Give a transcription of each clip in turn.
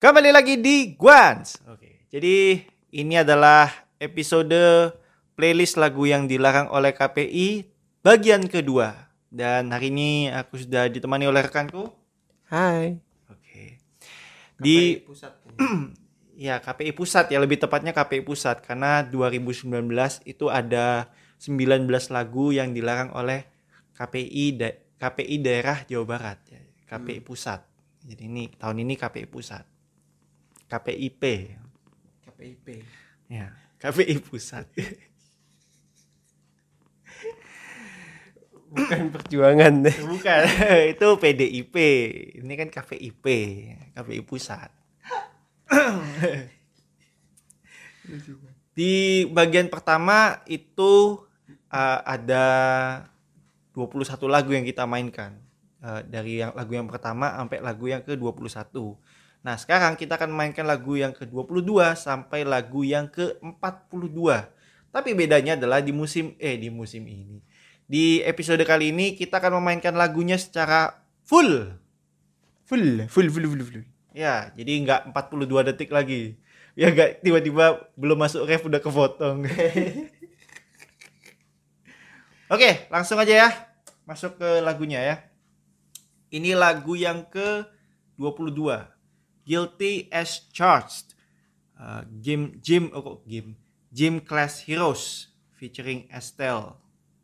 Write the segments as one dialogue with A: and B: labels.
A: Kembali lagi di Guans. Oke, jadi ini adalah episode playlist lagu yang dilarang oleh KPI bagian kedua. Dan hari ini aku sudah ditemani oleh rekanku.
B: Hai.
A: Oke. Di
B: pusat.
A: ya KPI pusat ya lebih tepatnya KPI pusat karena 2019 itu ada 19 lagu yang dilarang oleh KPI da- KPI daerah Jawa Barat ya. KPI pusat. Jadi ini tahun ini KPI pusat. KPIP
B: KPIP.
A: ya. KPI pusat.
B: Bukan perjuangan deh.
A: Bukan, itu PDIP. Ini kan KPIP, KPI pusat. Di bagian pertama itu uh, ada 21 lagu yang kita mainkan. Uh, dari yang lagu yang pertama sampai lagu yang ke-21. Nah, sekarang kita akan mainkan lagu yang ke-22 sampai lagu yang ke-42. Tapi bedanya adalah di musim eh di musim ini. Di episode kali ini kita akan memainkan lagunya secara full.
B: Full, full, full, full, full.
A: Ya, jadi nggak 42 detik lagi. Ya nggak tiba-tiba belum masuk ref udah kepotong. Oke, langsung aja ya. Masuk ke lagunya ya. Ini lagu yang ke 22. Guilty as Charged. Uh, Jim Jim oh Jim Jim Class Heroes featuring Estelle.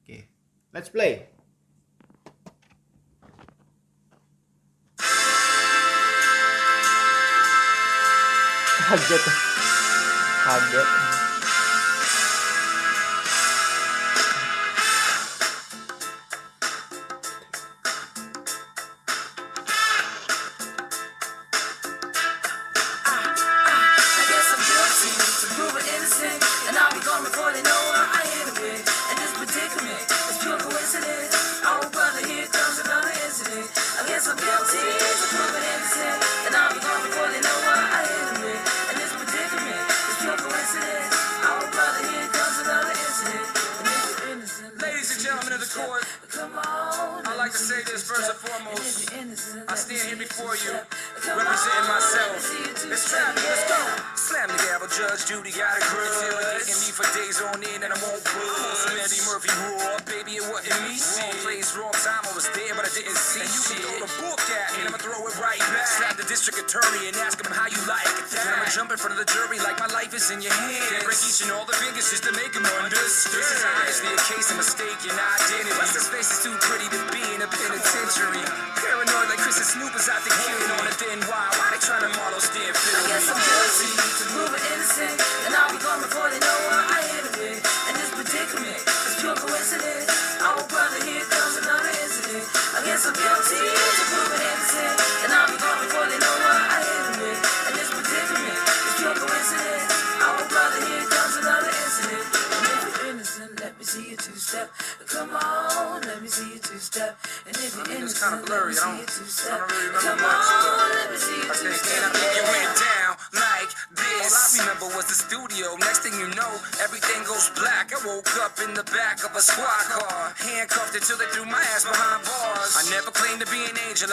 A: Oke. Let's play.
B: Kaget. Kaget.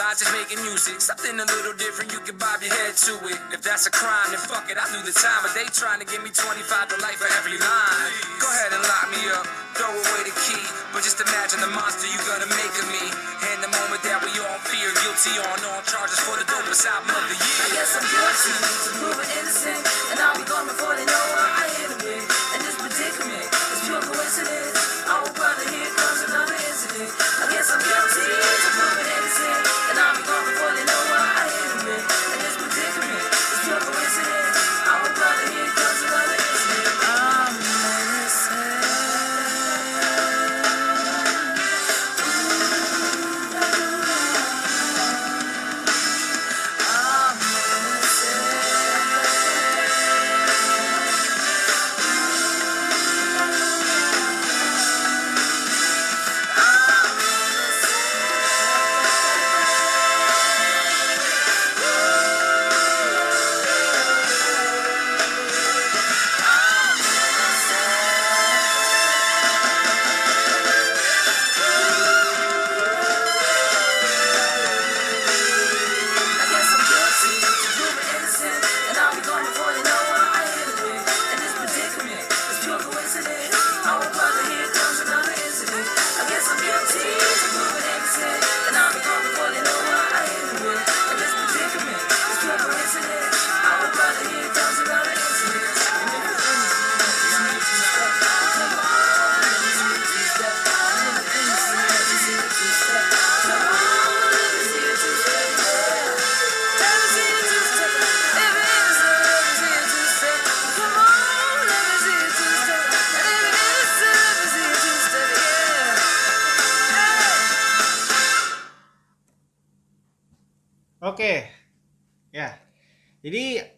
C: I
D: just making music, something a little different. You can bob your head to it. If that's a crime, then fuck it. I do the time, but they trying to give me 25 to life for every line. Go ahead and lock me up, throw away the key. But just imagine the monster you gonna make of me. And the moment that we all fear, guilty on all charges for the dopest album of the year.
C: I guess I'm guilty to prove innocent, and I'll be gone before they know where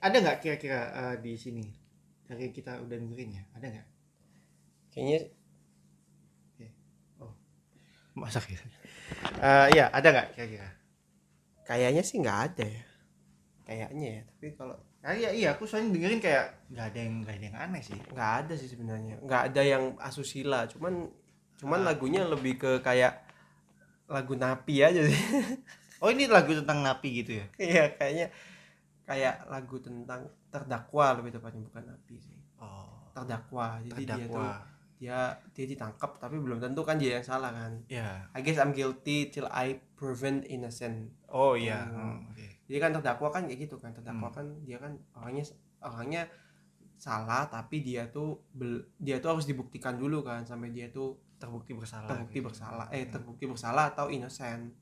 A: ada nggak kira-kira eh, di sini dari kita udah dengerin ya? Ada nggak?
E: Kayaknya
A: Masak ya? Eh, Iya, ada nggak kira-kira?
E: kayaknya sih nggak ada ya. Kayaknya ya, tapi kalau
A: Ah, iya, iya, aku soalnya dengerin kayak nggak ada yang nggak ada yang aneh sih.
E: nggak ada sih sebenarnya. Nggak ada yang asusila, cuman cuman
A: Ah.
E: lagunya lebih ke kayak lagu napi aja sih.
A: Oh ini lagu tentang napi gitu ya?
E: Iya, kayaknya kayak lagu tentang terdakwa lebih tepatnya bukan napi sih.
A: Oh,
E: Terdakwa. Jadi dia tuh
A: terdakwa.
E: dia dia ditangkap tapi belum tentu kan dia yang salah kan.
A: Ya.
E: I guess I'm guilty till I proven innocent.
A: Oh iya.
E: Hmm.
A: Hmm, oke.
E: Jadi kan terdakwa kan kayak gitu kan. Terdakwa
A: Hmm.
E: kan dia kan orangnya orangnya salah tapi dia tuh bel- dia tuh harus dibuktikan dulu kan sampai dia tuh
A: Terbukti bersalah.
E: terbukti
A: gitu.
E: bersalah eh
A: Hmm.
E: terbukti bersalah atau innocent.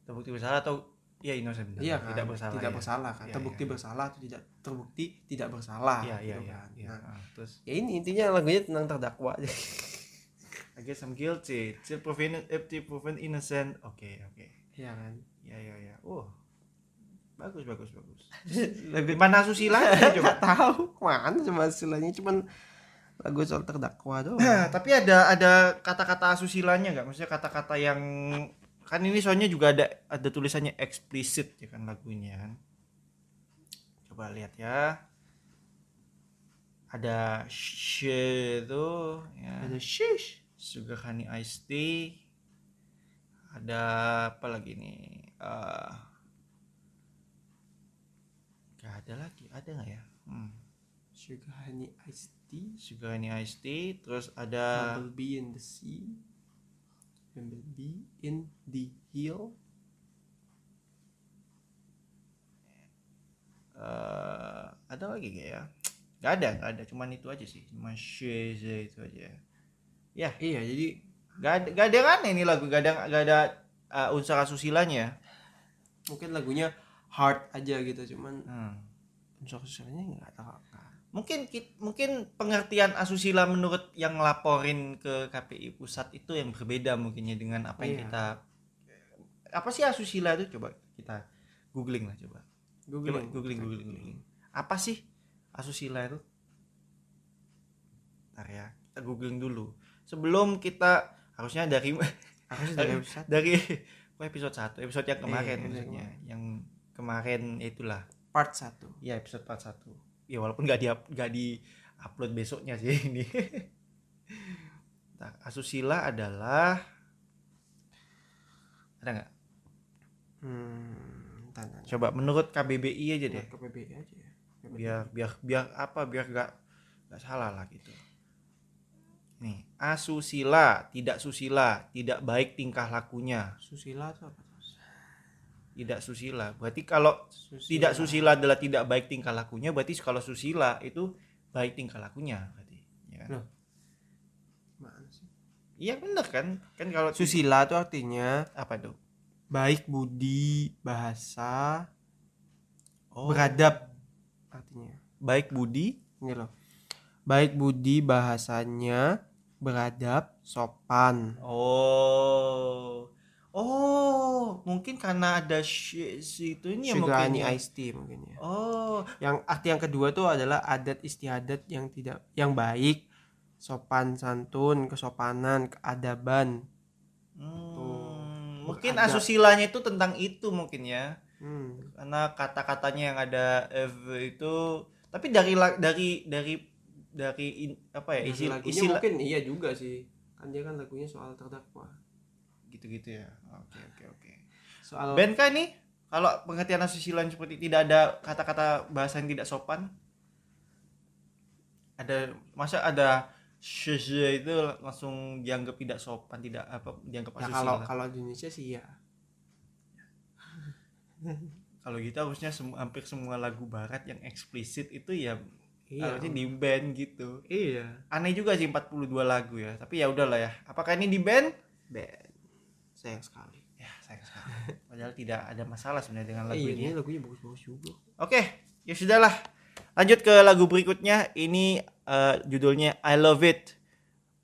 A: terbukti bersalah atau ya innocent benar.
E: Iya kan?
A: Tidak bersalah.
E: Tidak
A: ya.
E: bersalah kan.
A: Iya,
E: terbukti
A: iya.
E: bersalah atau tidak terbukti tidak bersalah.
A: Iya, iya,
E: gitu
A: iya.
E: kan.
A: iya.
E: Nah,
A: Ah, terus
E: ya ini intinya lagunya tentang terdakwa aja.
A: I guess I'm guilty. Till proven, eh, till proven innocent. Oke, oke.
E: Iya kan.
A: Ya, ya, ya. Oh. Bagus, bagus, bagus. Lagu mana susila coba?
E: Tahu ke mana cuma istilahnya cuman lagu soal terdakwa doang.
A: Nah, tapi ada ada kata-kata asusilanya nggak? Maksudnya kata-kata yang kan ini soalnya juga ada ada tulisannya eksplisit ya kan lagunya kan. Coba lihat ya. Ada sh itu ya.
E: Ada shish.
A: Sugar honey iced tea. Ada apa lagi nih? Eh Gak ada lagi, ada nggak ya? Hmm.
E: Sugar honey iced tea.
A: Sugar honey iced tea, terus ada
E: Bumblebee in the sea. Bumblebee in the hill.
A: eh ada lagi gak ya? Gak ada, gak ada. Cuman itu aja sih. Cuma sheze itu aja. Ya,
E: Iya, jadi
A: gak ada, gak ada aneh nih lagu. Gak ada, gak ada uh, unsur asusilanya.
E: mungkin lagunya hard aja gitu cuman
A: Hmm.
E: unsur unsurnya nggak tahu.
A: Mungkin mungkin pengertian asusila menurut yang ngelaporin ke KPI pusat itu yang berbeda mungkinnya dengan apa yang
E: Iya.
A: kita apa sih asusila itu coba kita googling lah coba. Coba
E: Googling,
A: googling, googling, googling. Apa sih asusila itu? Ntar ya, kita googling dulu. Sebelum kita harusnya dari
E: Harusnya dari episode
A: dari oh, episode 1, episode yang kemarin
E: Iya, episode
A: maksudnya. Yang kemarin itulah.
E: part 1.
A: Ya episode part 1. Ya walaupun nggak di nggak di upload besoknya sih ini. Nah, asusila adalah ada nggak?
E: Hmm, entar.
A: Coba menurut KBBI aja deh.
E: Ke PBI aja ya.
A: biar biar biar apa biar gak gak salah lah gitu nih asusila tidak susila tidak baik tingkah lakunya
E: Susila itu apa?
A: Tidak susila berarti kalau
E: Susila.
A: tidak susila adalah tidak baik tingkah lakunya berarti kalau susila itu baik tingkah lakunya berarti ya kan
E: Loh.
A: Iya bener kan kan kalau
E: Susila itu artinya
A: apa tuh
E: baik budi bahasa
A: oh,
E: beradab artinya.
A: baik budi
E: Ini loh. Baik budi bahasanya beradab sopan.
A: oh oh mungkin karena ada shi itu ini ya
E: Sugar
A: mungkin
E: honey
A: ya.
E: iced tea mungkin ya.
A: oh
E: Yang arti yang kedua tuh adalah adat istiadat yang tidak yang baik, sopan santun, kesopanan, keadaban.
A: Hmm, mungkin
E: Beradab.
A: asusilanya itu tentang itu mungkin ya
E: Hmm.
A: karena kata-katanya yang ada F itu tapi dari dari dari dari in- apa ya isi isi
E: mungkin iya juga sih. Kan dia kan lagunya soal terdakwa.
A: Gitu-gitu ya oke oke oke
E: Soal
A: Ben kan nih kalau pengertian asusila seperti tidak ada kata-kata bahasa yang tidak sopan ada masa ada sheze itu langsung dianggap tidak sopan tidak apa dianggap asusila
E: kalau kalau di Indonesia sih ya.
A: kalau gitu harusnya semu- hampir semua lagu barat yang eksplisit itu ya
E: Iya.
A: harusnya di band gitu
E: Iya.
A: aneh juga sih 42 lagu ya tapi ya udahlah ya apakah ini di band
E: Ben. Sayang sekali.
A: ya sayang sekali padahal tidak ada masalah sebenarnya dengan lagu
E: iya,
A: ini
E: ini
A: ya.
E: lagunya bagus-bagus juga.
A: oke ya sudahlah lanjut ke lagu berikutnya ini eh, judulnya I Love It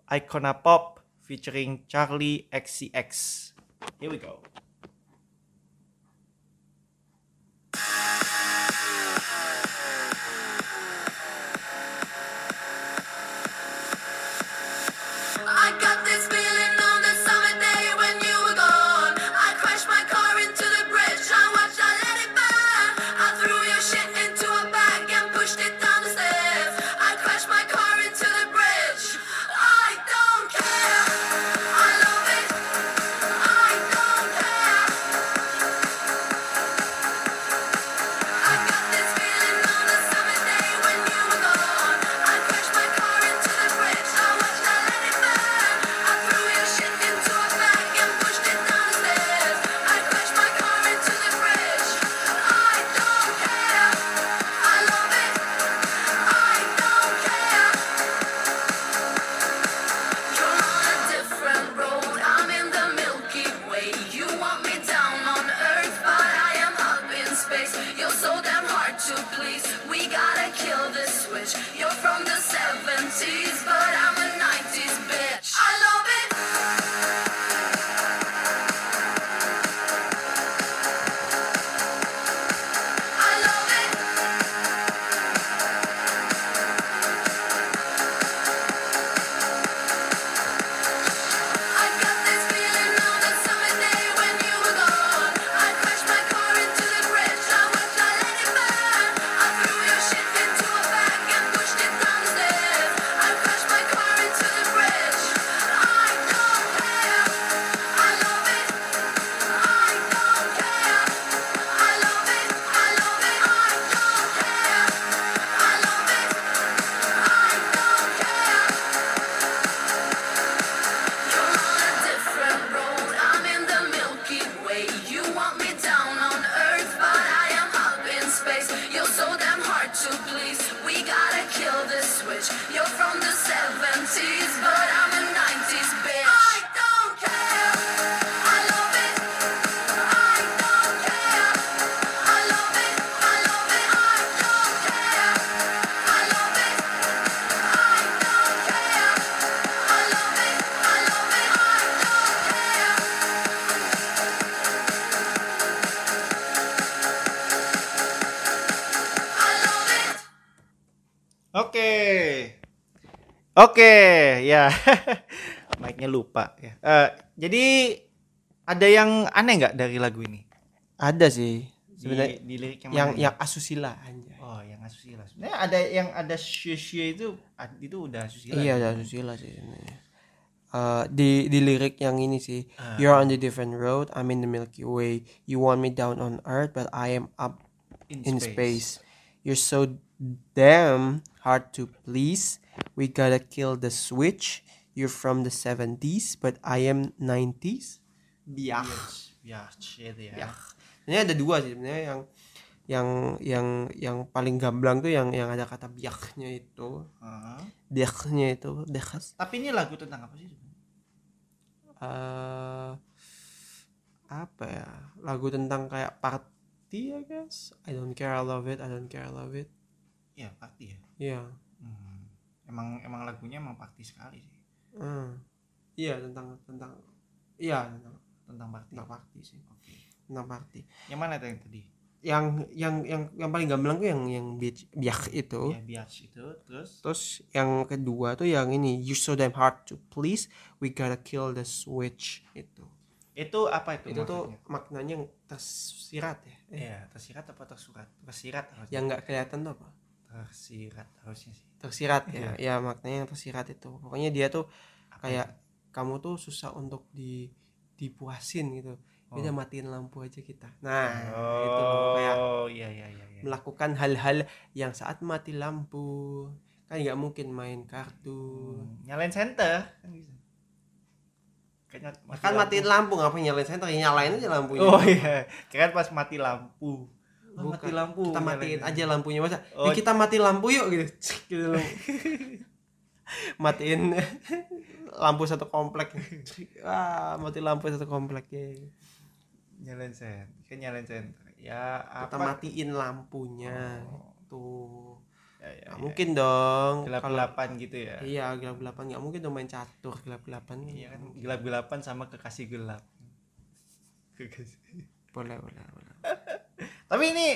A: Icona Pop featuring Charlie XCX here we go Oke, ya. Mic-nya lupa ya. Eh, jadi ada yang aneh nggak dari lagu ini?
E: Ada sih
A: Di,
E: sebenarnya
A: di lirik yang
E: yang
A: mana?
E: yang asusila anjay.
A: Oh, yang asusila. Sebenarnya ada yang ada shia itu ad- itu udah asusila.
E: Iya, ada asusila sih sebenarnya. Eh, di di lirik yang ini sih
A: Ah.
E: You're on the different road I'm in the Milky Way You want me down on Earth but I am up in space. You're so damn hard to please. We gotta kill the switch. You're from the 70s, but I am 90s. Biak.
A: Ya, shit ya.
E: Ini ada dua sih sebenarnya yang yang yang yang paling gamblang tuh yang yang ada kata biaknya itu.
A: Ah.
E: Biaknya itu dekas.
A: Tapi ini lagu tentang apa sih?
E: eh apa ya? Lagu tentang kayak party I guess. I don't care, I love it. I don't care, I love it.
A: Ya, party ya.
E: Iya.
A: Hmm. Emang emang lagunya emang party sekali sih.
E: Hmm. Iya tentang tentang iya tentang
A: Tentang party.
E: tentang party sih
A: Oke.
E: tentang party
A: Yang mana yang tadi?
E: yang yang yang yang paling gamblang tuh yang yang beach biak itu
A: Ya, bias itu terus
E: terus yang kedua tuh yang ini you so damn hard to please we gotta kill the switch itu
A: itu apa itu?
E: itu tuh maknanya yang tersirat ya
A: Iya, tersirat apa tersurat? Tersirat harusnya.
E: yang nggak kelihatan tuh apa
A: tersirat harusnya sih.
E: tersirat ya ya maknanya yang tersirat itu. Pokoknya dia tuh
A: Apa
E: kayak kamu tuh susah untuk di dipuasin gitu. Udah matiin lampu aja kita. Nah itu loh, kayak
A: Oh, iya iya iya iya.
E: melakukan hal-hal yang saat mati lampu. Kan nggak mungkin main kartu.
A: Hmm, Nyalain center kan. Kayaknya mati
E: kan
A: lampu.
E: matiin lampu ngapain nyalain senter? Ya nyalain aja lampunya.
A: Oh iya, kirain pas mati lampu. Oh,
E: Bukan.
A: mati lampu.
E: kita matiin aja lampunya masa
A: Oh.
E: "Eh, kita mati lampu yuk gitu, gitu matiin lampu satu komplek ah mati lampu satu komplek ya
A: Nyalain center. Kan nyalain center. Ya
E: kita
A: apa?
E: matiin lampunya tuh
A: Ya, ya,
E: nggak
A: ya.
E: mungkin dong
A: gelap
E: kalau
A: gelapan gitu ya.
E: iya gelap gelapan nggak mungkin dong main catur gelap gelapan
A: Iya kan gelap gelapan sama kekasih gelap. Kekasih.
E: boleh boleh boleh
A: Tapi ini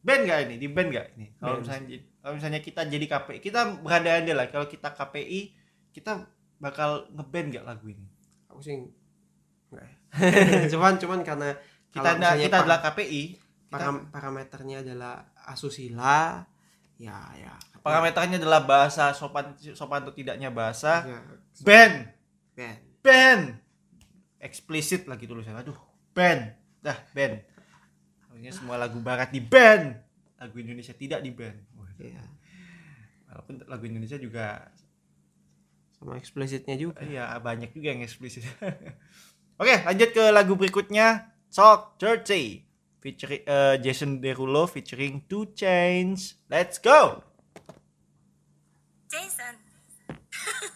A: band gak ini? Di band gak ini? Kalau misalnya kalau misalnya kita jadi KPI, kita berandai-andai lah kalau kita KPI, kita bakal ngeband gak lagu ini?
E: aku sih enggak cuman cuman karena
A: Kita ada kita adalah KPI, kita
E: param- parameternya adalah asusila ya ya
A: parameternya adalah bahasa sopan sopan atau tidaknya bahasa.
E: ya,
A: Band,
E: band
A: band. Eksplisit lagi tulisannya. Aduh, band. Dah, band. Harusnya semua lagu barat di band. Lagu Indonesia tidak di band. Waduh.
E: ya
A: Walaupun lagu Indonesia juga
E: sama eksplisitnya juga
A: Iya banyak juga yang eksplisit. Oke lanjut ke lagu berikutnya Talk Dirty featuring eh, Jason Derulo featuring Two Chains. Let's go.
B: Jason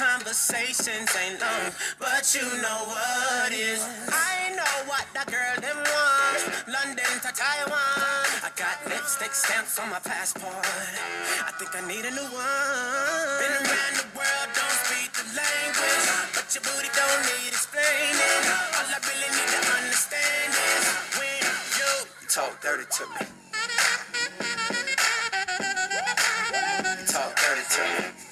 F: conversations ain't long, but you know what is. I know what that girl them want. London to Taiwan. I got lipstick stamps on my passport. I think I need a new one. Been around the world, don't speak the language, but your booty don't need explaining. All I really need to understand is when you
G: You talk dirty to me. You talk dirty to me.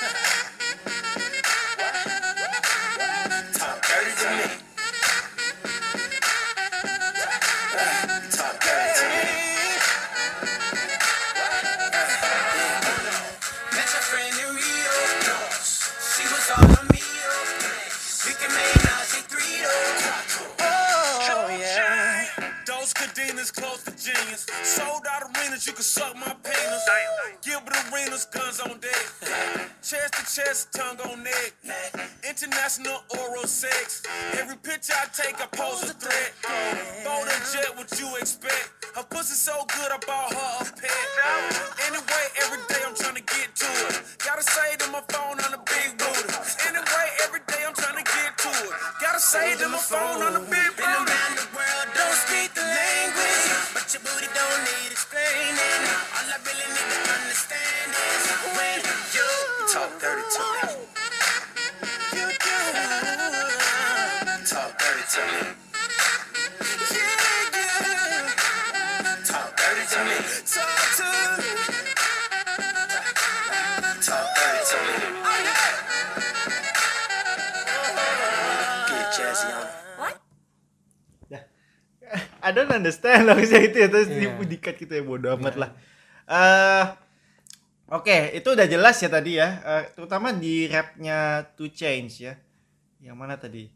H: Arenas, you can suck my penis. Gilbert arenas, guns on deck. Chest to chest, tongue on neck. International oral sex. Every picture I take, I pose a threat. Phone and jet, what you expect? Her pussy so good, I bought her a pet. Anyway, every day I'm trying to get to it. Gotta say to my phone on the big booty. Anyway, every day I'm trying to get to it. Gotta say to my phone on the big
F: Been
H: booty.
F: around the world, but your booty don't need explaining. All I really need to understand is when you
G: Talk dirty to me.
F: you do.
G: Talk dirty to me.
A: I don't understand harusnya itu ya terus yeah. dikat gitu ya bodo amat lah. Eh Oke, itu udah jelas ya tadi ya, Eh, terutama di rapnya To Change ya. Yang mana tadi?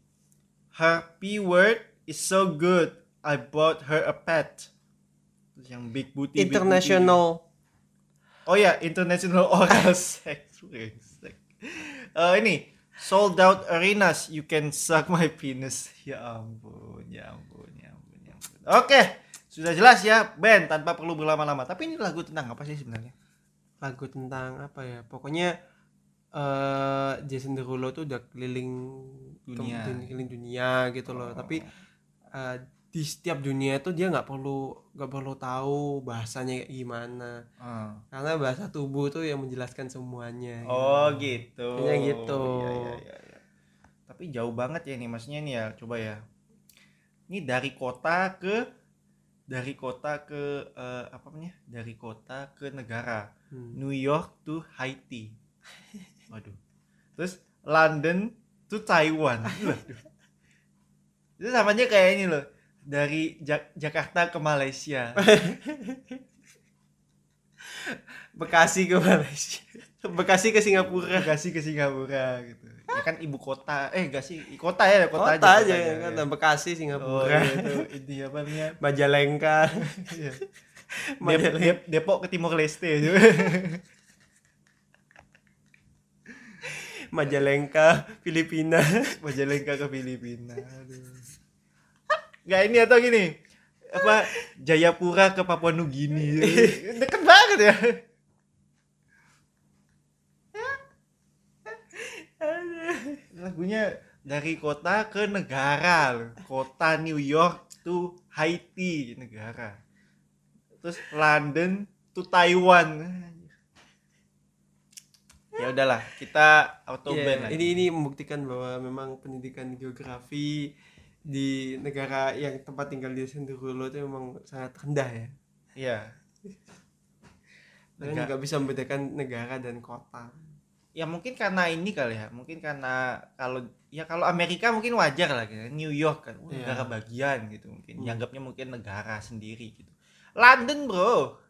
A: Her P word is so good, I bought her a pet. Terus yang big booty. big booty.
E: International
A: Oh ya, international oral sex. Eh, ini sold out arenas, you can suck my penis. Ya ampun, ya ampun, ya ampun, ya ampun. Oke, sudah jelas ya, band tanpa perlu berlama-lama. Tapi ini lagu tentang apa sih sebenarnya?
E: lagu tentang apa ya pokoknya eh Jason Derulo tuh udah keliling
A: Dunia.
E: keliling dunia gitu loh tapi eh, di setiap dunia itu dia nggak perlu nggak perlu tahu bahasanya kayak gimana
A: Ah.
E: karena bahasa tubuh tuh yang menjelaskan semuanya
A: Oh gitu.
E: Kayaknya gitu.
A: Iya, iya, iya, iya. Tapi jauh banget ya nih, maksudnya nih ya, coba ya. Ini dari kota ke dari kota ke eh, apa namanya? Dari kota ke negara.
E: Hmm.
A: New York to Haiti. Waduh. Terus London to Taiwan. Waduh. Itu samanya kayak ini loh. Dari Jak- Jakarta ke Malaysia.
E: Bekasi ke Malaysia Bekasi ke Singapura
A: Bekasi ke Singapura gitu. Ya kan ibu kota. Eh enggak sih, kota ya, kota,
E: kota,
A: aja.
E: aja,
A: kota
E: kan
A: ya.
E: Bekasi
A: Oh,
E: Singapura
A: iya, itu ini apa namanya?
E: Majalengka
A: Iya. Dep-
E: Majalengka
A: Dep- Depok ke Timor Leste.
E: Majalengka Filipina
A: Majalengka ke Filipina. Aduh. Nggak ini atau gini. Apa Jayapura ke Papua Nugini. Deket banget ya. Lagunya dari kota ke negara loh. Kota New York to Haiti negara. Terus London to Taiwan. Ya udahlah, kita auto
E: Iya,
A: band
E: ini ini membuktikan bahwa memang pendidikan geografi di negara yang tempat tinggal di Senduro itu memang sangat rendah ya
A: Iya.
E: dan
A: Negara-
E: nggak bisa membedakan negara dan kota
A: Ya mungkin karena ini kali ya. Mungkin karena kalau ya kalau Amerika mungkin wajar lah gitu. New York kan wah,
E: Iya.
A: negara bagian gitu mungkin.
E: Hmm.
A: Dianggapnya mungkin negara sendiri gitu. London, Bro.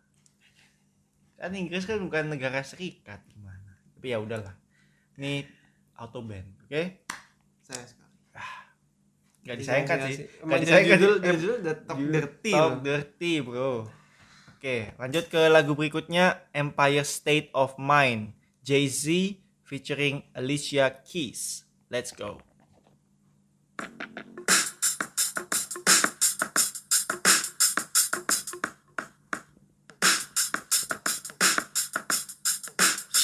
A: Kan Inggris kan bukan negara serikat gimana. Tapi ya udahlah. Ini auto ban, oke?
E: saya sekali
A: Gak disayangkan sih.
E: Emang
A: Gak disayangkan
E: judul,
A: sih.
E: judul udah top dirty
A: Top dirty, bro. Oke, lanjut ke lagu berikutnya Empire State of Mind. Jay-Z featuring Alicia Keys. Let's go.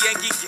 H: Yankee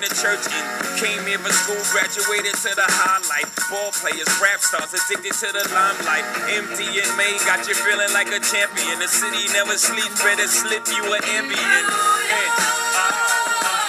H: the church. Came here for school, graduated to the highlight. Ball players, rap stars, addicted to the limelight. Empty and May got you feeling like a champion. The city never sleeps, better slip you an ambient. And,
B: Concrete uh, uh.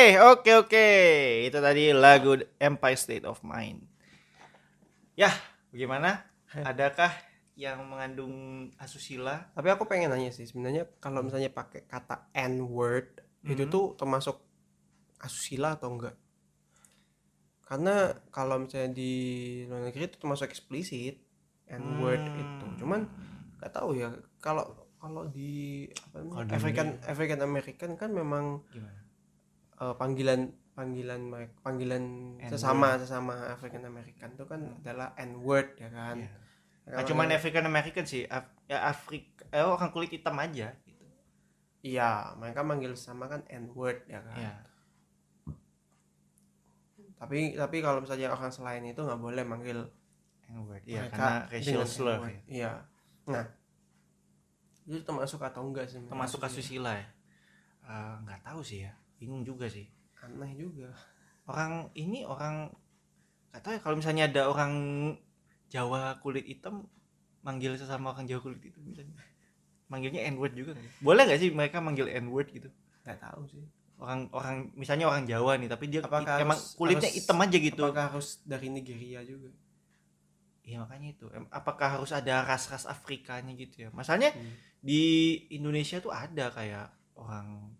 A: Oke oke, itu tadi lagu Empire State of Mind. Ya, bagaimana? Adakah yang mengandung asusila?
E: Tapi aku pengen nanya sih sebenarnya kalau misalnya pakai kata n word itu
A: Mhm.
E: tuh termasuk asusila atau enggak? Karena kalau misalnya di luar negeri itu termasuk eksplisit n word
A: Hmm.
E: itu. Cuman nggak tahu ya kalau kalau di apa namanya, African. African American kan memang
A: Gimana?
E: Eh, panggilan panggilan mereka panggilan
A: N-word.
E: sesama sesama African American itu kan adalah n word ya kan.
A: Iya.
E: Kalau
A: Nah, cuman African American sih, Af- ya Afrika, eh, orang kulit hitam aja. Gitu.
E: Iya, mereka manggil sama kan n word ya kan.
A: Ya.
E: tapi tapi kalau misalnya orang selain itu nggak boleh manggil
A: N-word. Iya,
E: mereka
A: karena racial slur. Ya.
E: iya nah itu termasuk atau enggak sih
A: Termasuk
E: Maksudnya,
A: asusila ya? Eh, nggak tahu sih ya, bingung juga sih.
E: aneh juga
A: Orang ini orang nggak tahu ya kalau misalnya ada orang Jawa kulit hitam manggil sesama orang Jawa kulit hitam misalnya. Manggilnya N-word juga nggak sih? Boleh nggak sih mereka manggil N-word gitu?
E: nggak tahu sih
A: Orang orang misalnya orang Jawa nih, tapi dia
E: Apakah
A: emang
E: harus-
A: kulitnya
E: harus-
A: hitam aja gitu.
E: apakah harus dari Nigeria juga
A: Iya makanya itu. Apakah harus ada ras-ras Afrikanya gitu ya? Masalahnya
E: Hmm.
A: di Indonesia tuh ada kayak orang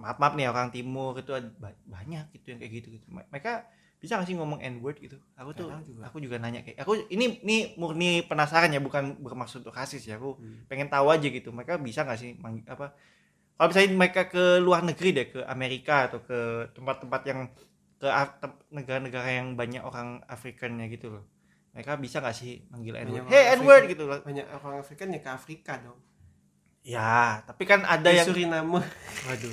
A: maaf maaf nih orang timur itu ada banyak gitu yang kayak gitu gitu. Me- Mereka bisa nggak sih ngomong n word gitu? Aku tuh
E: juga.
A: aku juga nanya kayak aku ini ini murni penasaran ya bukan bermaksud rasis ya. Aku
E: Hmm.
A: pengen tahu aja gitu. Mereka bisa nggak sih mang- apa kalau misalnya mereka ke luar negeri deh ke Amerika atau ke tempat-tempat yang ke negara-negara yang banyak orang Afrikannya gitu loh. Mereka bisa nggak sih manggil N word? Hey N word gitu loh.
E: banyak orang Afrika ya ke Afrika dong
A: Ya, tapi kan ada
E: di
A: yang
E: Suriname
A: waduh.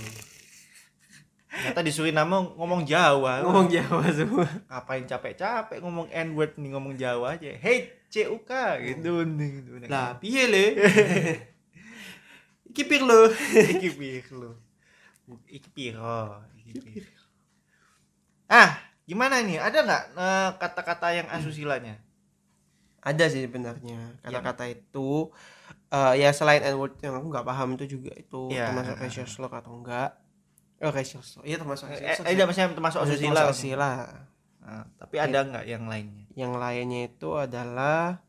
A: Ternyata di Suriname ngomong Jawa.
E: ngomong Jawa semua
A: Ngapain capek-capek ngomong N word nih ngomong Jawa aja. Hey CUK gitu nih gitu.
E: lah piye le iki pirlo
A: iki piro. Iki piro. Iki piro. Ah, gimana nih? Ada nggak eh, kata-kata yang asusilanya?
E: ada sih sebenarnya kata-kata itu eh ya selain n word yang aku nggak paham itu juga itu
A: Iya.
E: termasuk racial slur atau enggak oh slur iya termasuk
A: Eh,
E: racial slur
A: eh,
E: sih.
A: maksudnya termasuk asusila.
E: asusila.
A: Nah, tapi ada nggak yang lainnya?
E: yang lainnya itu adalah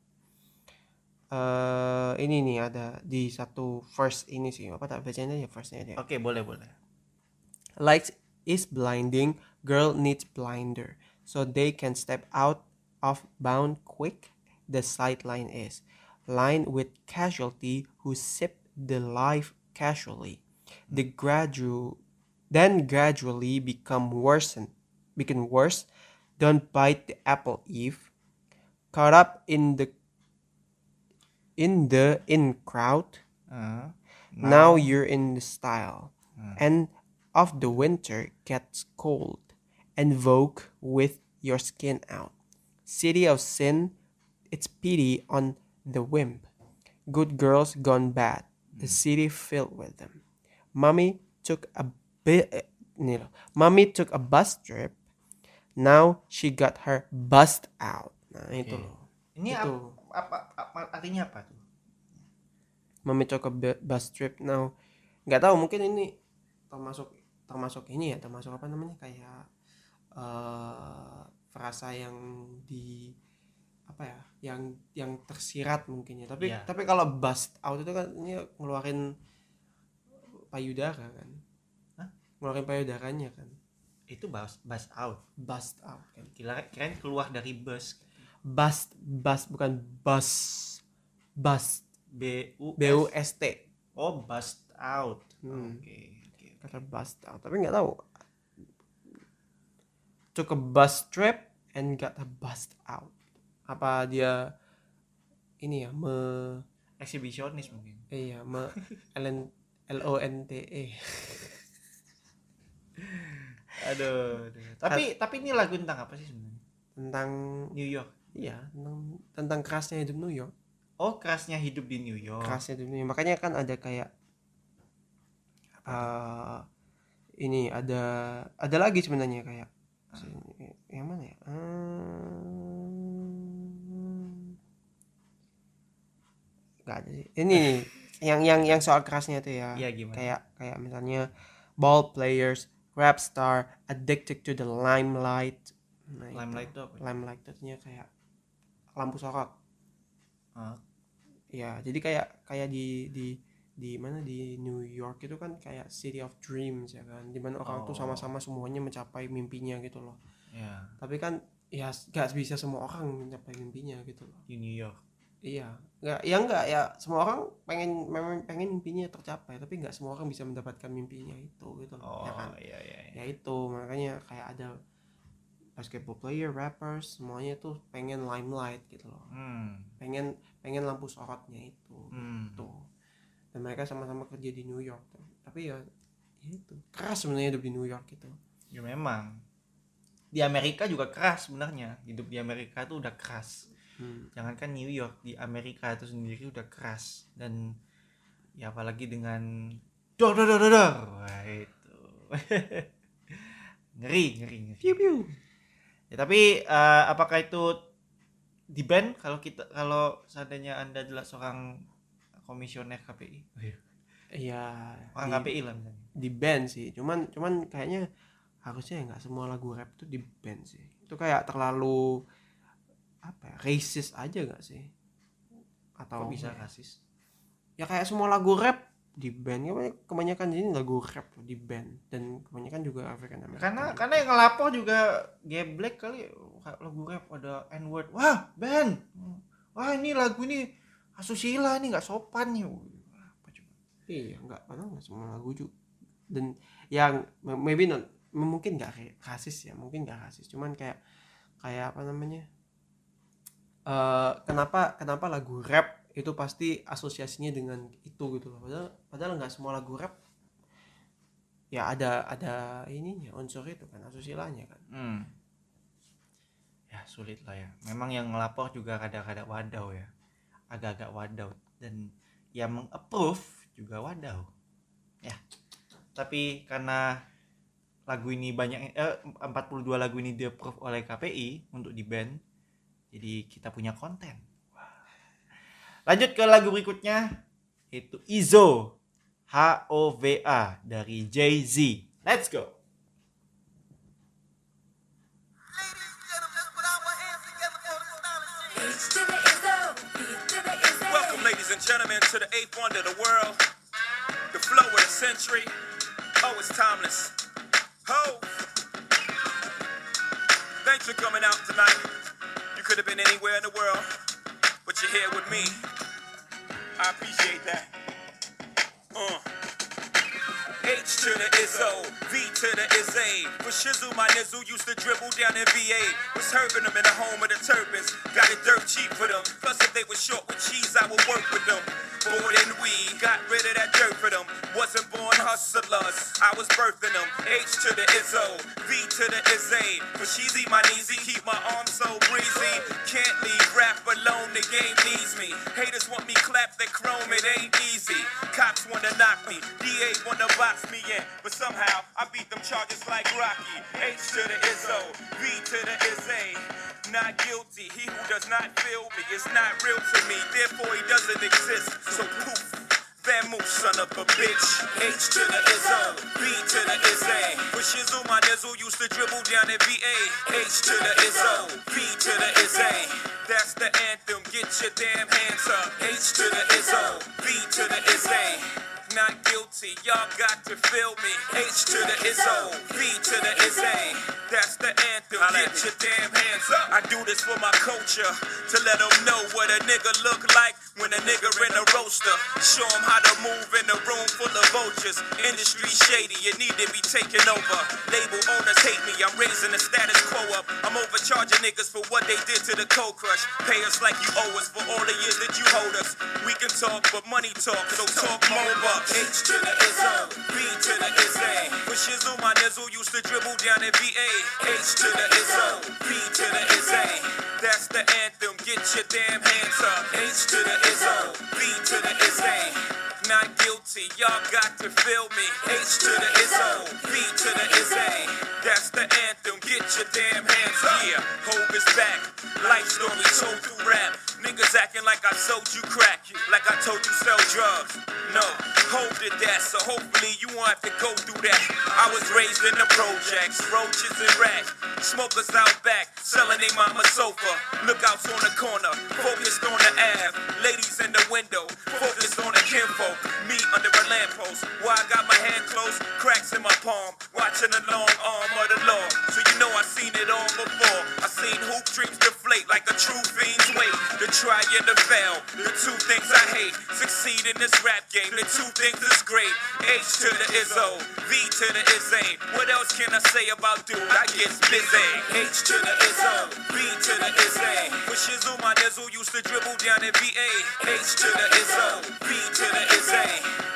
E: eh ini nih ada di satu first ini sih apa tak bacanya ya firstnya dia
A: Oke, boleh boleh.
E: lights is blinding girl needs blinder so they can step out of bound quick the sideline is lined with casualty who sip the life casually the gradual then gradually become worsen become worse don't bite the apple eve caught up in the in the in crowd
A: Ah,
E: now you're in the style. And of the winter gets cold. And vogue with your skin out. City of sin, it's pity on the wimp. Good girls gone bad. The city filled with them. Mommy took a. Mommy took a bus trip. Now she got her bust out. Nah itu loh.
A: Ini
E: Itu.
A: apa, apa, apa artinya apa tuh?
E: Mami took a bu- bus trip now nggak tahu mungkin ini termasuk termasuk ini ya termasuk apa namanya kayak eh frasa yang di apa ya yang yang tersirat mungkin ya tapi
A: Iya.
E: tapi kalau bust out itu kan ini ngeluarin payudara kan Ngeluarin payudaranya kan
A: Itu bus, bus out.
E: bust out kan
A: Kira kirain keluar dari bus.
E: bust bust bukan bus bust
A: B U
E: b u s t
A: Oh, bust out.
E: Hmm.
A: Oke, oke.
E: kata bust out tapi nggak tahu took a bus trip and got a bust out apa dia ini ya me
A: Eksibisionis mungkin.
E: eh ya me L L O N T E
A: Aduh, aduh. Tapi tapi ini lagu tentang apa sih sebenarnya?
E: tentang
A: New York.
E: iya tentang tentang kerasnya hidup New York
A: Oh, kerasnya hidup di New York.
E: kerasnya hidup New York makanya kan ada kayak eh ini ada ada lagi sebenarnya kayak yang mana ya Hmm. nggak ada sih ini nih, yang yang yang soal kerasnya tuh ya
A: Iya, gimana?
E: kayak kayak misalnya ball players rap star addicted to the limelight. Nah, itu.
A: Limelight itu apa?
E: Limelight itu artinya kayak lampu sorot.
A: Ah,
E: Ya, jadi kayak kayak di di di mana di New York itu kan kayak city of dreams ya kan, di mana orang tuh
A: Oh.
E: sama-sama semuanya mencapai mimpinya gitu loh.
A: ya
E: Tapi kan ya gak bisa semua orang mencapai mimpinya gitu loh.
A: di New York.
E: Iya, nggak, ya nggak ya semua orang pengen memang pengen mimpinya tercapai, tapi nggak semua orang bisa mendapatkan mimpinya itu gitu loh,
A: Oh
E: ya kan?
A: iya iya. iya.
E: Ya itu makanya kayak ada basketball player, rappers, semuanya tuh pengen limelight gitu loh,
A: Hmm.
E: pengen pengen lampu sorotnya itu,
A: Hmm.
E: tuh. Dan mereka sama-sama kerja di New York, tuh. tapi ya, ya itu keras sebenarnya hidup di New York gitu.
A: Ya memang. Di Amerika juga keras sebenarnya. Hidup di Amerika itu udah keras.
E: Hmm.
A: Jangankan New York, di Amerika itu sendiri udah keras dan ya apalagi dengan dor dor dor dor. Wah, itu. ngeri, ngeri, ngeri.
E: Piu piu.
A: Ya, tapi eh, apakah itu di band kalau kita kalau seandainya Anda adalah seorang komisioner KPI? Oh, iya.
E: Iya.
A: Orang
E: di-
A: KPI lah misalnya.
E: di band sih cuman cuman kayaknya harusnya nggak semua lagu rap tuh di band sih itu kayak terlalu apa ya racist aja nggak sih? Atau
A: Kok bisa rasis?
E: ya kayak semua lagu rap di band Kebanyakan- kebanyakan ini lagu rap di band. Dan kebanyakan juga African American.
A: Karena
E: juga.
A: karena yang ngelapor juga geblek kali lagu rap ada n word wah band! Wah ini lagu ini asusila ini nggak sopan nih. Apa coba?
E: Iya nggak padahal nggak semua lagu juga. Dan yang maybe not mungkin nggak rasis ya mungkin nggak rasis. Cuman kayak kayak apa namanya eh kenapa kenapa lagu rap itu pasti asosiasinya dengan itu gitu loh. Padahal padahal nggak semua lagu rap ya ada ada ininya unsur itu kan asosilanya kan.
A: Hmm. ya sulit lah ya. Memang yang ngelapor juga kadang-kadang wadaw ya. Agak-agak wadaw dan yang mengapprove juga wadaw ya. Tapi karena lagu ini banyak eh, 42 lagu ini di approve oleh KPI untuk di band jadi kita punya konten lanjut ke lagu berikutnya itu Izo H O V A dari Jay Z let's go.
H: Welcome, ladies and gentlemen, to the eighth wonder of the world, the flow of the century. Oh, it's timeless. Ho! Thanks for coming out tonight. Could have been anywhere in the world, but you're here with me. I appreciate that. Uh. H to the Izzo, V to the Izzy. For Shizzle, my nizzle used to dribble down in VA. Was herbing them in the home of the turbans. Got it dirt cheap for them. Plus, if they were short with cheese, I would work with them. More than we got rid of that dirt for them. Wasn't born hustlers, I was birthing them. H to the Izzo, V to the Izzy. Sheezy, my kneesy, keep my arms so breezy. Can't leave rap alone, the game needs me. Haters want me clap the chrome, it ain't easy. Cops wanna knock me, DA wanna box me in. But somehow, I beat them charges like Rocky. H to the Izzo, V to the Izzy. Not guilty, he who does not feel me is not real to me. Therefore, he doesn't exist. So poof. Moose, son of a bitch. H to the Izzo, B to the Izzy. For Shizzle, my nizzle used to dribble down at VA. H to the Izzo, B to the Izzy. That's the anthem, get your damn hands up. H to the Izzo, B to the Izzy. Not guilty, y'all got to feel me. H to the Izzo, B to the Izzy. That's the anthem, get your damn hands up. I do this for my culture, to let them know what a nigga look like when a nigga in a roaster. Show them how to move in a room full of vultures. Industry shady, you need to be taken over. Label owners hate me, I'm raising the status quo up. I'm overcharging niggas for what they did to the cold crush. Pay us like you owe us for all the years that you hold us. We can talk, but money talk, so talk more bucks. H to the Izzo, B to the Izzy. For Shizzle, my nizzle used to dribble down in VA. H to the Izzo, B to the Izzy. That's the anthem, get your damn hands up. H to the Izzo, B to the Izzy. Not guilty, y'all got to feel me. H to the Izzo, B to the Izzy. That's the anthem, get your damn hands. Yeah, Hope is back. Life story told through rap. Niggas acting like I sold you crack, like I told you sell drugs. No, hold it that, so hopefully you won't have to go through that. I was raised in the projects, roaches and rats. Smokers out back, selling they mama sofa. Lookouts on the corner, focused on the Ave. Ladies in the window, focused on the kinfolk. Me under a lamppost, while I got my hand closed, cracks in my palm. Watching the long arm of the law. So you know I seen it all before. I seen hoop dreams deflate like a true fiend's weight. The try and the fail, the two things I hate. Succeed in this rap game, the two things is great. H to the Izzo, V to the Izzy. What else can I say about dude? I get busy. H to the Izzo, V to the Izzy. With Shizzle, my nizzle used to dribble down in VA. H to the Izzo, V to the Izzy.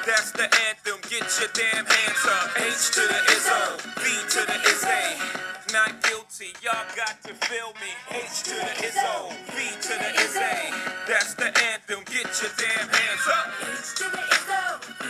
H: That's the anthem, get your damn hands up. H to the Izzo, V to the Izzy. Not guilty, y'all got to feel me. H to the Izzo, V to the That's the anthem, get your damn hands up.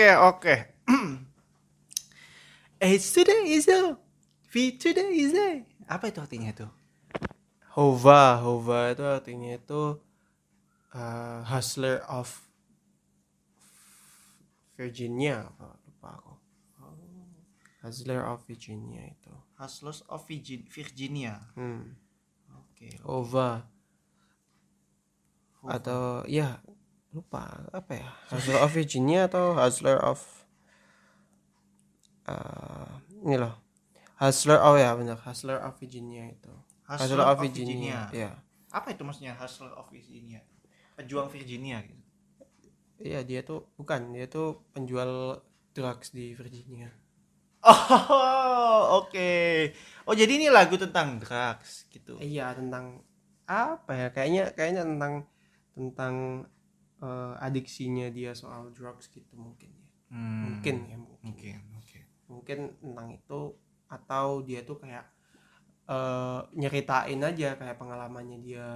A: Oke, oke, oke. H to the Izzo, V to the Izzy. Apa itu artinya tuh?
E: Hova, Hova itu artinya itu uh, hustler of Virginia apa lupa aku. Hustler of Virginia itu.
A: Hustlers of Virgin- Virginia.
E: Hmm.
A: Oke.
E: Hova. Atau ya lupa apa ya? Hustler of Virginia atau Hustler of uh, ini loh. Hustler oh ya benar Hustler of Virginia itu.
A: Hustler of Virginia.
E: Ya.
A: Apa itu maksudnya Hustler of Virginia? Pejuang Virginia gitu.
E: Iya dia tuh bukan dia tuh penjual drugs di Virginia.
A: Oh, oke. Oh, jadi ini lagu tentang drugs gitu.
E: Iya tentang apa ya kayaknya kayaknya tentang tentang eh, adiksinya dia soal drugs gitu mungkin ya.
A: Hmm,
E: Mungkin ya mungkin.
A: Mungkin, oke.
E: Mungkin tentang itu atau dia tuh kayak eh, nyeritain aja kayak pengalamannya dia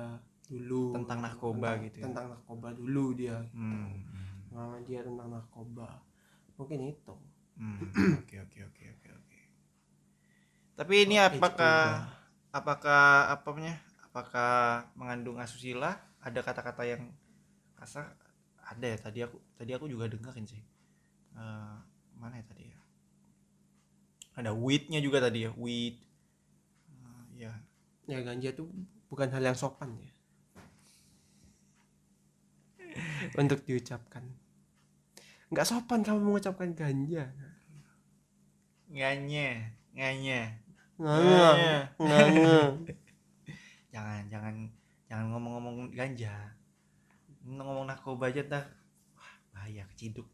E: dulu
A: Tentang narkoba
E: Tentang-
A: gitu ya.
E: Tentang narkoba dulu dia.
A: Hmm.
E: Pengalaman dia tentang narkoba. Mungkin itu.
A: Hmm, Oke, oke, oke, oke, oke. Tapi ini apakah apakah apa namanya? Apakah mengandung asusila? Ada kata-kata yang kasar? Ada ya tadi aku tadi aku juga dengerin sih. Eh, mana ya tadi ya? Ada weednya juga tadi ya, weed. Eh, ya.
E: Ya ganja tuh bukan hal yang sopan ya. Untuk diucapkan. Nggak sopan kamu mengucapkan ganja.
A: Nganye, nganye. Nganye. Jangan, jangan jangan ngomong-ngomong ganja. Ngomong narkoba aja ntar wah, bahaya keciduk.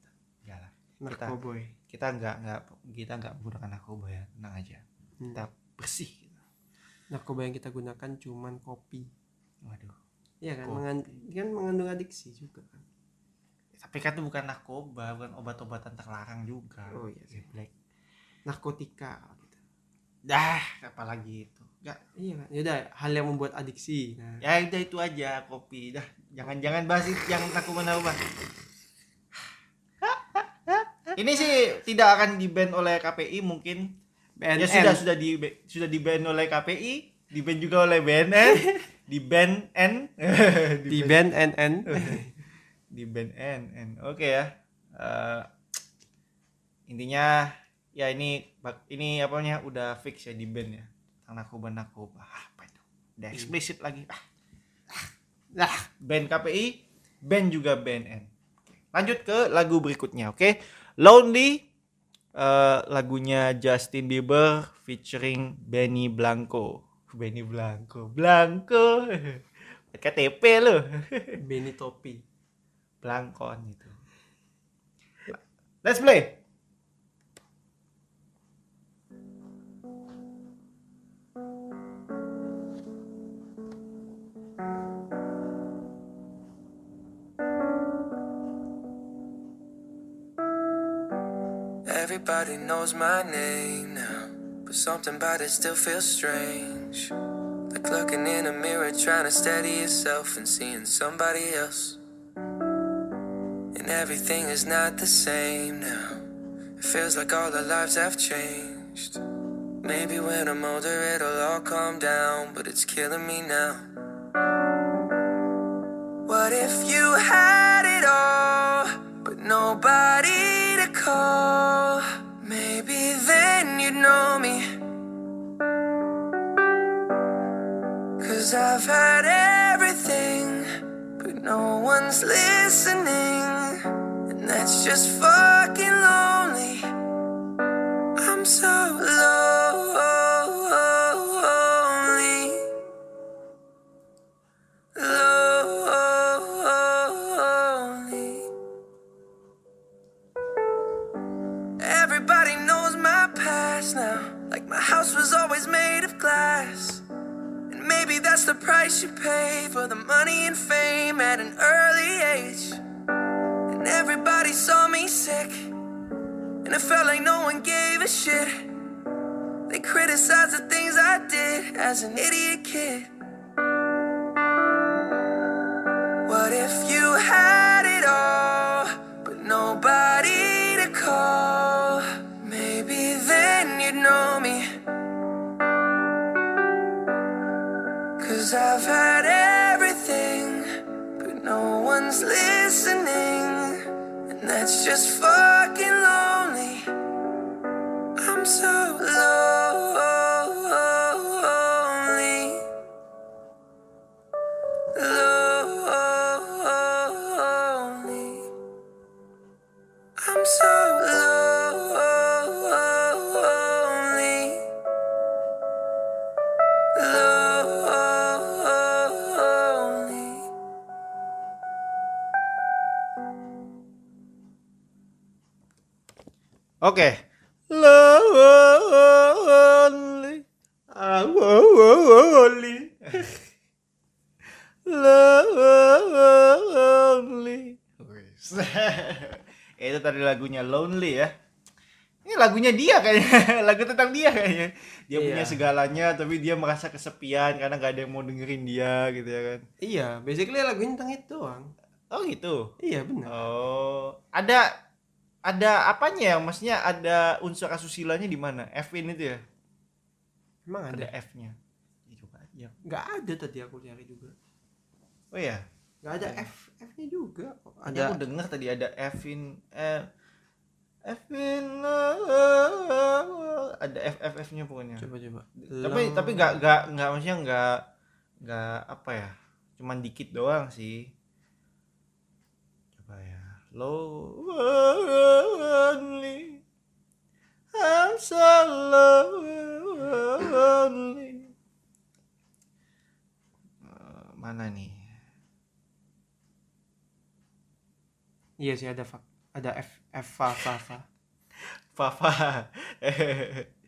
A: Enggak lah.
E: Narkoboy.
A: kita nggak nggak kita nggak menggunakan narkoba ya tenang aja
E: Hmm.
A: kita bersih.
E: Narkoba yang kita gunakan cuman kopi.
A: waduh
E: Iya kan,
A: Kopi.
E: mengan- kan mengandung adiksi juga kan.
A: tapi kan itu bukan narkoba bukan obat-obatan terlarang juga
E: Oh, iya sih.
A: Geblek.
E: Narkotika gitu.
A: dah apalagi itu nggak
E: Iya kan. Yaudah, hal yang membuat adiksi. Nah,
A: ya udah itu aja kopi dah jangan-jangan bahas itu yang narkoba narkoba ini sih tidak akan di ban oleh KPI mungkin.
E: BNN.
A: ya sudah sudah di sudah di ban oleh KPI di ban juga oleh BNN di ban N.
E: Di band NN.
A: di band N N. Oke ya. Eh, intinya ya ini ini apa namanya udah fix ya di band ya. Tentang narkoba narkoba apa itu? Udah eksplisit lagi. Ah lah band KPI band juga BNN lanjut ke lagu berikutnya oke Lonely eh, lagunya Justin Bieber featuring Benny Blanco Benny Blanco Blanco KTP lo
E: Benny Topi.
A: Blankon gitu. Let's play.
F: Everybody knows my name now, but something about it still feels strange. Like looking in a mirror, trying to steady yourself and seeing somebody else. And everything is not the same now. It feels like all our lives have changed. Maybe when I'm older, it'll all calm down, but it's killing me now. What if you had it all, but nobody to call? You'd know me. Cause I've had everything, but no one's listening. And that's just fucking lonely. Price you pay for the money and fame at an early age. And everybody saw me sick. And it felt like no one gave a shit. They criticized the things I did as an idiot kid. Listening. And that's just fucking lonely.
A: Oke. Lonely. I'm lonely. Lonely. Itu tadi lagunya Lonely ya. Ini lagunya dia kayaknya, lagu tentang dia kayaknya. Dia punya
E: Iya.
A: segalanya tapi dia merasa kesepian karena gak ada yang mau dengerin dia gitu ya kan.
E: Iya, basically lagunya tentang itu doang.
A: Oh gitu.
E: Iya benar.
A: Oh, ada ada apanya ya? Maksudnya ada unsur asusillanya di mana? F-in itu ya?
E: Emang
A: Ada
E: ada?
A: F-nya. Ya, coba aja.
E: Nggak ada tadi aku cari juga.
A: Oh ya,
E: Nggak ada F F-nya juga.
A: ada
E: Ada
A: aku dengar tadi ada F-in eh F-in ada F F F-nya pokoknya.
E: coba coba.
A: Tapi tapi nggak nggak nggak maksudnya nggak nggak apa ya? Cuman dikit doang sih. Ya. Lonely. I'm so lonely. Eh, mana nih?
E: Iya sih ada fa- ada F F fa fa fa.
A: Fafa.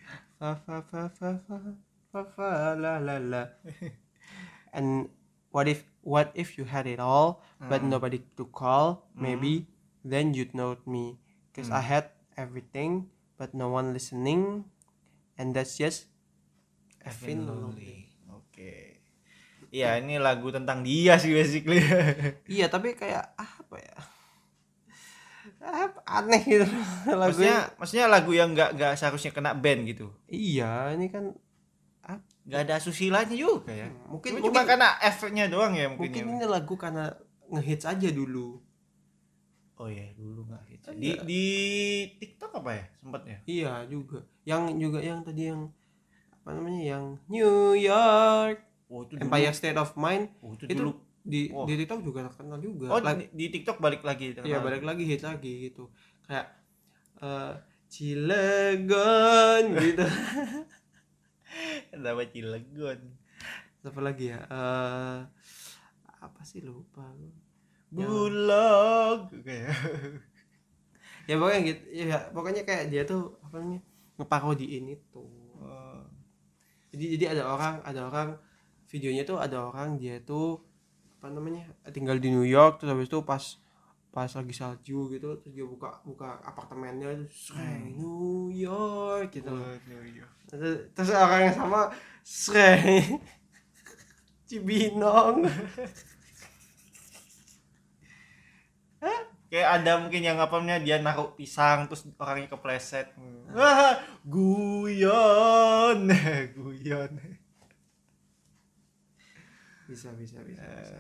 E: Fa fa fa fa fa fa fa la la la. And what if what if you had it all but nobody to call? Maybe then you'd know me. Cause I had everything but no one listening. And that's just
A: Effin lonely. Oke. Iya, ini lagu tentang dia sih basically.
E: Iya tapi kayak apa ya? Apa aneh gitu
A: maksudnya
E: lagunya.
A: maksudnya lagu yang nggak nggak seharusnya kena band gitu.
E: Iya ini kan
A: nggak ada susilanya juga ya
E: mungkin
A: cuma, cuma
E: mungkin,
A: karena efeknya doang ya mungkin,
E: mungkin
A: ya.
E: ini lagu karena ngehits aja dulu.
A: Oh ya dulu nggak hits
E: Iya.
A: di di TikTok apa ya sempat ya
E: Iya juga. Yang juga yang tadi yang apa namanya yang New York
A: oh itu
E: Empire State of Mind
A: oh, itu,
E: itu
A: dulu
E: di
A: Wah.
E: di TikTok juga terkenal juga.
A: oh
E: Lag-
A: di, di TikTok balik lagi
E: Iya balik lagi hit lagi gitu. Kayak eh Cilegon gitu.
A: Kenapa Cilegon
E: Apa lagi ya? Eh apa sih lupa gua.
A: Bulog kayak
E: Ya pokoknya gitu. Ya pokoknya kayak dia tuh apa namanya? ngeparodiin itu.
A: Oh.
E: Jadi jadi ada orang ada orang videonya tuh ada orang dia tuh apa namanya tinggal di New York terus habis itu pas pas lagi salju gitu terus dia buka buka apartemennya terus Shrek New York gitu loh. Terus, terus orang yang sama Shrek Cibinong
A: kayak ada mungkin yang apanya dia naruh pisang terus orangnya kepleset. Wah guyon. Guyon.
E: Bisa bisa bisa, bisa.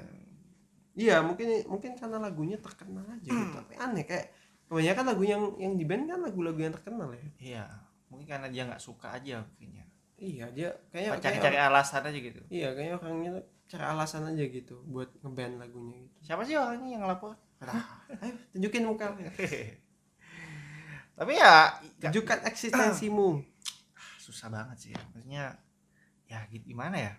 E: iya mungkin mungkin karena lagunya terkenal aja gitu. Tapi aneh kayak kebanyakan lagu yang yang di band kan lagu-lagu yang terkenal ya.
A: Iya mungkin karena dia nggak suka aja mungkinnya.
E: Iya dia kayak
A: cari-cari
E: kayak-
A: alasan aja gitu?
E: Iya kayaknya orangnya cari alasan aja gitu buat ngeband lagunya gitu.
A: Siapa sih orangnya yang lapor
E: ayo tunjukin muka.
A: Tapi ya
E: tunjukkan eksistensimu.
A: Susah banget sih ya. maksudnya ya gitu gimana ya?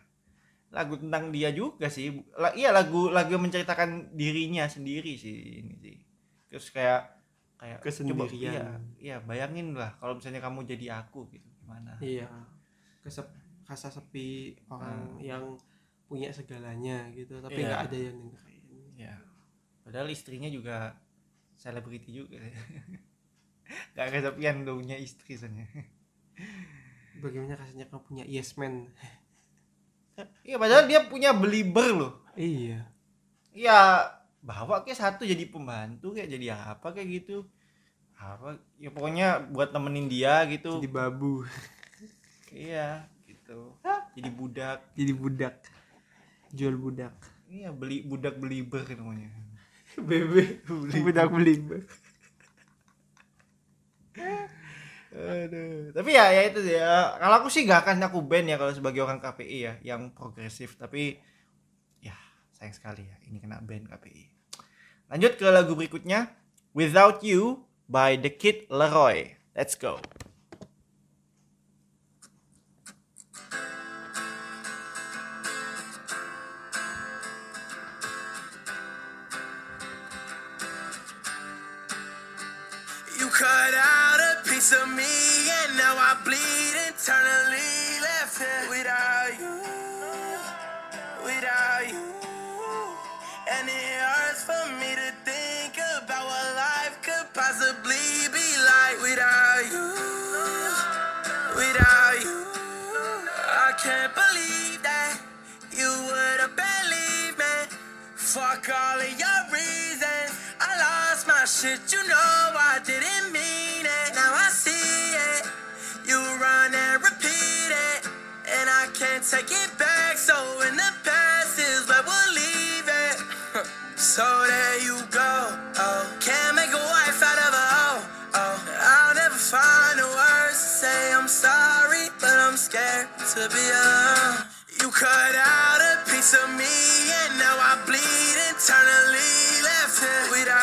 A: Lagu tentang dia juga sih La- iya lagu lagu menceritakan dirinya sendiri sih ini sih. Terus kayak kayak coba-
E: Kesendirian.
A: iya, iya bayangin lah kalau misalnya kamu jadi aku gitu gimana?
E: Iya. Kesep rasa sepi orang yang punya segalanya gitu tapi
A: Iya.
E: nggak ada yang dengerin.
A: Ya padahal istrinya juga selebriti juga. Gak kesepian udah punya istri soalnya.
E: Bagaimana rasanya kamu punya yes man?
A: Iya padahal dia punya belieber loh.
E: Iya.
A: Ya bawa kayak satu jadi pembantu kayak jadi apa kayak gitu. Apa ya pokoknya buat nemenin dia gitu.
E: Jadi babu.
A: Iya gitu. Jadi budak.
E: Jadi budak. Jual budak.
A: Iya beli budak belieber namanya
E: bebe budak beli
A: Aduh. Tapi ya ya itu sih ya. Kalau aku sih gak akan aku band ya kalau sebagai orang KPI ya yang progresif. Tapi ya sayang sekali ya ini kena band KPI. Lanjut ke lagu berikutnya Without You by The Kid Leroy. Let's go.
F: Of me, and now I bleed internally. Left here without you, without you. And it hurts for me to think about what life could possibly be like without you, without you. I can't believe that you would have believed me. Fuck all of your reasons. I lost my shit, you know I didn't mean take it back. So in the past is where we'll leave it. so there you go. Oh, can't make a wife out of a hoe. Oh, I'll never find the words to say I'm sorry, but I'm scared to be alone. You cut out a piece of me, and now I bleed internally. Left without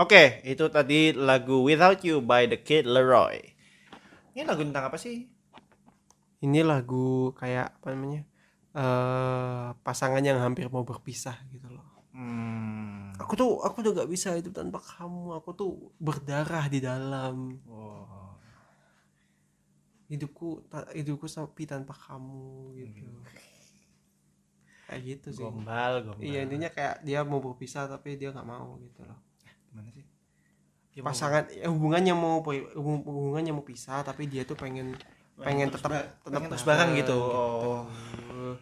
A: Oke, itu tadi lagu Without You by The Kid Leroy. Ini lagu tentang apa sih?
E: ini lagu kayak apa namanya eh pasangan yang hampir mau berpisah gitu loh
A: Hmm.
E: aku tuh aku udah gak bisa hidup tanpa kamu aku tuh berdarah di dalam
A: Wow.
E: hidupku ta- hidupku sepi tanpa kamu gitu kayak gitu sih
A: Gombal, gombal.
E: iya intinya kayak dia mau berpisah tapi dia nggak mau gitu loh
A: Gimana sih?
E: Pasangan ya, hubungannya mau hubung- hubungannya mau pisah tapi dia tuh pengen pengen tetap tetap
A: terus bareng gitu.
E: Oh.
A: Oh.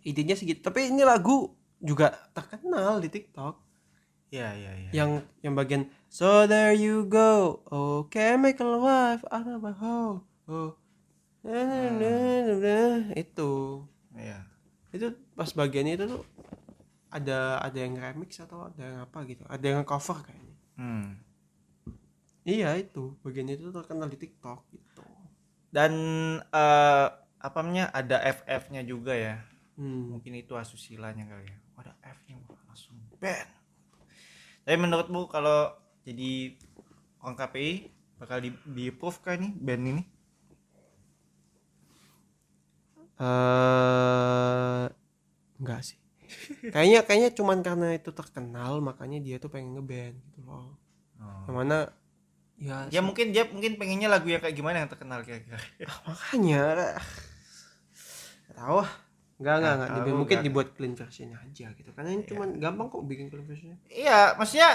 E: idenya segitu tapi ini lagu juga terkenal di TikTok
A: Iya, iya, iya.
E: yang yang bagian so there you go oh chemical wife out of my home oh na, na, na, na, na. itu
A: Iya.
E: itu pas bagian itu tuh ada ada yang remix atau ada yang apa gitu ada yang cover kayaknya
A: Hmm.
E: iya itu bagian itu terkenal di TikTok gitu
A: Dan eh apa namanya? Ada FF-nya juga ya.
E: hmm.
A: Mungkin itu asusillanya kali ya. Ada F-nya langsung ban. Tapi menurutmu kalau jadi orang KPI bakal di, di approve kah ini band ini?
E: eh enggak sih kayaknya kayaknya cuman karena itu terkenal makanya dia tuh pengen ngeband gitu loh.
A: Oh.
E: yang mana ya
A: Ya mungkin dia mungkin pengennya lagu yang kayak gimana yang terkenal kira-kira.
E: makanya. Nggak tahu ah. Enggak enggak
A: Nggak
E: enggak mungkin dibuat clean versionnya aja gitu. Karena ini cuman gampang kok bikin clean versionnya.
A: Iya, maksudnya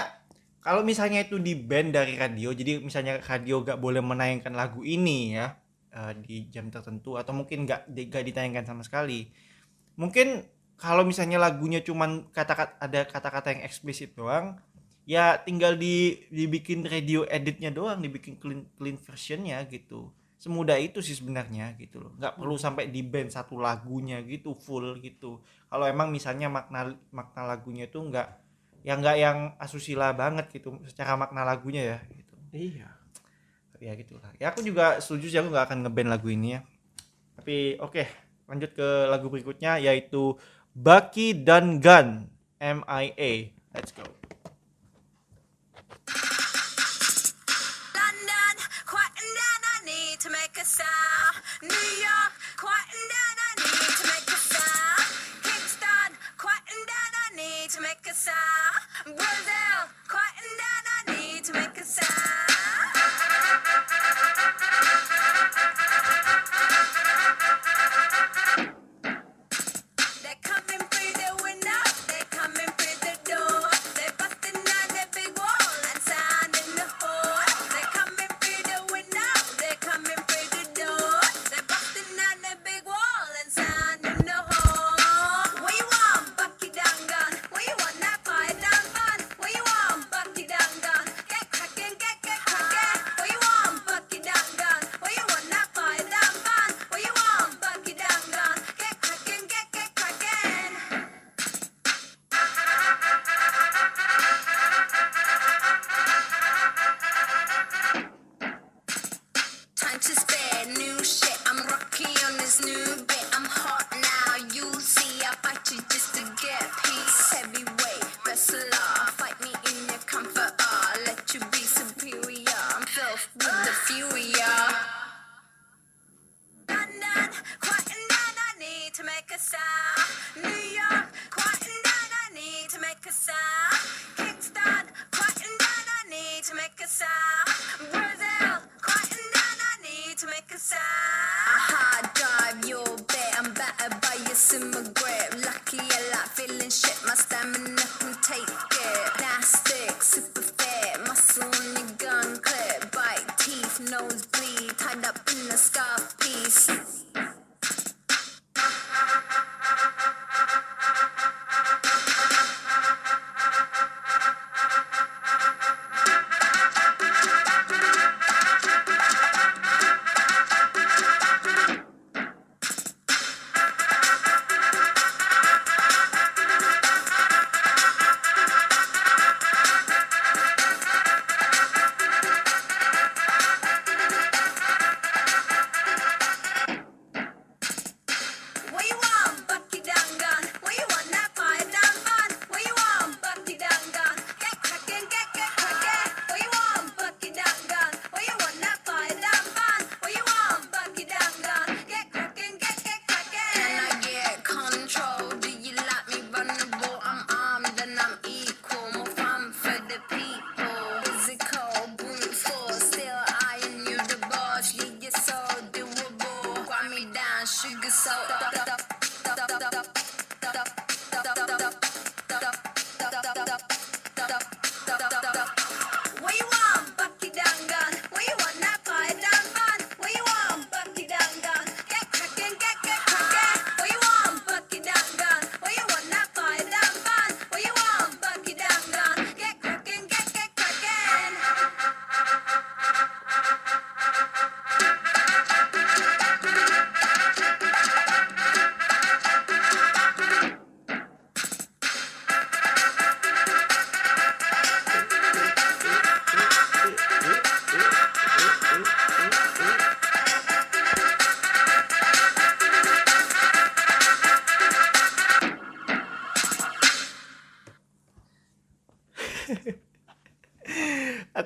A: kalau misalnya itu di band dari radio, jadi misalnya radio gak boleh menayangkan lagu ini ya eh, di jam tertentu atau mungkin gak, di- gak ditayangkan sama sekali. Mungkin kalau misalnya lagunya cuman kata-kata ada kata-kata yang eksplisit doang, ya tinggal di dibikin radio editnya doang, dibikin clean clean versionnya gitu. Semudah itu sih sebenarnya gitu loh. Nggak perlu sampai di band satu lagunya gitu full gitu. Kalau emang misalnya makna makna lagunya itu nggak yang nggak yang asusila banget gitu secara makna lagunya ya gitu
E: iya
A: ya gitulah ya aku juga setuju sih aku nggak akan ngeband lagu ini ya tapi oke lanjut ke lagu berikutnya yaitu Bucky dan Gun MIA let's go
I: London, down, I need to make a sound. New York, down, I need to make a sound. Kingston, down, I need to make a sound. Brazil,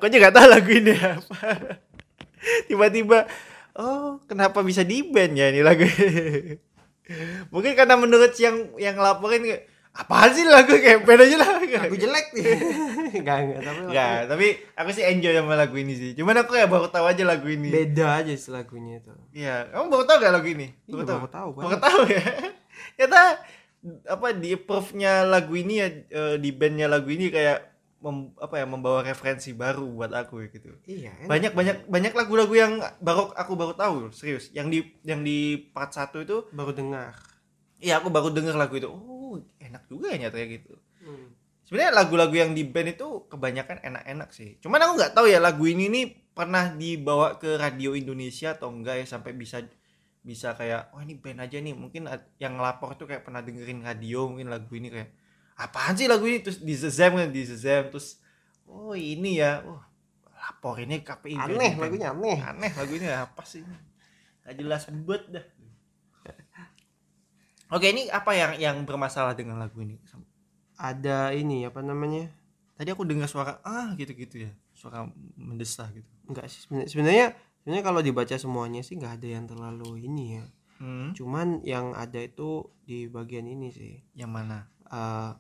A: aku aja gak tahu lagu ini apa tiba-tiba oh kenapa bisa di band ya ini lagu mungkin karena menurut yang yang laporin apaan sih lagu kayak band aja lah
E: Lagu jelek nih. Enggak, enggak, tapi
A: Enggak, tapi aku sih enjoy sama lagu ini sih. Cuman aku kayak baru tahu aja lagu ini.
E: beda aja sih lagunya itu.
A: Iya, kamu baru tahu gak lagu ini?
E: Iya, baru tahu,
A: Baru
E: banget.
A: tahu ya. Ternyata apa di approve-nya lagu ini ya eh, di bandnya lagu ini kayak membawa referensi baru buat aku ya gitu.
E: Iya. enak.
A: Banyak banyak banyak lagu-lagu yang baru aku baru tahu serius. Yang di yang di part 1 itu
E: baru dengar.
A: iya aku baru denger lagu itu. Oh, enak juga ya nyatanya gitu.
E: Hmm.
A: Sebenarnya lagu-lagu yang di band itu kebanyakan enak-enak sih. Cuman aku nggak tahu ya lagu ini nih pernah dibawa ke radio Indonesia atau enggak ya sampai bisa bisa kayak oh ini band aja nih mungkin yang ngelapor tuh kayak pernah dengerin radio mungkin lagu ini kayak apaan sih lagu ini terus di Shazam kan di Shazam terus oh ini ya oh lapor ini KPI
E: Aneh lagunya aneh.
A: aneh lagu ini apa sih Gak jelas bet dah Oke ini apa yang yang bermasalah dengan lagu ini?
E: Ada ini apa namanya?
A: Tadi aku dengar suara ah gitu-gitu ya, suara mendesah gitu.
E: Enggak sih sebenarnya sebenarnya sebenarnya kalau dibaca semuanya sih nggak ada yang terlalu ini ya.
A: Hmm,
E: Cuman yang ada itu di bagian ini sih.
A: yang mana?
E: Uh,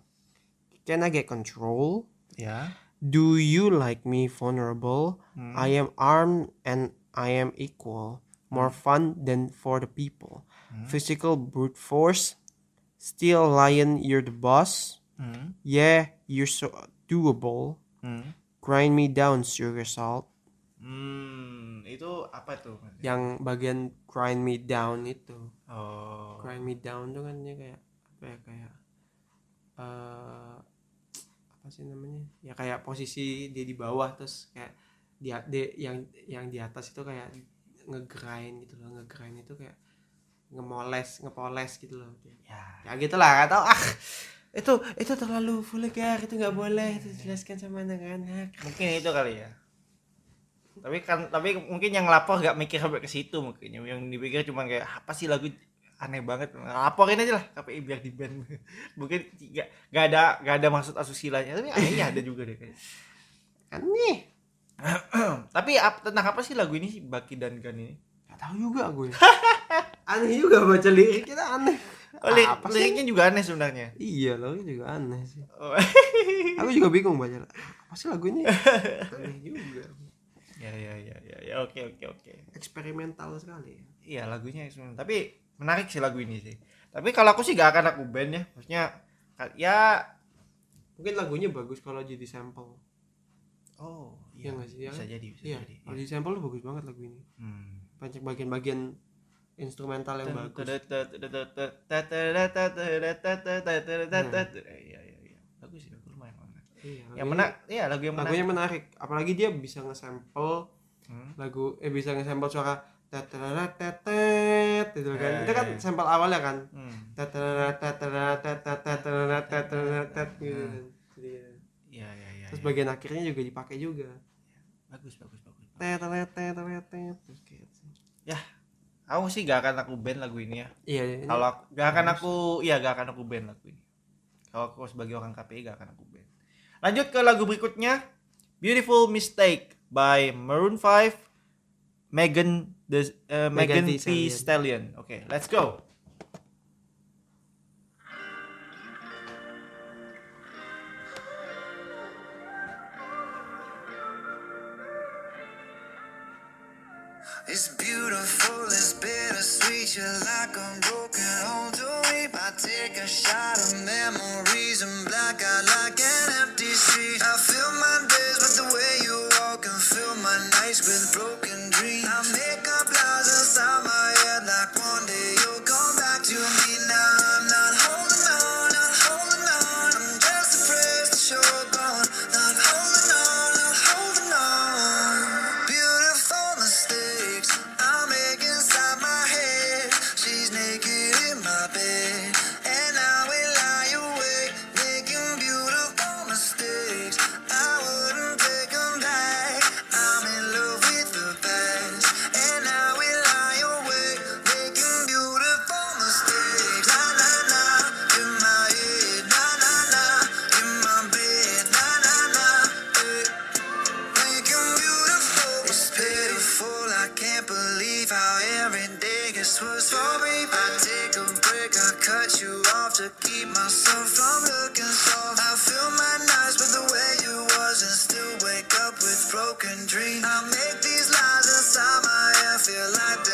E: can I get control?
A: Ya.
E: Do you like me vulnerable?
A: Hmm.
E: I am armed and I am equal. More fun than for the people. Physical brute force. Still lion, you're the boss.
A: Hmm.
E: Yeah, you're so doable.
A: Hmm.
E: Grind me down, sugar salt.
A: Hmm, itu apa tuh?
E: Yang bagian grind me down itu.
A: Oh.
E: Grind me down tuh kan dia kayak apa ya kayak eh apa sih namanya? Ya kayak posisi dia di bawah terus kayak dia, dia yang yang di atas itu kayak ngegrind gitu loh, ngegrind itu kayak ngemoles, ngepoles gitu loh.
A: Ya.
E: Ya gitulah, atau ah itu itu terlalu vulgar itu nggak boleh itu jelaskan sama anak-anak
A: Mungkin itu kali ya. Tapi kan tapi mungkin yang lapor gak mikir sampai ke situ mungkin. Yang dipikir cuma kayak apa sih lagu aneh banget. Laporin aja lah KPI biar di band. mungkin gak, gak ada gak ada maksud asusilanya. Tapi aneh ada juga deh kayaknya.
E: aneh
A: Tapi ap- tentang apa sih lagu ini sih Baki dan Gan ini?
E: Gak tahu juga gue. aneh juga baca lirik kita aneh.
A: Oh, li-
E: Apa sih?
A: liriknya juga aneh sebenarnya.
E: Iya lagu juga aneh sih.
A: Oh.
E: Aku juga bingung baca. Apa sih lagu ini? aneh juga.
A: ya ya ya ya ya oke oke oke.
E: Eksperimental sekali.
A: Iya lagunya sebenarnya. Tapi menarik sih lagu ini sih. Tapi kalau aku sih gak akan aku band ya. Maksudnya ya
E: Mungkin lagunya bagus kalau jadi sampel.
A: oh
E: Iya nggak sih? Ya
A: bisa
E: kan?
A: jadi bisa
E: Iya.
A: jadi.
E: Kalau di sampel bagus banget lagu ini.
A: Hmm.
E: Banyak bagian-bagian instrumental yang bagus.
A: Iya iya iya. Bagus sih, bagus lumayan banget.
E: Iya,
A: Yang menak, iya lagu yang menarik.
E: lagunya menarik apalagi dia bisa nge-sample
A: Hmm.
E: lagu eh bisa nge-sample suara tetetetet, gitu kan.
A: Iya,
E: Itu kan iya, iya. sampel awalnya kan?
A: Tetet
E: terus bagian akhirnya juga dipakai juga
A: bagus bagus bagus. Aku sih gak akan aku band lagu ini ya
E: iya
A: kalau gak akan aku iya gak akan aku band lagu ini kalau sebagai orang gak akan aku band lanjut ke lagu berikutnya Beautiful Mistake by Maroon Megan the eh, Megan,
E: Megan
A: Thee
E: Thee
A: Stallion. Okay, let's go.
J: It's beautiful, it's bittersweet. You're like a broken home to me. I take a shot of memories and black out like an empty street. I fill my days with the way you walk and fill my nights with broken broken dreams. I make these lies inside my head feel like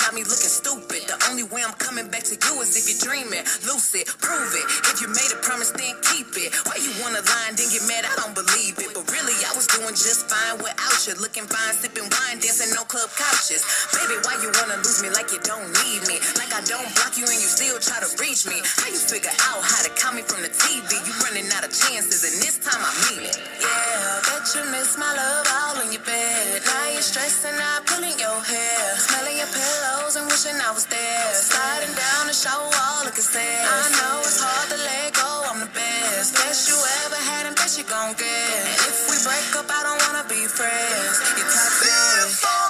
K: got me looking stupid. The only way I'm coming back to you is if you're dreaming. Lucid, prove it. If you made a promise, then keep it. Why you wanna lie and then get mad? I don't believe it. But really, I was doing just fine without you. Looking fine, sipping wine, dancing no club couches. Baby, why you wanna lose me like you don't need me? Like I don't block you and you still try to reach me. How you figure out how to call me from the TV? You running out of chances, and this time I mean it. Yeah, bet you miss my love all in your bed. Now you're stressing out, pulling your hair, your pillows and wishing I was there. Sliding down the shower wall, looking sad. I know it's hard to let go. I'm the best, best you ever had, and best you gon' get. And if we break up, I don't wanna be friends. You're toxic.
J: Beautiful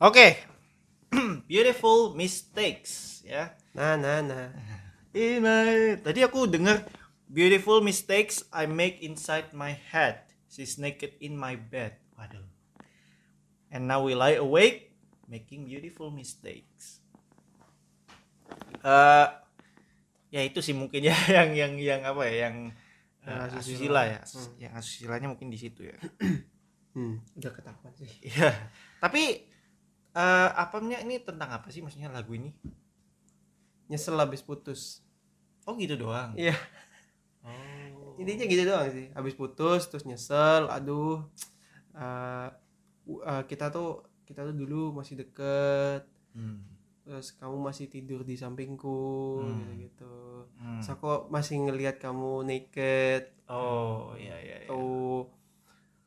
A: Oke. Beautiful mistakes ya.
E: Nah, nah, nah.
A: In my- Tadi aku dengar beautiful mistakes I make inside my head. She's naked in my bed. Waduh. And now we lie awake making beautiful mistakes. Eh ya itu sih mungkin ya yang yang yang apa ya
E: yang
A: eh,
E: asusila.
A: asusila ya. Asus- Yang asusilanya mungkin di situ ya.
E: Hmm, udah ketahuan sih.
A: Iya. Tapi eh apanya ini tentang apa sih maksudnya lagu ini?
E: Nyesel habis putus.
A: Oh gitu doang.
E: Iya.
A: Oh.
E: Intinya gitu doang sih. Habis putus terus nyesel, aduh. eh, u- eh, kita tuh kita tuh dulu masih deket
A: Hmm.
E: terus kamu masih tidur di sampingku
A: Hmm.
E: gitu gitu
A: Hmm.
E: terus aku masih ngelihat kamu naked
A: Oh, iya iya iya.
E: tuh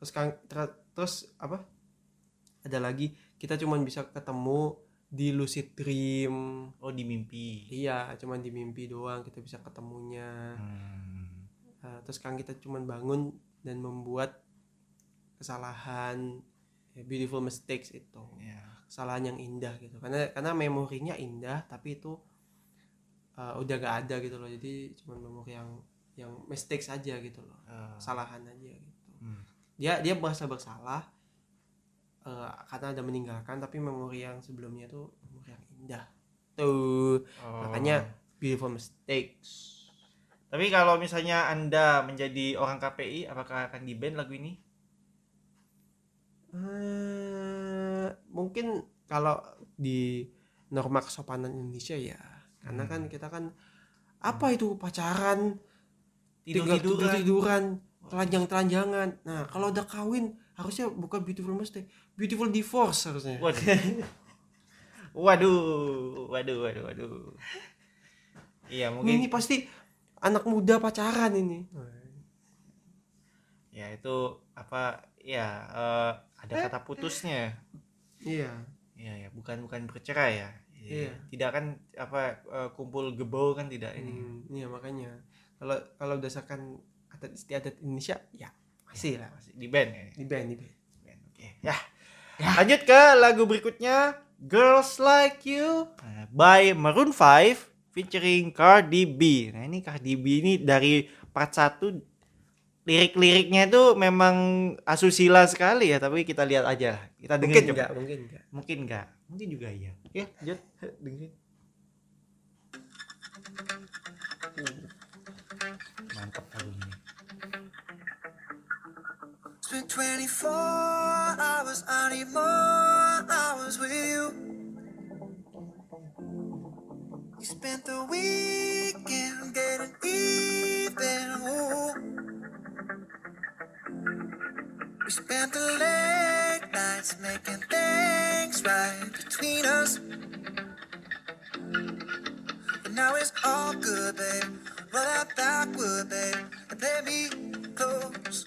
E: terus kan ter- terus apa ada lagi kita cuman bisa ketemu di lucid dream
A: Oh, di mimpi.
E: iya cuman di mimpi doang kita bisa ketemunya
A: Hmm.
E: Nah, terus kan kita cuman bangun dan membuat kesalahan ya, beautiful mistakes itu
A: Ya.
E: kesalahan yang indah gitu karena karena memorinya indah tapi itu uh, udah gak ada gitu loh jadi cuman memori yang yang mistakes aja gitu loh
A: Ah.
E: kesalahan aja gitu
A: Hmm.
E: dia dia merasa bersalah uh, karena ada meninggalkan tapi memori yang sebelumnya tuh memori yang indah. Tuh.
A: Oh.
E: makanya beautiful mistakes.
A: Tapi kalau misalnya Anda menjadi orang KPI, apakah akan di ban lagu ini?
E: Eh, mungkin kalau di norma kesopanan Indonesia ya. Karena kan kita kan apa itu pacaran? Tidur tidur
A: Tidur-tiduran.
E: tiduran telanjang telanjangan nah kalau udah kawin harusnya bukan beautiful mistake beautiful divorce harusnya
A: Waduh. waduh, waduh, waduh, waduh. Iya, mungkin
E: ini pasti anak muda pacaran ini
A: ya itu apa ya eh, ada kata putusnya.
E: iya
A: Iya ya, bukan bukan bercerai ya.
E: Iya.
A: Tidak kan apa eh, kumpul gebau kan tidak ini.
E: Hmm, iya makanya kalau kalau berdasarkan adat istiadat Indonesia ya masih lah
A: Masih di ban ya.
E: di band di band
A: Ban, Oke. Ya. Lanjut ke lagu berikutnya Girls Like You nah, by Maroon 5 featuring Cardi B. Nah, ini Cardi B ini dari part 1 lirik-liriknya itu memang asusila sekali ya, tapi kita lihat aja. Kita
E: Mungkin enggak,
A: coba.
E: mungkin enggak.
A: Mungkin enggak. Mungkin juga iya. Ya, lanjut dengerin. Mantap.
J: Spent 24 hours, I need more hours with you. You spent the weekend getting even. Ooh. We spent the late nights making things right between us. But now it's all good, babe. Roll that backward, babe, and play me close.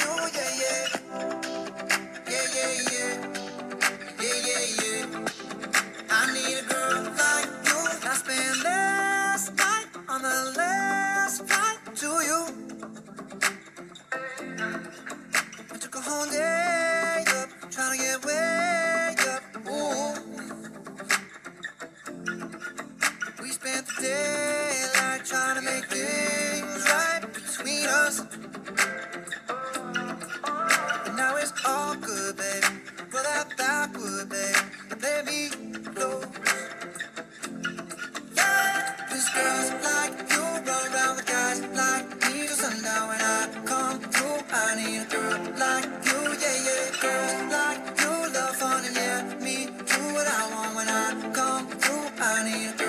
J: Need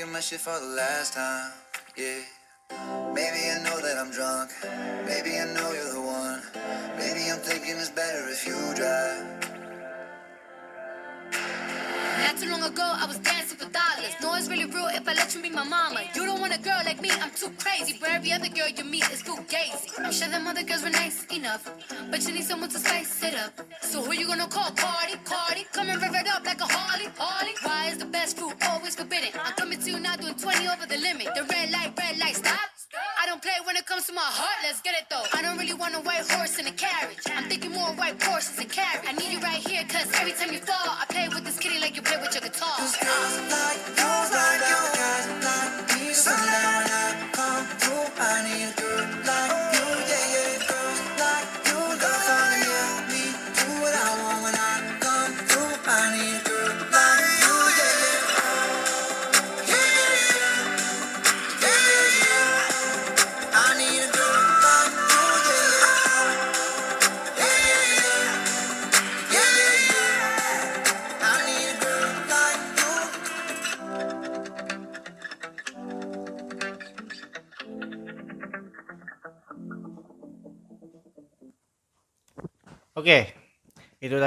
J: Maybe taking my shit for the last time. Yeah. Maybe I know that I'm drunk. Maybe I know you're the one. Maybe I'm thinking it's better if you drive.
L: Not too long ago, I was dancing for dollars. No, it's really real if I let you be my mama. You don't want a girl like me, I'm too crazy. But every other girl you meet is gazy. I'm sure them other girls were nice enough, but you need someone to spice I don't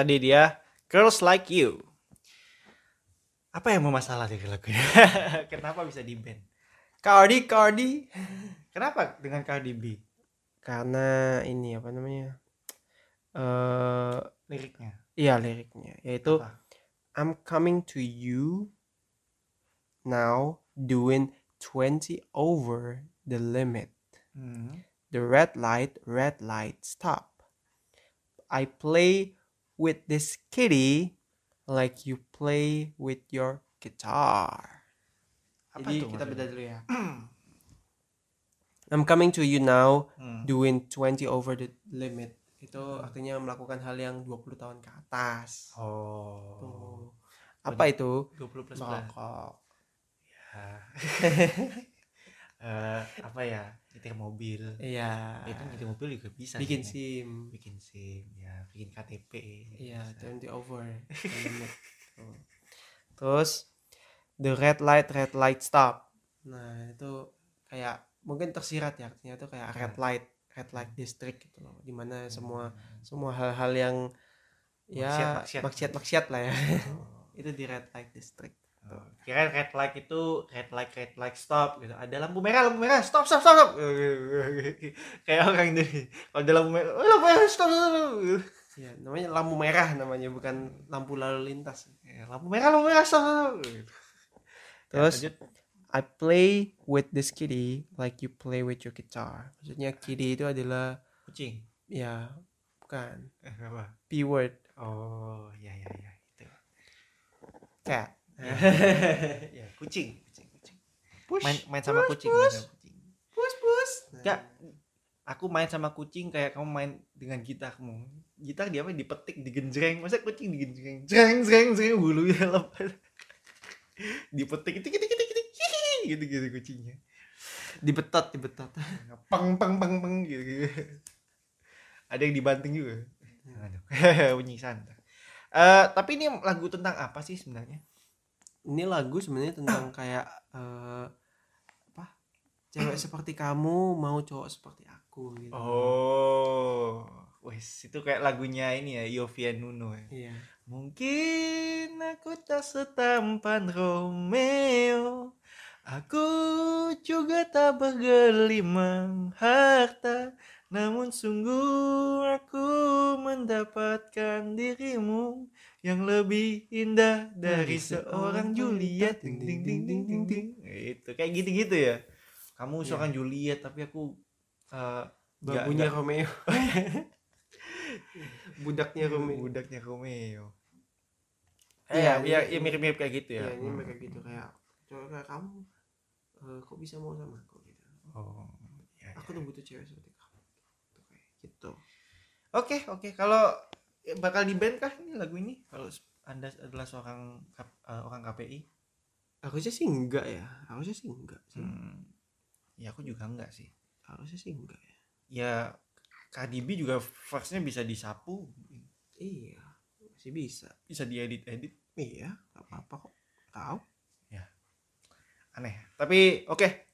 A: tadi dia Girls Like You. Apa yang bermasalah dari lagunya? Kenapa bisa di ban?
E: Cardi, Cardi.
A: Kenapa dengan Cardi B
E: Karena ini apa namanya? Eh,
A: liriknya?
E: iya liriknya, yaitu
A: Apa?
E: I'm coming to you now doing 20 over the limit.
A: Hmm.
E: The red light, red light, stop. I play with this kitty like you play with your guitar.
A: Apa
E: Jadi
A: tuh
E: kita beda dulu ya. I'm coming to you now
A: Hmm.
E: doing 20 over the limit. Itu artinya melakukan hal yang 20 tahun ke atas.
A: Oh.
E: Tuh. Apa itu?
A: 20 plus.
E: Merokok.
A: Ya. Eh, apa ya? Nyetir mobil.
E: Iya.
A: Ya kan nyetir mobil juga bisa.
E: Bikin
A: sih,
E: SIM.
A: bikin SIM, ya, bikin KTP.
E: Iya. 20 over. Terus the red light red light stop. Nah, itu kayak mungkin tersirat ya artinya itu kayak red light red light district gitu loh. Di mana semua semua hal-hal yang ya
A: Maksiat, maksiat.
E: maksiat maksiat lah ya. itu di red light district.
A: Kirain red light itu red light red light stop gitu. Ada lampu merah lampu merah stop stop stop. stop. Kayak orang ini. Kalau ada lampu merah, oh, lampu merah stop stop. stop.
E: Ya, namanya lampu merah namanya bukan lampu lalu lintas.
A: Ya, lampu merah lampu merah stop. stop.
E: Terus
A: lanjut.
E: I play with this kitty like you play with your guitar. Maksudnya kitty itu adalah
A: kucing.
E: ya bukan
A: Eh, apa?
E: p word
A: Oh, ya ya ya itu.
E: cat.
A: ya, kucing, kucing, kucing. Main main sama kucing, main sama kucing.
E: Pus pus.
A: Enggak. Aku main sama kucing kayak kamu main dengan gitarmu. Gitar dia apa dipetik, digenjreng. Masa kucing digenjreng? Jreng jreng jreng bulunya lepas. dipetik itu gitu gitu gitu. Gitu gitu kucingnya.
E: Dibetot, dibetot.
A: Peng peng peng peng gitu gitu. Ada yang dibanting juga. Aduh. Bunyi santai. Eh, tapi ini lagu tentang apa sih sebenarnya?
E: Ini lagu sebenarnya tentang kayak eh, apa? Cewek seperti kamu mau cowok seperti aku gitu.
A: Oh, wes itu kayak lagunya ini ya Yovie Nuno ya.
E: Iya.
A: Mungkin aku tak setampan Romeo Aku juga tak bergelimang harta Namun sungguh aku mendapatkan dirimu Yang lebih indah dari seorang Juliet ding ding ding ding ding ding Itu kayak gitu-gitu ya Kamu seorang Juliet tapi aku eh,
E: Babunya
A: nggak-
E: Romeo. Budaknya Romeo.
A: budaknya Romeo.
E: Iya,
A: Iya, iya,
E: ini-
A: iya mirip-mirip kayak gitu ya.
E: Iya, ini gitu kayak cowok kayak kamu eh, kok bisa mau sama aku gitu.
A: Oh, iya, iya.
E: Aku tuh butuh cewek seperti kamu. Gitu, kayak gitu.
A: Oke, oke. Kalau eh, bakal di band kah ini lagu ini? Kalau Anda adalah seorang eh, orang KPI?
E: Harusnya sih enggak ya. Harusnya sih enggak sih.
A: Hmm. Ya aku juga enggak sih.
E: Harusnya sih enggak ya.
A: Ya Cardi B juga verse-nya bisa disapu,
E: Iya, masih bisa.
A: bisa diedit-edit.
E: Iya, nggak apa-apa kok. Tahu?
A: Aneh. Tapi oke.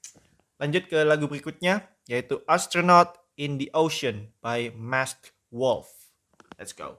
A: Lanjut ke lagu berikutnya yaitu Astronaut in the Ocean by Masked Wolf. Let's go.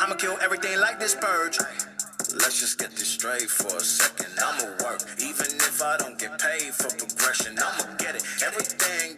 M: I'ma kill everything like this purge. Let's just get this straight for a second. I'ma work, even if I don't get paid for progression. I'ma get it. Everything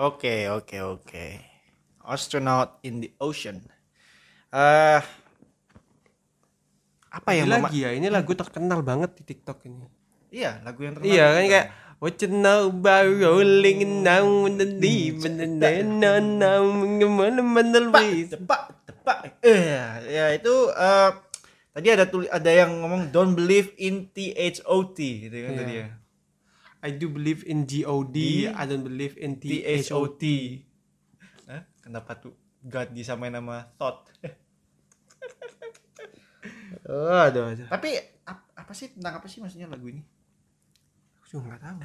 A: Oke, oke, oke. Astronaut in the ocean. Eh apa yang
E: lagi ya, ini lagu terkenal banget di TikTok ini.
A: Iya, lagu yang terkenal.
E: Iya kan kayak What you know about rolling down the deep and then no no gimana mandel
A: tepak, tepak. Eh, ya itu eh tadi ada tuli, ada yang ngomong don't believe in THOT gitu kan
E: Iya.
A: tadi ya.
E: I do believe in God, I don't believe in
A: THOT.
E: THOT.
A: Hah? Kenapa tuh God disamain nama thought?
E: Aduh, aduh.
A: Tapi ap- apa sih tentang apa sih maksudnya lagu ini?
E: Aku juga nggak tahu.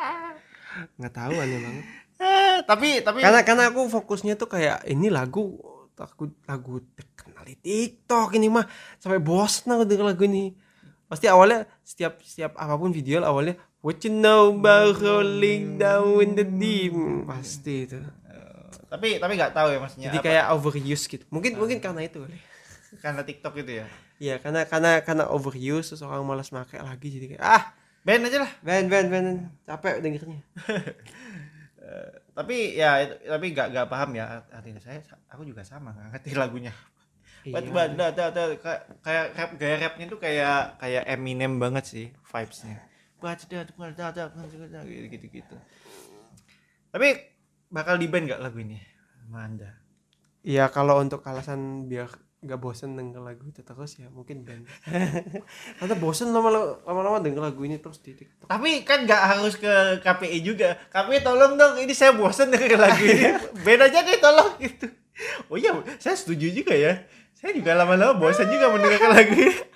E: nggak tahu aneh banget.
A: Tapi tapi
E: Karena karena aku fokusnya tuh kayak ini lagu lagu lagu terkenal di TikTok ini mah sampai bosan aku denger lagu ini. Pasti awalnya setiap setiap apa pun video awalnya What you know about rolling down in the deep pasti itu.
A: tapi tapi nggak tahu ya maksudnya.
E: Jadi
A: apa-
E: kayak overuse gitu. Mungkin mungkin karena itu kali.
A: karena TikTok itu ya.
E: Iya, karena karena karena overuse terus orang malas pakai lagi jadi kayak ah,
A: Band aja lah.
E: ben ben ben capek dengernya.
A: Tapi ya itu- tapi nggak nggak paham ya artinya saya aku juga sama nggak ngerti lagunya.
E: Iya.
A: Ada ada ada kayak kayak rap gaya rapnya tuh kayak kayak Eminem banget sih vibesnya. Gitu gitu gitu. Tapi bakal di band nggak lagu ini sama anda?
E: Iya, kalau untuk alasan biar nggak bosen denger lagu itu terus ya mungkin band. Karena bosen lama lama denger lagu ini terus di TikTok.
A: Tapi kan nggak harus ke KPI juga. KPI tolong dong, ini saya bosan dengan lagu ini. Band aja deh tolong gitu. Oh iya, saya setuju juga ya. Saya juga lama-lama bosan juga mendengarkan lagu ini.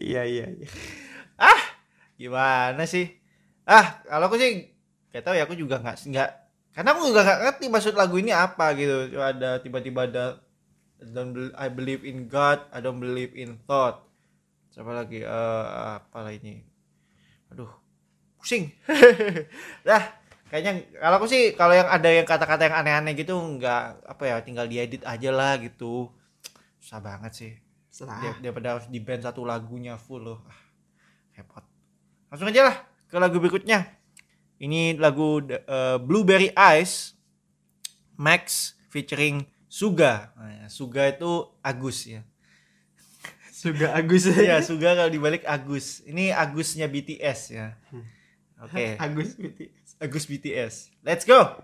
E: Iya iya iya.
A: Ah, gimana sih? Ah, kalau aku sih gak tahu ya, aku juga nggak nggak karena aku juga nggak ngerti maksud lagu ini apa gitu. Cuma Ada tiba-tiba ada I don't I believe in God, I don't believe in thought. Siapa lagi? Eh apa ini? Aduh, pusing. Dah, kayaknya kalau aku sih kalau yang ada yang kata-kata yang aneh-aneh gitu nggak apa ya, tinggal diedit aja lah gitu. Susah banget sih. Dar- daripada harus di band satu lagunya full loh. Ah, repot. Langsung aja lah ke lagu berikutnya. Ini lagu eh, Blueberry Eyes Max featuring Suga. Nah, Suga itu Agus ya.
E: Suga Agus.
A: Ya Suga kalau dibalik Agus. Ini Agusnya BTS ya. Oke.
E: Agus BTS.
A: Agus BTS let's go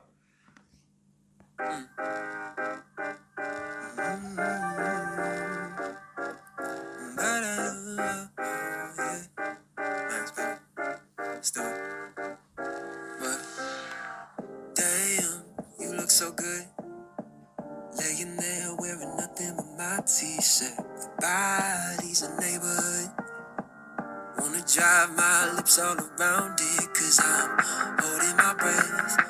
F: t-shirt. The body's a neighborhood. Wanna drive my lips all around it, cause I'm holding my breath,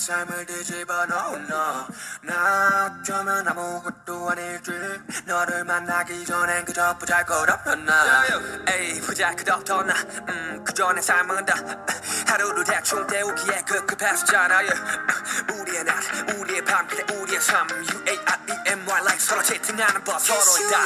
F: 삶을 뒤집어 놓은 너나? 어쩌면 아무것도 아닐지 너를 만나기 전엔 그저 보잘것없던 나? 에이 보잘것없던 나. 음, 그저 내 삶은 다 하루를 대충 때우기에 급급했었잖아 yeah. 우리의 낮 우리의 밤 그래 우리의 삶. U-A-R-E-M-Y like 서로 채팅하는 법 서로의 다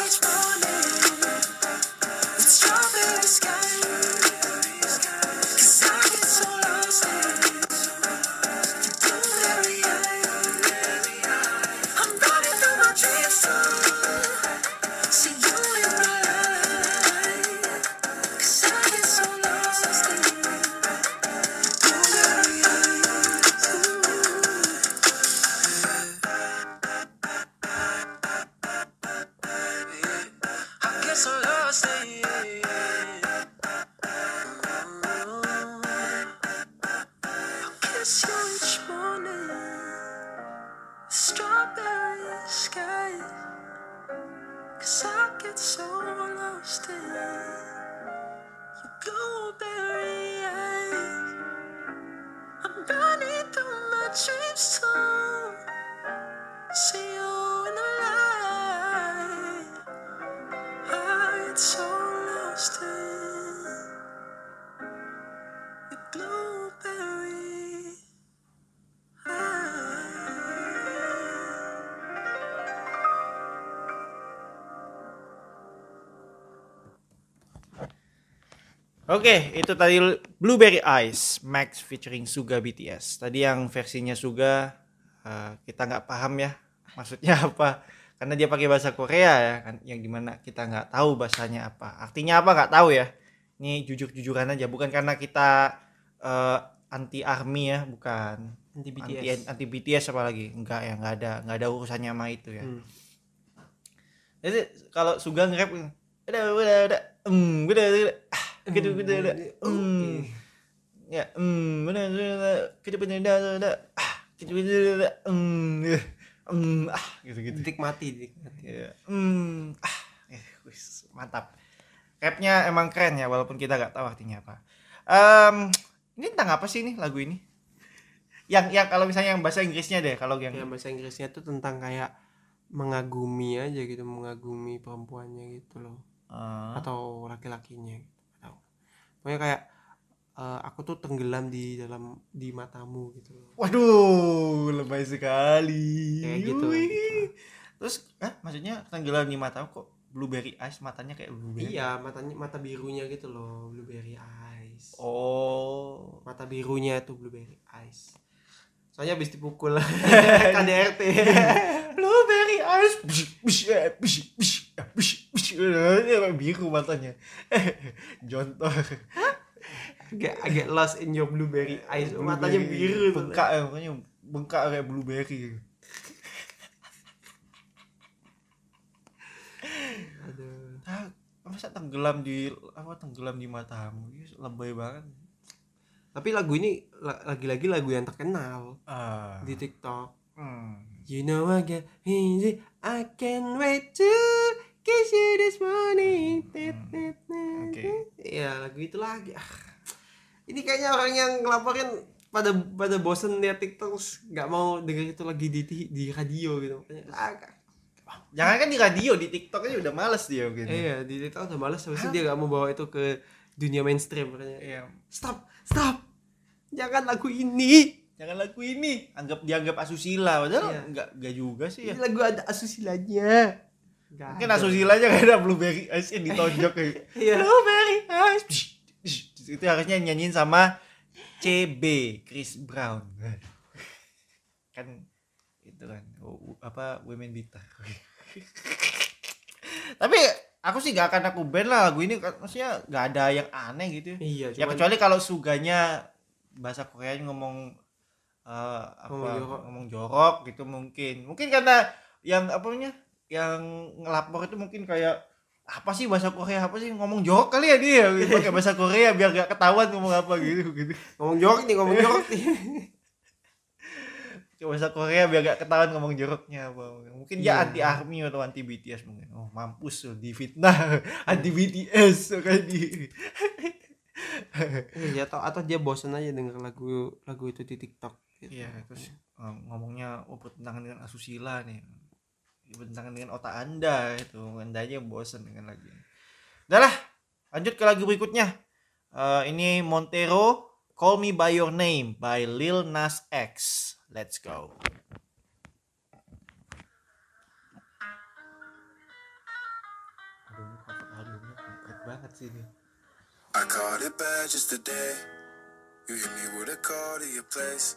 A: Oke, itu tadi Blueberry Ice Max featuring Suga BTS. Tadi yang versinya Suga eh, kita nggak paham ya maksudnya apa. Karena dia pakai bahasa Korea ya kan? Yang di mana kita nggak tahu bahasanya apa. Artinya apa nggak tahu ya? Ini jujur-jujuran aja bukan karena kita eh, anti army ya bukan.
E: Anti
A: anti
E: BTS.
A: anti BTS apalagi. Enggak ya nggak ada nggak ada urusannya sama itu ya.
E: Hmm.
A: jadi kalau Suga nge-rap udah udah udah. Hmm udah udah ah gitu gitu udah hmm. Ya hmm udah udah gitu gitu udah udah ah gitu gitu udah hmm ya, hmm ah gitu gitu.
E: Dinikmati, dinikmati.
A: ya hmm ah eh, wis, mantap. Rapnya emang keren ya walaupun kita nggak tahu artinya apa. Em, ini tentang apa sih ini lagu ini? Yang yang kalau misalnya yang bahasa Inggrisnya deh kalau yang
E: Yang bahasa Inggrisnya tuh tentang kayak mengagumi aja gitu, mengagumi perempuannya gitu loh.
A: eh,
E: Atau laki-lakinya. gitu. Pokoknya kayak eh, aku tuh tenggelam di dalam di matamu gitu.
A: Waduh, lebay sekali.
E: Kayak gitu,
A: Wih.
E: gitu.
A: Terus, ah, maksudnya tenggelam di mata kok blueberry ice matanya kayak blueberry.
E: Iya, matanya mata birunya gitu loh, blueberry eyes.
A: Oh.
E: Mata birunya tuh blueberry eyes. Soalnya habis dipukul KDRT.
A: blueberry ice. Bish, bish, eh, bish, bish, eh. Eh, biru matanya. Jontor.
E: agak agak lost in your blueberry eyes. Matanya biru.
A: Bengkak ya, makanya bengkak kayak blueberry.
E: Aduh.
A: Ah, masa tenggelam di apa tenggelam di matamu? Lebay banget.
E: Tapi lagu ini la- lagi-lagi lagu yang terkenal
A: Ah.
E: di TikTok.
A: Hmm.
E: You know I get easy, I can't wait to kiss you this morning. Tit, tit,
A: Oke.
E: tit. Iya lagu itu lagi. Ah. Ini kayaknya orang yang ngelaporin pada pada bosen lihat TikTok terus nggak mau denger itu lagi di di radio gitu. Makanya ah,
A: Jangan kan di radio, di TikTok aja udah males dia gitu.
E: iya di TikTok udah males habis itu dia nggak mau bawa itu ke dunia mainstream makanya.
A: Iya.
E: Stop, stop. Jangan lagu ini.
A: Jangan lagu ini, anggap dianggap asusila, padahal
E: Iya.
A: enggak enggak juga sih ya.
E: Ini lagu ada asusillanya. Nggak
A: Mungkin
E: ada.
A: asusila aja gak ada blueberry ice yang ditonjok kayak
E: Iya.
A: blueberry ice. Psh, psh. Itu harusnya nyanyiin sama CB Chris Brown. kan itu kan apa women beater. Tapi aku sih gak akan aku band lah lagu ini maksudnya gak ada yang aneh gitu ya.
E: Iya,
A: Ya kecuali kalau suganya bahasa Korea ngomong eh, apa
E: Ngomong
A: ngomong
E: jorok.
A: jorok. gitu mungkin. Mungkin karena yang apa namanya? Yang ngelapor itu mungkin kayak apa sih bahasa Korea apa sih ngomong jorok kali ya dia gitu. pakai bahasa Korea biar gak ketahuan ngomong apa gitu gitu.
E: ngomong jorok nih, ngomong jorok nih.
A: Bahasa Korea biar gak ketahuan ngomong joroknya apa. Mungkin dia
E: Iya.
A: anti army atau anti BTS mungkin. Oh, mampus lo difitnah anti BTS kayak di.
E: Iya, atau atau dia bosen aja denger lagu lagu itu di TikTok. Gitu.
A: Iya, terus ngomongnya oh bertentangan dengan asusila nih. Bertentangan dengan otak Anda itu. Anda aja bosan dengan lagu ini. Udah lah, lanjut ke lagu berikutnya. Eh, ini Montero Call Me By Your Name by Lil Nas X. Let's go. Banget sih ini.
H: I caught it bad just today. You hit me with a call to your place.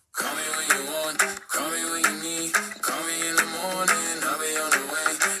H: Call me when you want, call me when you need. Call me in the morning, I'll be on the way.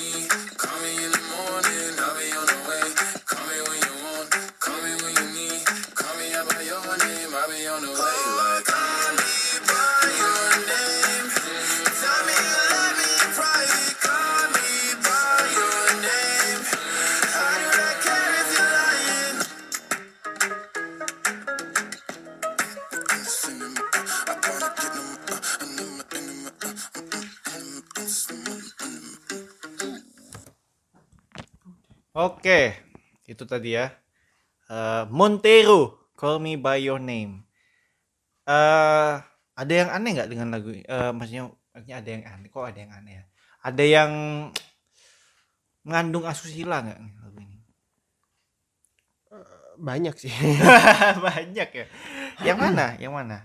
A: Oke, itu tadi ya. Eh, Montero, Call Me by Your Name. Eh, ada yang aneh nggak dengan lagu? Eh, maksudnya, maksudnya ada yang aneh. Kok ada yang aneh ya? Ada yang mengandung asusila nggak lagu ini?
E: banyak sih
A: Banyak ya. Yang mana? Yang mana?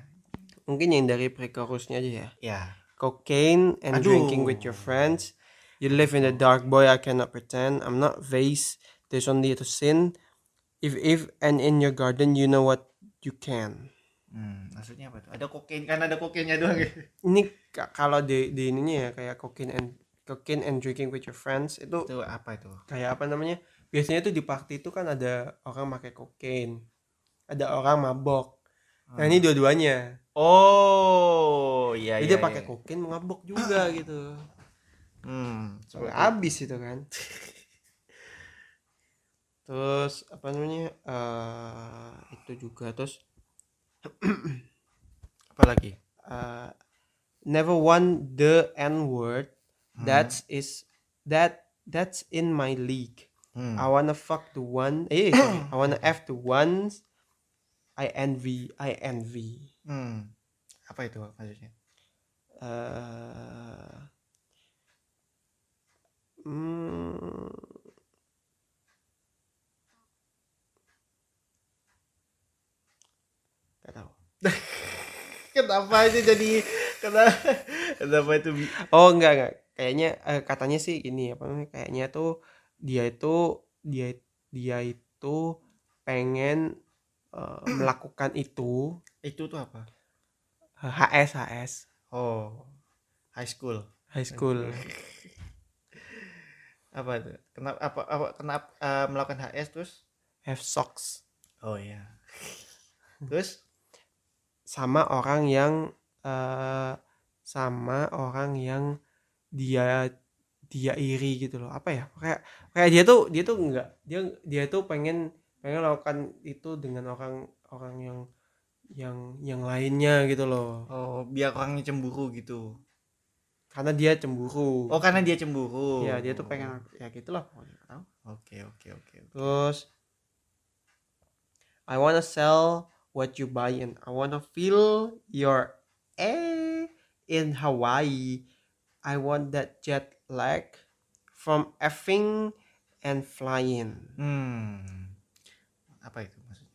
E: mungkin yang dari pre-chorusnya aja ya
A: Ya.
E: cocaine and
A: Aduh.
E: drinking with your friends you live in the dark boy I cannot pretend I'm not vase there's only to sin if if and in your garden you know what you can
A: Hmm, maksudnya apa tuh? Ada kokain kan ada kokainnya doang gitu.
E: ini ka- kalau di di ininya ya kayak cocaine and cocaine and drinking with your friends itu
A: Itu apa itu?
E: kayak apa namanya biasanya tuh di party itu kan ada orang pakai kokain ada orang mabok nah ini dua-duanya
A: Oh, iya
E: jadi
A: iya.
E: dia pakai
A: iya.
E: kokain mabok juga gitu
A: Hmm,
E: sampai habis itu kan terus apa namanya eh itu juga terus
A: apa lagi?
E: uh, never want the n word that's is that that's in my league
A: Hmm.
E: I wanna fuck the one eh sorry. I wanna f the ones I envy I envy
A: Hmm. Apa itu maksudnya?
E: uh, hmm, Gak tahu.
A: Kenapa itu jadi kenapa kenapa itu
E: Oh enggak enggak. Kayaknya eh, katanya sih ini apa namanya? Kayaknya tuh dia itu dia dia itu pengen eh, melakukan itu
A: itu tuh apa?
E: HS HS
A: Oh, high school.
E: high school.
A: Apa itu? Kenapa apa apa kenapa eh, melakukan HS terus?
E: Have socks
A: Oh iya. Terus
E: sama orang yang eh sama orang yang dia dia iri gitu loh. Apa ya? Kayak kayak dia tuh dia tuh enggak dia dia tuh pengen pengen melakukan itu dengan orang orang yang yang yang lainnya gitu loh.
A: oh biar orangnya cemburu gitu.
E: Karena dia cemburu
A: Oh karena dia cemburu.
E: ya dia tuh pengen ya gitulah.
A: Oke oke oke. oke.
E: terus I wanna sell what you buy and I wanna feel your eh in Hawaii I want that jet lag from effing and flying
A: Hmm. Apa itu maksudnya?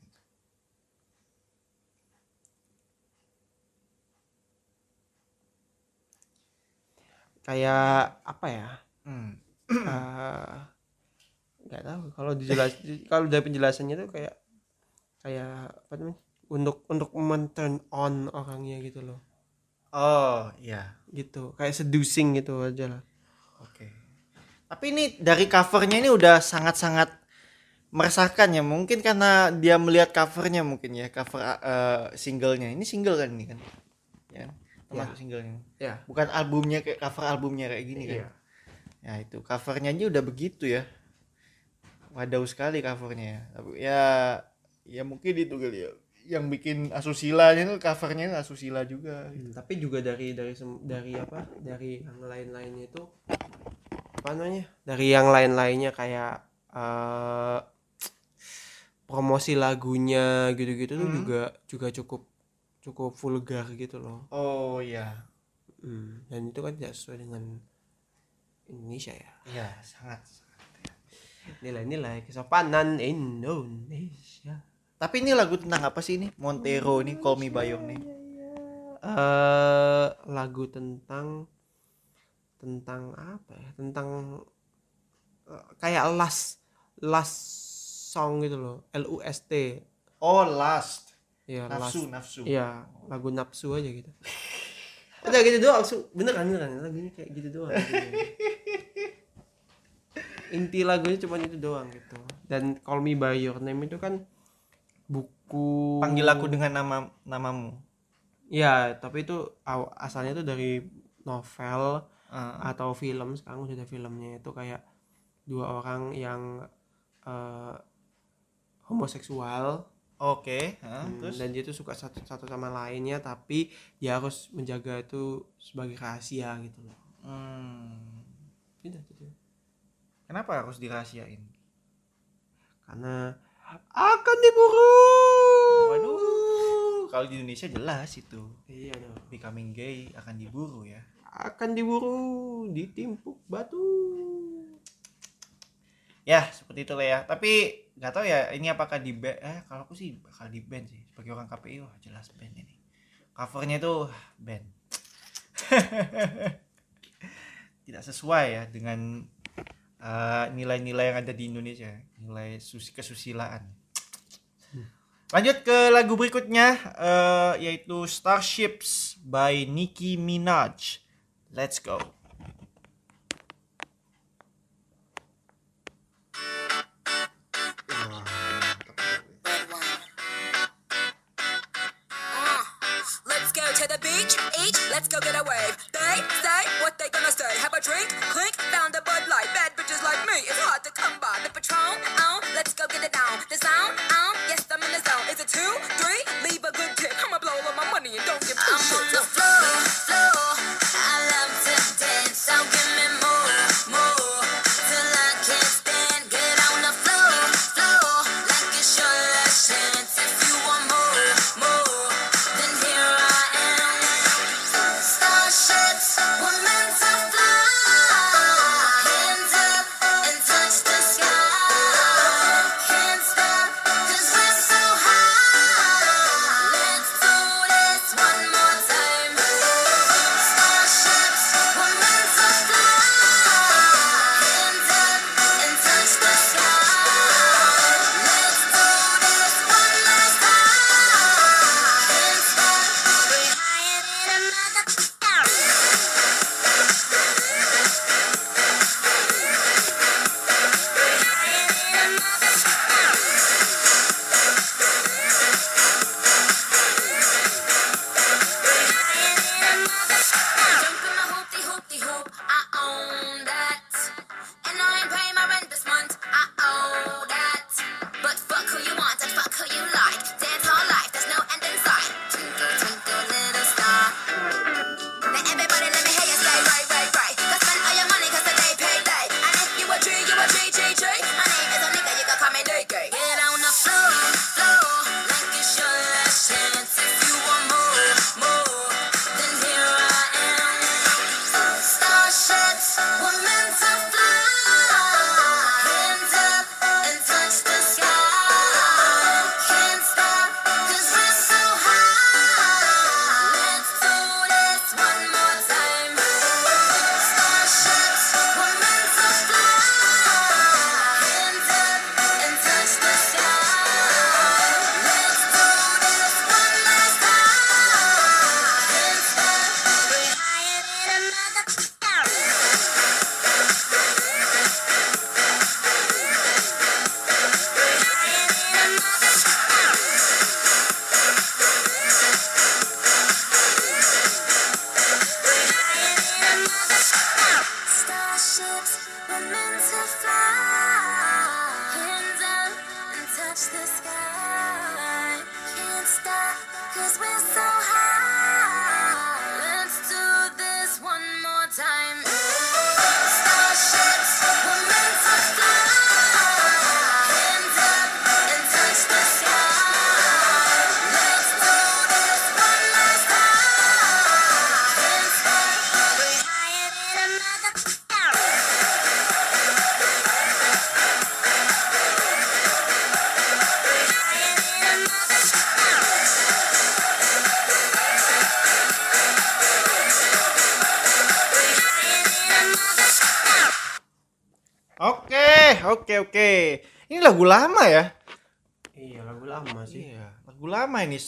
E: Kayak apa ya
A: Hmm.
E: Eh, nggak tahu kalau dijelas kalau dari penjelasannya tuh kayak kayak apa namanya untuk untuk men-turn on orangnya gitu loh
A: Oh iya.
E: gitu kayak seducing gitu aja lah
A: Oke. Tapi ini dari covernya ini udah sangat-sangat meresahkan ya. Mungkin karena dia melihat covernya mungkin ya, cover eh, singlenya. Ini single kan ini kan? Ya, termasuk singlenya.
E: ya
A: Bukan albumnya kayak cover albumnya kayak gini kan?
E: Iya.
A: Ya itu covernya aja udah begitu ya. Wadau sekali covernya ya. Tapi ya, ya mungkin itu kali ya. Yang bikin asusilanya itu covernya asusila juga.
E: Hmm, tapi juga dari dari dari apa dari yang lain-lainnya itu apa namanya dari yang lain-lainnya kayak eh promosi lagunya gitu-gitu tuh
A: Hmm.
E: juga juga cukup cukup vulgar gitu loh
A: Oh iya.
E: Hmm, dan itu kan tidak sesuai dengan Indonesia ya.
A: Iya, sangat.
E: Nilai-nilai kesopanan Indonesia.
A: Tapi ini lagu tentang apa sih ini? Montero ini Call Me By Your Name.
E: eh lagu tentang tentang apa ya? Tentang eh, kayak last last song gitu loh. L U S T.
A: Oh, Last.
E: Ya,
A: Nafsu,
E: last.
A: nafsu.
E: Iya, lagu nafsu aja gitu. Udah gitu doang, su. beneran beneran lagunya kayak gitu doang. Inti lagunya cuma itu doang gitu. Dan Call Me By Your Name itu kan buku
A: Panggil aku dengan nama namamu.
E: Ya, tapi itu asalnya tuh dari novel
A: Ah.
E: atau film. Sekarang udah ada filmnya itu kayak dua orang yang eh, homoseksual
A: Oke, ah,
E: Hmm,
A: terus
E: dan dia tuh suka satu satu sama lainnya tapi dia harus menjaga itu sebagai rahasia gitu loh.
A: Hmm,
E: Udah gitu.
A: kenapa harus dirahasiain?
E: Karena akan diburu.
A: Waduh, kalau di Indonesia jelas itu.
E: Iya dong.
A: Becoming gay akan diburu ya.
E: Akan diburu, ditimpuk batu.
A: Ya, seperti itu lah ya. Tapi nggak tahu ya ini apakah di ban eh kalau aku sih bakal di ban sih sebagai orang KPI wah jelas ban ini. Covernya itu ban. Tidak sesuai ya dengan eh, nilai-nilai yang ada di Indonesia nilai sus kesusilaan. Lanjut ke lagu berikutnya eh, yaitu Starships by Nicki Minaj. Let's go
B: they gonna say. Have a drink, clink, found a Bud Light. Bad bitches like me, it's hard to come by. The Patron, oh, let's go get it down. The sound, oh, yes, I'm in the zone. Is it two, three? Leave a good tip. I'ma blow all my money and don't give two
I: I'm on the floor, floor. I love to dance, so give me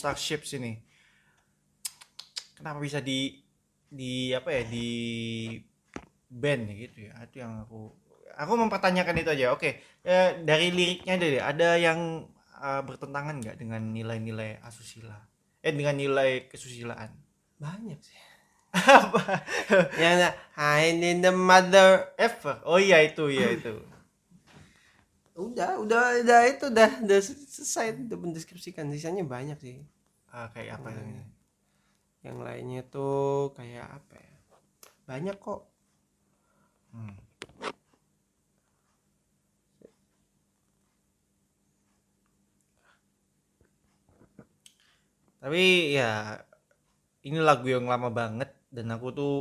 A: ini Starships ini. Kenapa bisa di di apa ya di band ya gitu ya? Itu yang aku aku mempertanyakan itu aja. Oke, eh, dari liriknya deh, ada yang eh, bertentangan nggak dengan nilai-nilai asusila? Eh dengan nilai kesusilaan?
E: Banyak sih. Apa? yang I need the mother.
A: Ever? Oh iya itu, iya itu.
E: Udah, udah, udah itu udah, udah selesai udah mendeskripsikan. Sisanya banyak sih.
A: Ah, kayak apa ini?
E: Yang lainnya tuh kayak apa ya? Banyak kok.
A: Hmm. Tapi ya ini lagu yang lama banget dan aku tuh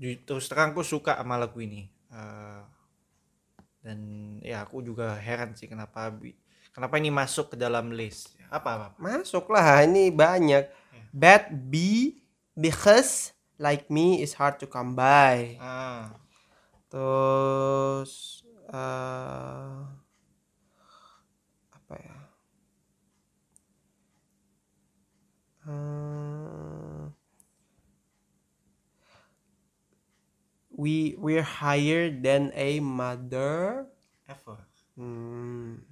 A: ju- terus terang aku suka sama lagu ini. Eh, dan ya aku juga heran sih kenapa kenapa ini masuk ke dalam list. Apa apa?
E: Masuk lah, ini banyak. Bad B because like me is hard to come by.
A: Ah,
E: Terus eh apa ya? Eh, we we're higher than a mother.
A: ever.
E: Hmm.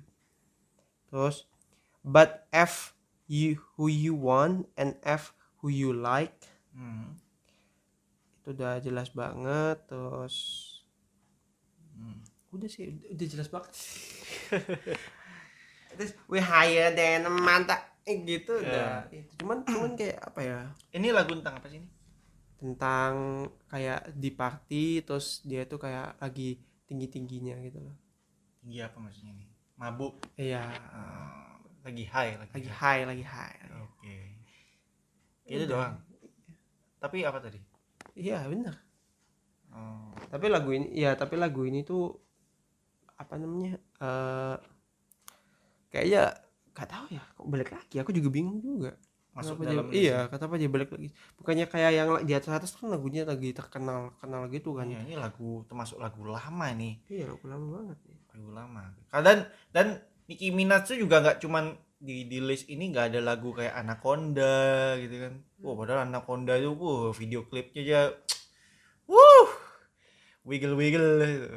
E: Terus but F you who you want and F who you like.
A: Hmm.
E: Itu udah jelas banget. Terus
A: Hmm.
E: udah sih udah, jelas banget. Terus we higher than mother eh, gitu udah. Itu cuman cuman kayak apa ya?
A: Ini lagu tentang apa sih ini?
E: Tentang kayak di party terus dia tuh kayak lagi tinggi-tingginya gitu loh.
A: Tinggi apa maksudnya ini? Mabuk.
E: Iya,
A: Ah, lagi high lagi.
E: lagi high, lagi high.
A: Oke. Itu doang. Tapi apa tadi?
E: Iya, bener.
A: Oh,
E: tapi lagu ini ya tapi lagu ini tuh apa namanya eh kayaknya gak tahu ya kok balik lagi aku juga bingung juga
A: masuk
E: Kenapa
A: dalam
E: dia, iya kenapa dia balik lagi bukannya kayak yang di atas atas kan lagunya lagi terkenal kenal gitu kan
A: Iya, ini lagu termasuk lagu lama nih,
E: iya lagu lama banget nih
A: lagu lama. Dan dan Nicki Minaj tuh juga nggak cuman di di list ini nggak ada lagu kayak Anaconda gitu kan. Wah, padahal Anaconda itu wah video klipnya aja wuh wiggle wiggle gitu.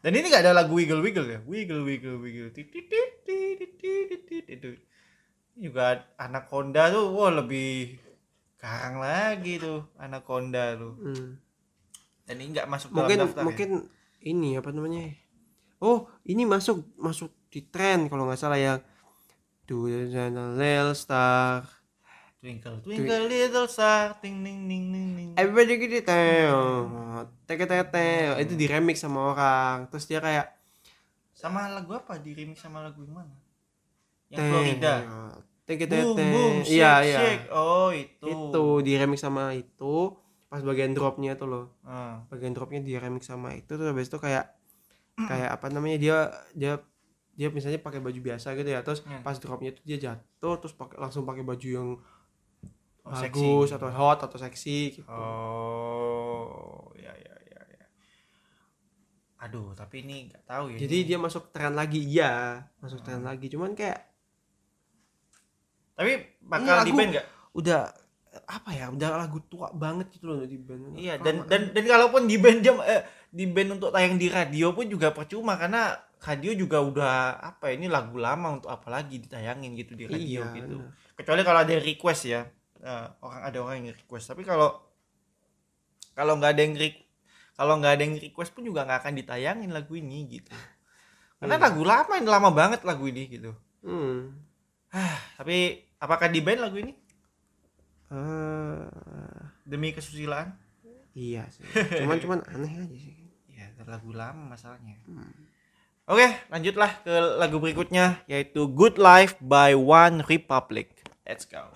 A: Dan ini nggak ada lagu wiggle wiggle ya, wiggle wiggle wiggle tit, tit, tit, tit, tit, tit, tit, itu. Juga Anaconda tuh wah lebih karang lagi tuh Anaconda tuh.
E: Hmm.
A: Dan ini nggak masuk
E: mungkin
A: dalam daftar ya?
E: mungkin ini apa namanya oh ini masuk masuk di tren kalau nggak salah yang Do the Little Star.
A: Twinkle twinkle little star ting ning ning ning ning.
E: Everybody gitu teo teke tete itu di remix sama orang. Terus dia kayak
A: Sama lagu apa? Di remix sama lagu yang mana? Yang
E: teo,
A: Florida.
E: teke tete
A: boom shake
E: iya iya.
A: shake. Oh, itu.
E: itu di remix sama itu. Pas bagian dropnya tuh loh.
A: Ah.
E: bagian dropnya di remix sama itu. Terus habis itu kayak kayak apa namanya? Dia dia dia misalnya pakai baju biasa gitu ya terus
A: Hmm.
E: pas dropnya itu dia jatuh terus pakai langsung pakai baju yang
A: Oh,
E: bagus
A: seksi.
E: atau hot atau seksi gitu
A: Oh, ya ya ya ya. Aduh, tapi ini nggak tahu ya.
E: jadi
A: ini.
E: dia masuk tren lagi iya masuk tren lagi cuman kayak
A: tapi bakal di band nggak?
E: udah apa ya udah lagu tua banget gitu loh di band
A: Iya,
E: Lama
A: dan
E: kan.
A: dan dan kalaupun di band jam eh, di band untuk tayang di radio pun juga percuma karena radio juga udah apa ya, ini lagu lama untuk apa lagi ditayangin gitu di radio
E: Iya,
A: gitu.
E: benar.
A: Kecuali kalau ada request ya. eh, orang ada orang yang request, tapi kalau kalau nggak ada yang kalau nggak ada yang request pun juga nggak akan ditayangin lagu ini gitu. Karena
E: Iya.
A: lagu lama ini lama banget lagu ini gitu.
E: hmm.
A: Tapi apakah di band lagu ini
E: Eh,
A: demi kesusilaan?
E: iya sih cuman cuman aneh aja sih
A: Ya, lagu lama masalahnya. Oke, lanjutlah ke lagu berikutnya yaitu Good Life by One Republic. Let's go.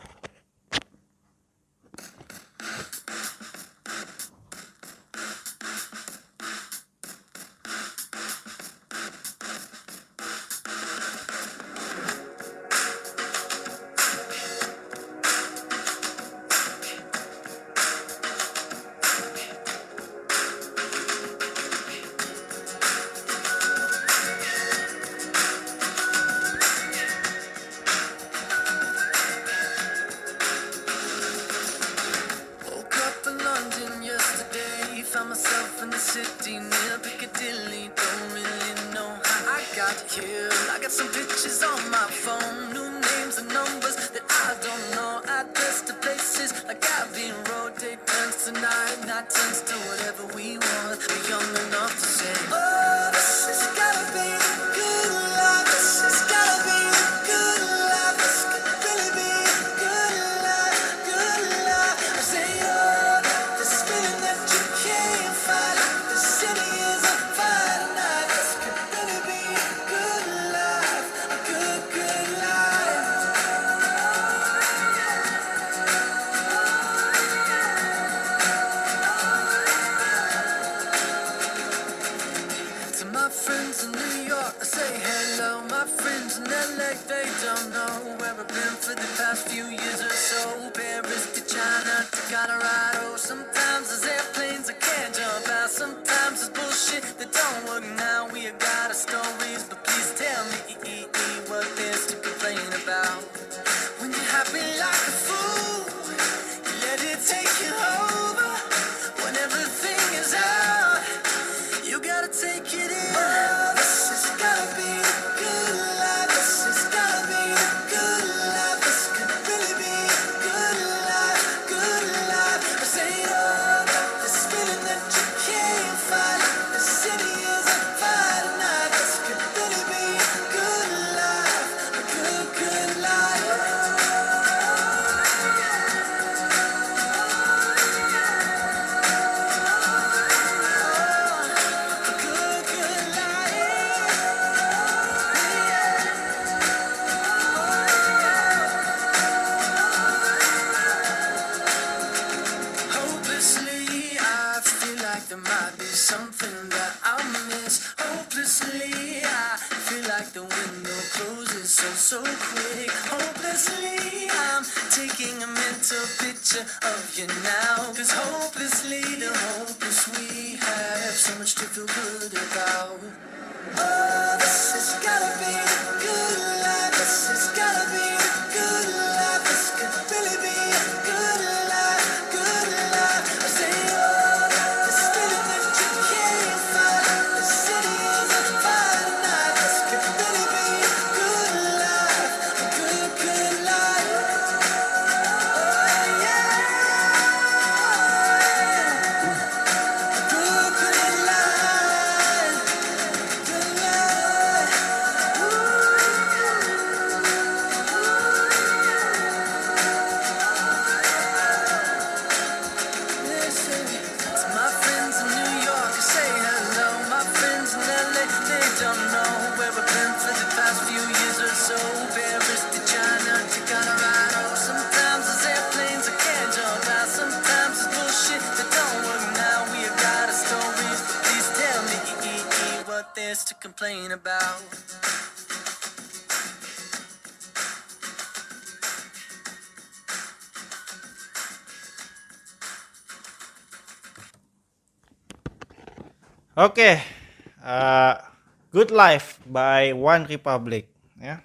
A: One Republic ya.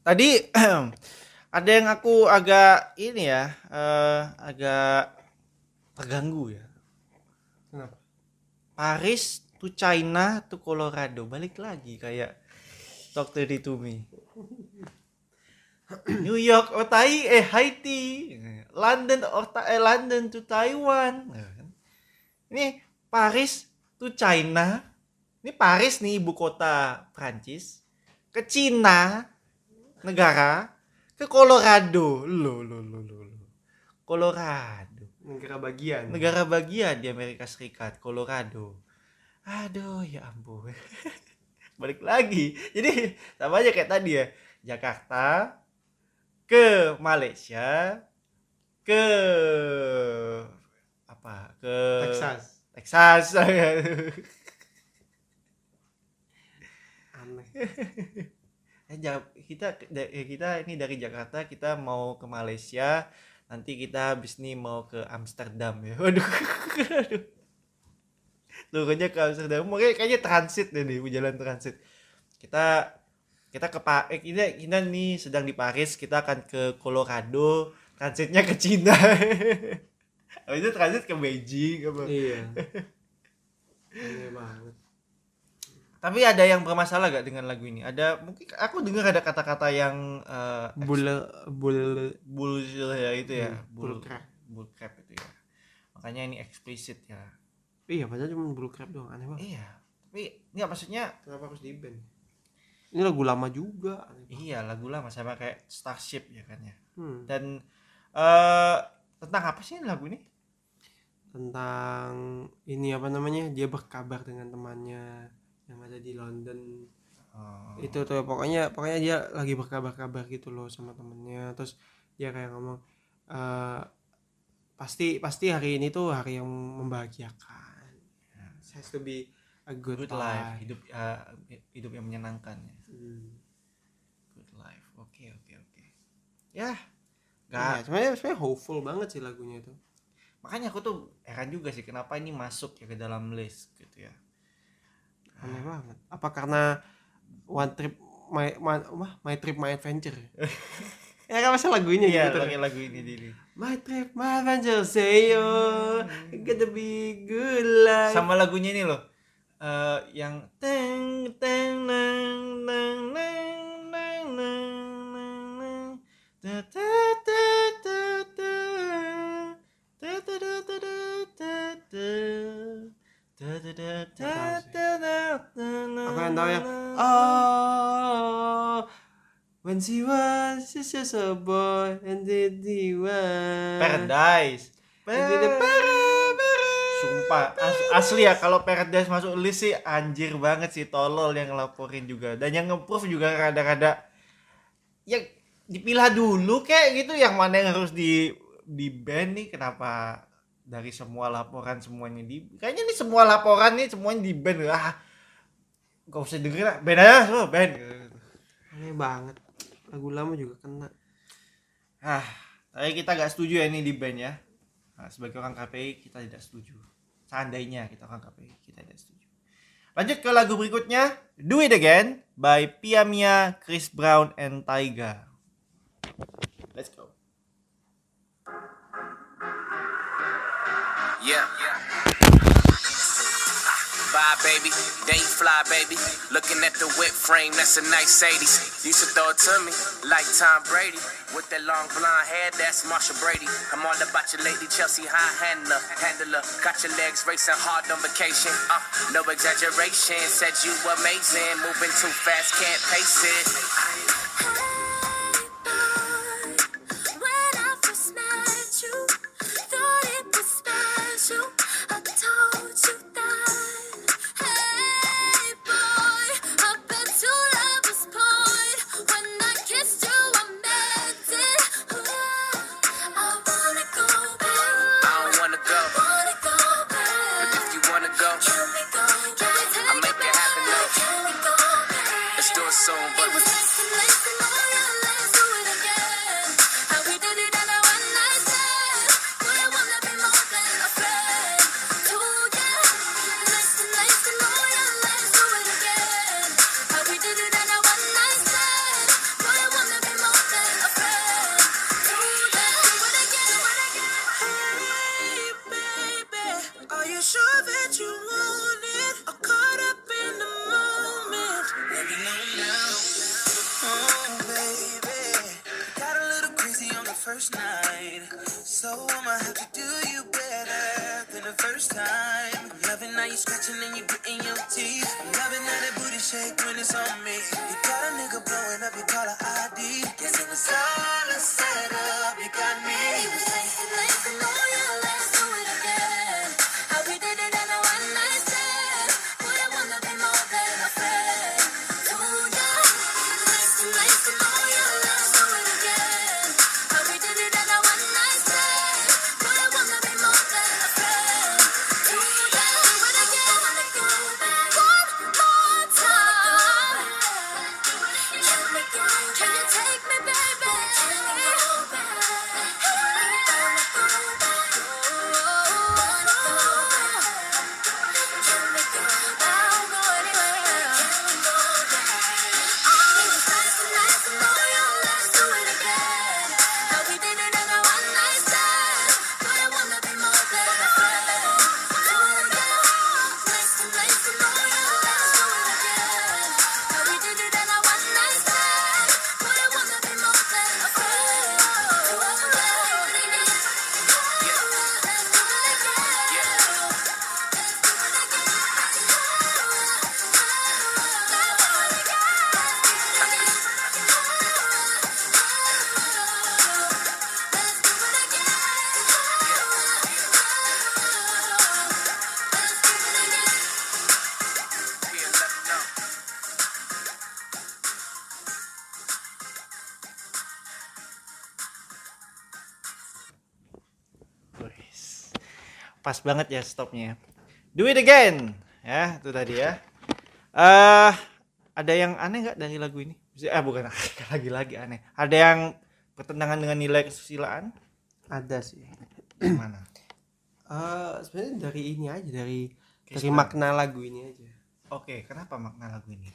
A: Tadi ada yang aku agak ini ya, uh, agak terganggu ya.
E: Kenapa?
A: Paris to China to Colorado balik lagi kayak Doctor di to. New York oh, or Thai, eh Haiti, London or ta eh London to Taiwan. Ya kan. Ini Paris to China ini Paris nih ibu kota Prancis, ke Cina negara, ke Colorado, lo lo lo lo Colorado.
E: Negara bagian.
A: Negara bagian di Amerika Serikat, Colorado. Aduh ya ampun. Balik lagi. Jadi sama aja kayak tadi ya. Jakarta ke Malaysia ke apa ke
E: Texas
A: Texas eh kita eh, kita ini dari Jakarta kita mau ke Malaysia. Nanti kita habis nih mau ke Amsterdam ya. Waduh. Aduh turunnya ke Amsterdam. Mungkin kayaknya transit deh nih jalan transit. Kita kita ke Pak eh, kita kita nih sedang di Paris kita akan ke Colorado. Transitnya ke Cina. Habis itu transit ke Beijing apa?
E: Iya. Banget.
A: Tapi ada yang bermasalah gak dengan lagu ini? Ada mungkin aku dengar ada kata-kata yang eh,
E: Bule bule
A: bullshit ya itu ya.
E: Hmm,
A: Bull,
E: bull crap.
A: bull crap itu ya. Makanya ini eksplisit ya.
E: Iya, padahal cuma bulu crap doang aneh banget.
A: Iya. Tapi nggak maksudnya
E: Kenapa harus di ban? Ini lagu lama juga.
A: iya lagu lama sama kayak Starship ya kan ya.
E: Hmm.
A: Dan eh tentang apa sih lagu ini?
E: Tentang ini apa namanya? Dia berkabar dengan temannya yang ada di London.
A: Oh,
E: Itu tuh pokoknya pokoknya dia lagi berkabar-kabar gitu loh sama temennya. Terus dia kayak ngomong eh pasti pasti hari ini tuh hari yang membahagiakan. It has to be a good,
A: good life, hidup eh, hidup yang menyenangkan ya.
E: Hmm.
A: Good life. Oke, oke, oke. Ya.
E: Iya,
A: Gak,
E: sebenarnya sebenarnya hopeful banget sih lagunya itu.
A: makanya aku tuh heran juga sih kenapa ini masuk ya ke dalam list gitu ya.
E: Aneh banget. Apa karena one trip my my, my trip my adventure? ya kan masa lagunya
A: Iya,
E: gitu.
A: lagu ini diri.
E: My trip my adventure say yo gonna be good life.
A: Sama lagunya ini loh. eh yang teng teng neng neng neng ta ta ta ta ta ta ta ta ta ta ta
E: Aku yang tahu yang oh when she was just a boy and did he was
A: Paradise. Sumpah as- asli ya kalau Paradise masuk list sih anjir banget sih tolol yang ngelaporin juga. Dan yang nge-proof juga rada-rada ya dipilah dulu kayak gitu yang mana yang harus di di ban nih kenapa dari semua laporan semuanya di kayaknya nih semua laporan nih semuanya di ban ah gak usah dengerin lah. Ban aja semua ban.
E: Aneh banget. Lagu lama juga kena.
A: ah tapi kita gak setuju ya ini di ban ya. Nah, sebagai orang KPI kita tidak setuju. Seandainya kita orang KPI kita tidak setuju. Lanjut ke lagu berikutnya. Do It Again by Pia Mia, Chris Brown, and Taiga let's go
I: Yeah. Bye, baby. They fly, baby. Looking at the whip frame, that's a nice 80s. Used to throw it to me like Tom Brady. With that long blonde hair, that's Marsha Brady. I'm all about your lady, Chelsea high handler. Handler, got your legs racing hard on vacation. Uh, no exaggeration, said you amazing. Moving too fast, can't pace it.
A: Pas banget ya stopnya. Do it again. Ya, itu tadi ya. Eh, ada yang aneh nggak dari lagu ini? Eh, bukan lagi-lagi aneh. Ada yang bertentangan dengan nilai kesusilaan?
E: Ada sih.
A: Mana?
E: Eh sebenarnya dari ini aja dari dari
A: Kristen.
E: makna lagu ini aja.
A: Oke, kenapa makna lagu ini?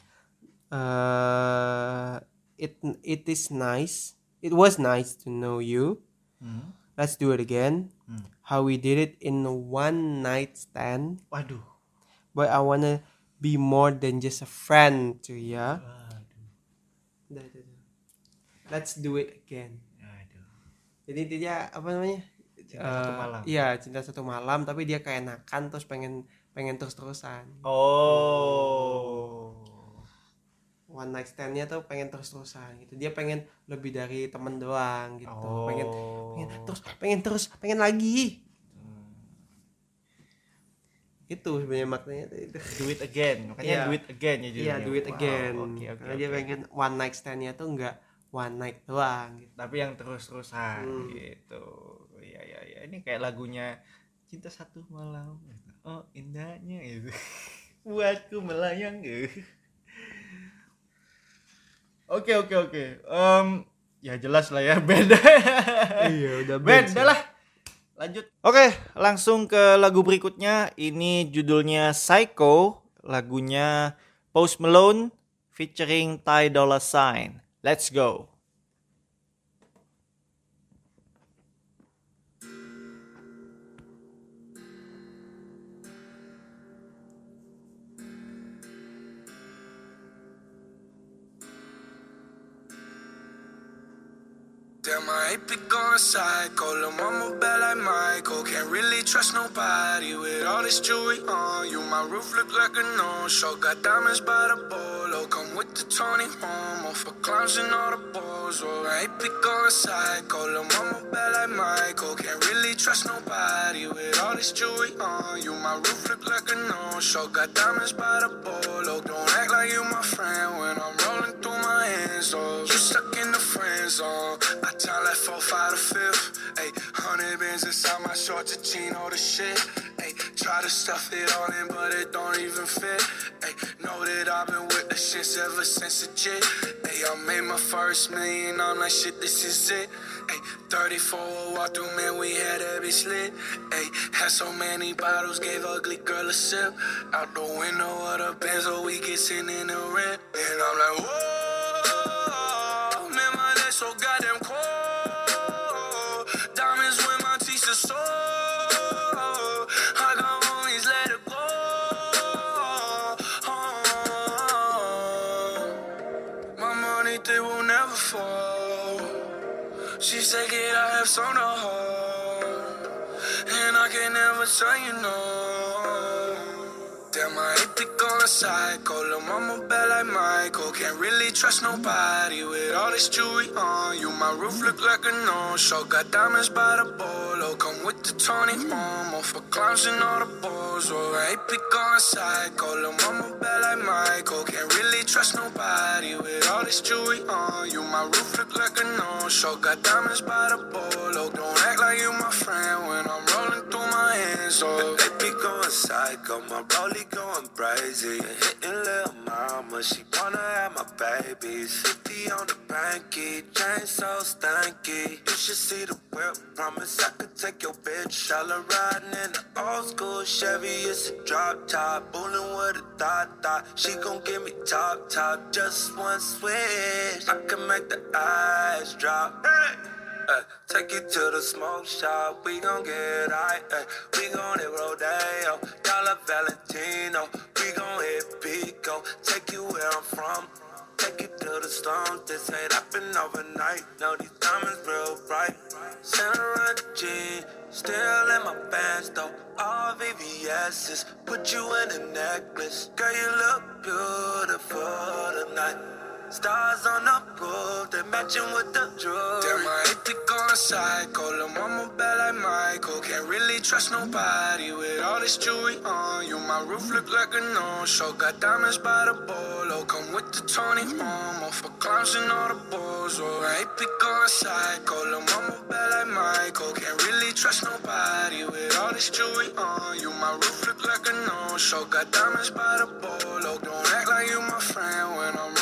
E: Uh, it it is nice. It was nice to know you.
A: Hmm.
E: Let's do it again. How we did it in one night stand.
A: Waduh.
E: But I wanna be more than just a friend to ya. Udah. Let's do it again.
A: Aduh.
E: Jadi intinya apa namanya?
A: Cinta satu
E: Eh,
A: malam.
E: Iya cinta satu malam. Tapi dia kayak nakan terus pengen pengen terus terusan.
A: Oh.
E: One night standnya tuh pengen terus terusan gitu. Dia pengen lebih dari temen doang gitu.
A: Oh.
E: Pengen pengen terus pengen terus pengen lagi. Itu sebenarnya maknanya itu.
A: Do it again. Makanya
E: Iya.
A: do it again ya
E: Iya,
A: judulnya.
E: do it
A: Wow,
E: again.
A: Oke, oke.
E: Karena dia
A: oke.
E: pengen one night standnya tuh enggak one night doang gitu.
A: tapi yang terus-terusan
E: Hmm.
A: gitu. Iya iya iya. Ini kayak lagunya Cinta Satu Malam. Oh, indahnya itu. Buatku melayang gitu. Oke oke oke. Em, ya jelas lah ya beda.
E: Iya, udah sih.
A: udah lah. Lanjut. Oke, langsung ke lagu berikutnya. Ini judulnya Psycho, lagunya Post Malone featuring Ty Dolla Sign. Let's go.
G: Been going psycho. Lil' mama bad like Michael. Can't really trust nobody with all this jewelry on you. My roof look like a no-show. Got diamonds by the bolo. Come with the Tony Romo for clowns and all the balls. Oh, I ain't been going psycho. Lil' mama bad like Michael. Can't really trust nobody with all this jewelry on you. My roof look like a no-show. Got diamonds by the bolo. Don't act like you my friend when I'm rolling my hands. Oh, you stuck in the friend zone. I tell like four, five to fifth. Ayy, hundred bins inside my shorts, a jean, all the shit. Ayy, try to stuff it all in, but it don't even fit. Ayy, know that I've been with the shits ever since a jit. Ayy, I made my first million, I'm like, shit, this is it. Ayy, 34 walk through, man, we had every slit. Ayy, had so many bottles, gave ugly girl a sip. Out the window of the so oh, we get sitting in the rent. And I'm like, whoa, man, my legs so goddamn kid, I have some to hold. And I can never tell you no. I hate to go on psycho. Lil' mama bad like Michael. Can't really trust nobody with all this jewelry on you. My roof look like a no-show. Got diamonds by the bolo. Come with the Tony Romo for clowns and all the balls. Oh, I hate to go on psycho. Lil' mama bad like Michael. Can't really trust nobody with all this jewelry on you. My roof look like a no-show. Got diamonds by the bolo. Don't act like you my friend when I'm rolling through my hands. Oh,
F: They be going psycho, my rollie going crazy. Hitting little mama, she wanna have my babies. 50 on the banky, chain so stanky. You should see the whip, promise I could take your bitch. All her riding in the old school Chevy, it's a drop top. Bullin' with a thought thought. She gon' give me top top, just one switch. I can make the eyes drop. Hey! Ay, take you to the smoke shop, we gon' get high. ay. we gon' hit Rodeo, Dollar Valentino. We gon' hit Pico, take you where I'm from. Take you to the slums, this ain't happen overnight. No, these diamonds real bright. Santa G, still in my pants though. All VVS's, put you in a necklace. Girl, you look beautiful tonight. Stars on the roof, they matching with the jewelry.
G: Damn, I hate to go psycho. Lil' mama bad like Michael. Can't really trust nobody with all this jewelry on you. My roof look like a no-show. Got diamonds by the bolo. Come with the Tony Romo for clowns and all the balls. Oh, I hate to psycho. Lil' mama bad like Michael.
N: Can't really trust nobody with all this jewelry on. You my roof look like a no-show, got diamonds by the bolo. Don't act like you my friend when I'm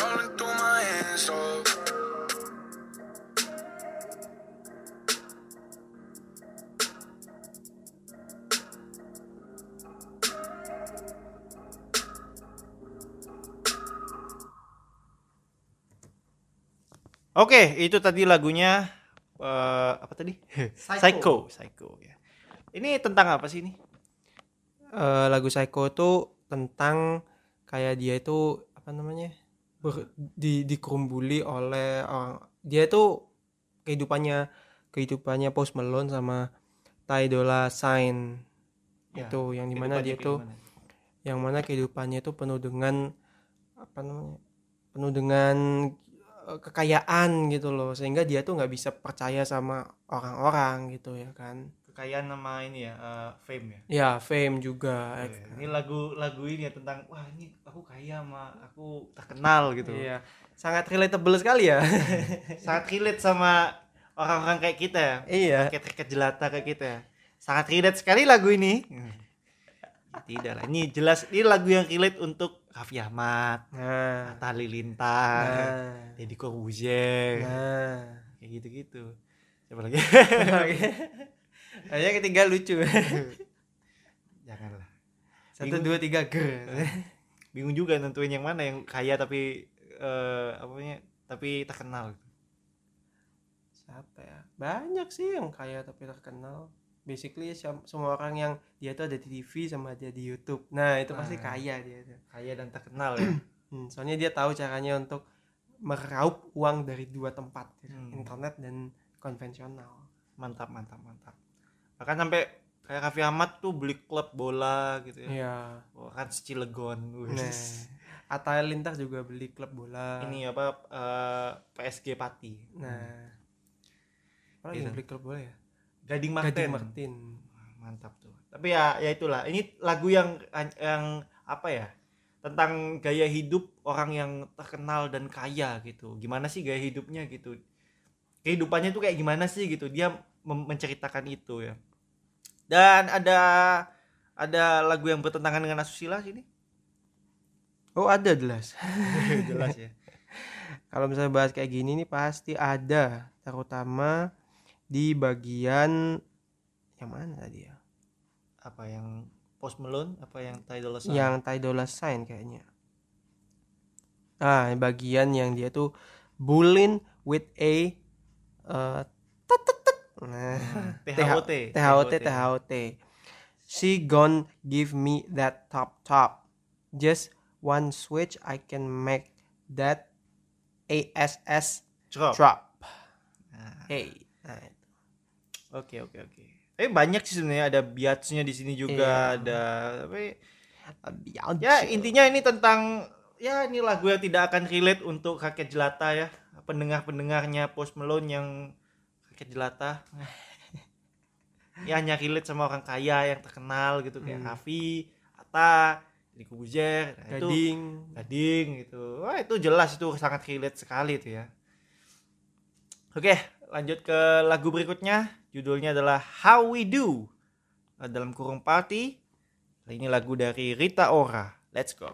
A: Oke, itu tadi lagunya eh, apa tadi? Psycho. Psycho. ya. Ini tentang apa sih ini?
E: Eh, lagu Psycho itu tentang kayak dia itu apa namanya ber, di dikerumbuli oleh orang dia itu kehidupannya kehidupannya Post Malone sama Ty Dolla Sign.
A: Ya,
E: itu yang di
A: mana
E: dia
A: gimana?
E: yang mana kehidupannya itu penuh dengan apa namanya penuh dengan eh, kekayaan gitu loh. Sehingga dia tuh nggak bisa percaya sama orang-orang gitu ya kan
A: kekayaan nama ini ya, eh, fame ya.
E: ya fame juga
A: Oh, iya. Ini lagu-lagu ini ya tentang wah ini aku kaya sama aku terkenal gitu.
E: Iya, sangat relatable sekali ya.
A: Sangat relate sama orang-orang kayak kita ya.
E: iya.
A: Rakyat-rakyat jelata kayak kita ya. Sangat relate sekali lagu ini. Tidak lah. Ini jelas ini lagu yang relate untuk Raffi Ahmad,
E: Nah,
A: Atta Halilintar,
E: nah,
A: Deddy Corbuzier,
E: nah.
A: kayak gitu-gitu. Siapa lagi?
E: Kayaknya ketiga lucu.
A: Janganlah.
E: Satu
A: Bingung.
E: dua tiga ger.
A: Bingung juga nentuin yang mana yang kaya tapi eh apa namanya? Tapi terkenal.
E: Siapa ya? Banyak sih yang kaya tapi terkenal. Basically semua orang yang dia tuh ada di TV sama dia di YouTube. Nah itu pasti
A: Nah.
E: kaya dia tuh.
A: Kaya dan terkenal ya.
E: Hmm, soalnya dia tahu caranya untuk meraup uang dari dua tempat, gitu.
A: Hmm.
E: internet dan konvensional.
A: mantap mantap mantap bahkan sampai kayak Raffi Ahmad tuh beli klub bola gitu ya
E: Iya.
A: Wah, kan Cilegon.
E: Nah, Atta Halilintar juga beli klub bola.
A: ini apa eh, PSG Pati
E: Nah. Apa
A: Gitu.
E: yang beli klub bola ya?
A: Gading Martin.
E: Gading Martin.
A: mantap tuh tapi ya ya itulah ini lagu yang yang apa ya tentang gaya hidup orang yang terkenal dan kaya gitu gimana sih gaya hidupnya gitu kehidupannya tuh kayak gimana sih gitu dia menceritakan itu ya dan ada ada lagu yang bertentangan dengan asusila sini
E: Oh ada jelas.
A: jelas ya
E: Kalau misalnya bahas kayak gini nih pasti ada, terutama di bagian yang mana tadi ya?
A: apa yang Post Malone apa yang Ty Dolla Sign?
E: Yang Ty Dolla Sign kayaknya. Ah, bagian yang dia tuh bullin with a uh, tet, tet, tet. Nah,
A: THOT
E: THOT THOT. She gon give me that top top. Just one switch I can make that ASS
A: Drop.
E: drop.
A: Nah,
E: Hey. Nah.
A: Oke oke oke. Tapi banyak sih sebenarnya ada biatsnya di sini juga
E: Iya.
A: ada tapi
E: Biar-
A: ya intinya ini tentang ya ini lagu yang tidak akan relate untuk rakyat jelata ya pendengar-pendengarnya Post Malone yang rakyat jelata ya hanya relate sama orang kaya yang terkenal gitu kayak
E: Hmm.
A: Raffi, Atta, Deddy Corbuzier, nah, itu
E: Gading.
A: Gading gitu. Wah, itu jelas itu sangat relate sekali itu ya. Oke, lanjut ke lagu berikutnya. Judulnya adalah How We Do. Eh, Dalam kurung party. Ini lagu dari Rita Ora. Let's go.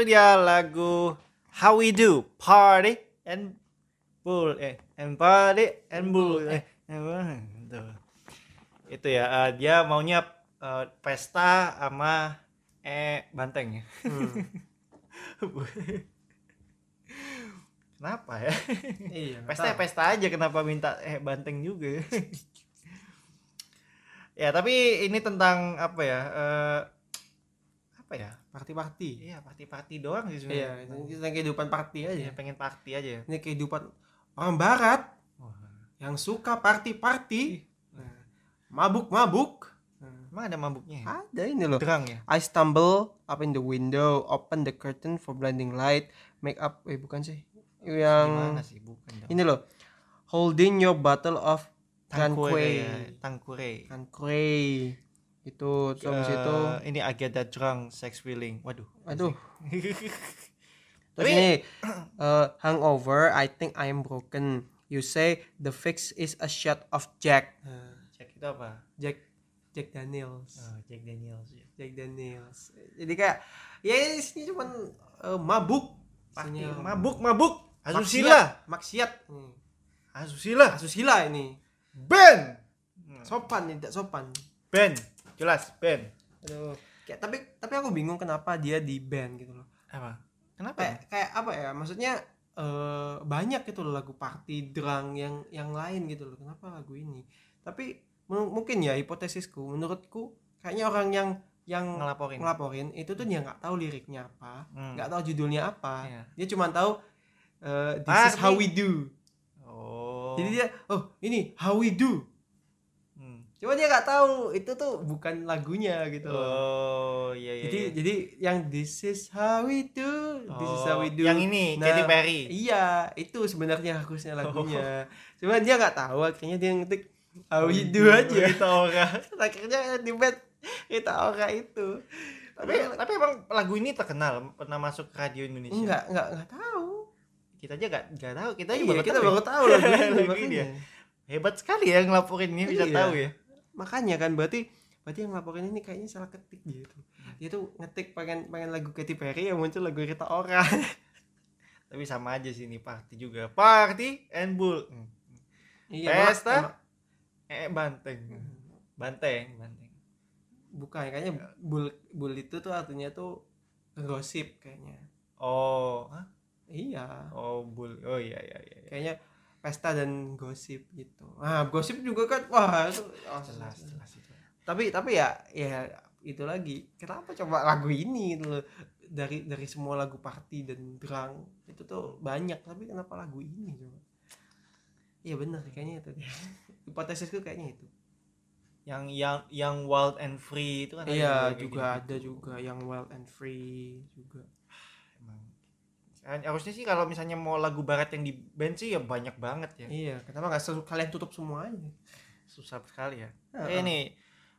A: Itu dia lagu How We Do Party and Bull eh and Party and Bull eh itu. Itu ya eh, dia maunya eh, pesta sama eh banteng ya. Kenapa ya?
E: Iya.
A: pesta ya pesta aja kenapa minta eh banteng juga ya tapi ini tentang apa ya eh, apa ya
E: Party-party.
A: iya party doang sih
E: Iya,
A: sebenarnya
E: ini tentang kehidupan party aja.
A: Iya, pengen party aja
E: Ini kehidupan orang barat yang suka party-party. Nah, Mabuk-mabuk.
A: emang ada mabuknya ya?
E: Ada ini loh.
A: Derang ya
E: I stumble up in the window, open the curtain for blinding light, make up eh bukan sih. Yang
A: gimana sih bukan dong
E: ini loh. Holding your bottle of
A: tangkure ya tangkure
E: Tanquay. Itu terus
A: Eh,
E: itu
A: ini agak drunk sex feeling waduh
E: aduh. Terus ini uh, hangover, I think I am broken. You say the fix is a shot of Jack. Nah,
A: cek itu apa
E: Jack Jack Daniels.
A: oh, Jack Daniels ya.
E: Jack Daniels. Jadi kayak ya ini cuman uh, mabuk.
A: Party,
E: Isinya
A: mabuk mabuk asusila
E: Maksiat. Hmm.
A: asusila
E: Asusila ini.
A: Ben
E: Sopan tidak sopan.
A: Ben jelas Ben
E: Aduh. Kayak tapi tapi aku bingung kenapa dia di band gitu loh.
A: apa kenapa
E: Kayak kayak apa ya? Maksudnya eh banyak gitu loh lagu party drunk yang yang lain gitu loh. Kenapa lagu ini? Tapi mu- mungkin ya hipotesisku menurutku kayaknya orang yang yang
A: ngelaporin
E: ngelaporin itu tuh dia nggak tahu liriknya apa,
A: Hmm.
E: nggak tahu judulnya apa.
A: Iya.
E: Dia cuma tahu eh, this is how we do.
A: oh
E: Jadi dia oh ini how we do. Cuma dia nggak tahu itu tuh bukan lagunya gitu loh.
A: oh iya iya
E: Jadi
A: iya.
E: jadi yang this is how we do, this is how we
A: Oh,
E: do.
A: yang ini
E: Nah,
A: Katy Perry
E: Iya, itu sebenarnya harusnya
A: Oh.
E: lagunya. Cuma dia nggak tahu akhirnya dia ngetik how we do aja.
A: kita orang
E: akhirnya di bed kita orang itu.
A: tapi tapi emang lagu ini terkenal pernah masuk ke radio Indonesia
E: Enggak, enggak, enggak tahu.
A: kita aja nggak nggak tahu kita aja
E: Iya,
A: baru
E: kita
A: tahu
E: baru
A: ya.
E: tahu lagu ini,
A: Lagu
E: makanya.
A: ini ya. hebat sekali ya ngelaporin ini bisa
E: Iya.
A: tahu ya
E: Makanya kan berarti berarti yang laporin ini kayaknya salah ketik gitu. Dia tuh ngetik pengen pengen lagu Katy Perry yang muncul lagu Rita Ora.
A: tapi sama aja sih ini party juga party and bull Hmm.
E: Iya,
A: Pesta? eh banteng banteng banteng
E: bukan kayaknya bul bul itu tuh artinya tuh gosip kayaknya
A: oh Hah?
E: iya
A: oh bull oh iya iya iya iya.
E: kayaknya pesta dan gosip gitu. Ah gosip juga kan wah itu oh,
A: jelas jelas itu.
E: Tapi tapi ya ya itu lagi. Kenapa coba lagu ini gitu loh? Dari dari semua lagu party dan drunk itu tuh banyak. Tapi kenapa lagu ini coba? Iya benar kayaknya itu. Hipotesisku kayaknya itu.
A: Yang yang yang wild and free itu kan
E: iya juga
A: gitu.
E: ada juga. Yang wild and free juga
A: harusnya sih kalau misalnya mau lagu barat yang di band sih ya banyak banget ya.
E: Iya kenapa nggak kalian tutup semua aja?
A: Susah sekali ya.
E: Heeh.
A: eh ini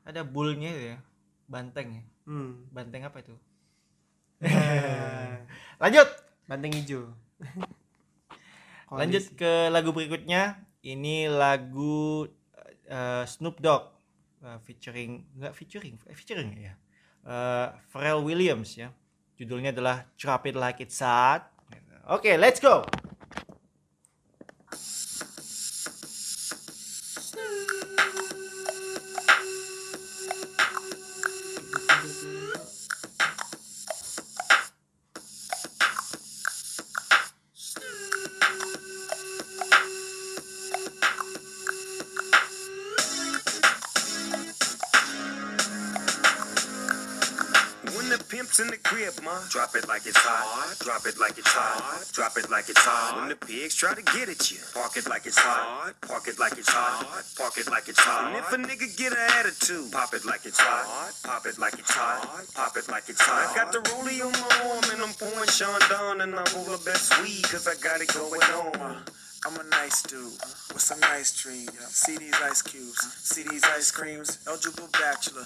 A: ada bullnya ya banteng ya.
E: Hmm.
A: Banteng apa itu? Lanjut.
E: Banteng hijau.
A: Lanjut ke lagu berikutnya. Ini lagu eh, Snoop Dogg eh, featuring nggak featuring eh, featuring ya? Eh, Pharrell Williams ya. Judulnya adalah Drop It Like It's Hot oke let's go
N: Drop it like it's hot. Drop it like it's hot. When the pigs try to get at you, park it like it's hot. Park it like it's hot. Park it like it's hot. And if a nigga get an attitude, pop it like it's hot. Pop it like it's hot. Pop it like it's hot. I got the rollie on my arm and I'm pouring Sean Don and I roll the best weed cause I got it going on.
H: I'm a nice dude with some nice dreams. See these ice cubes, see these ice creams. Eligible bachelor,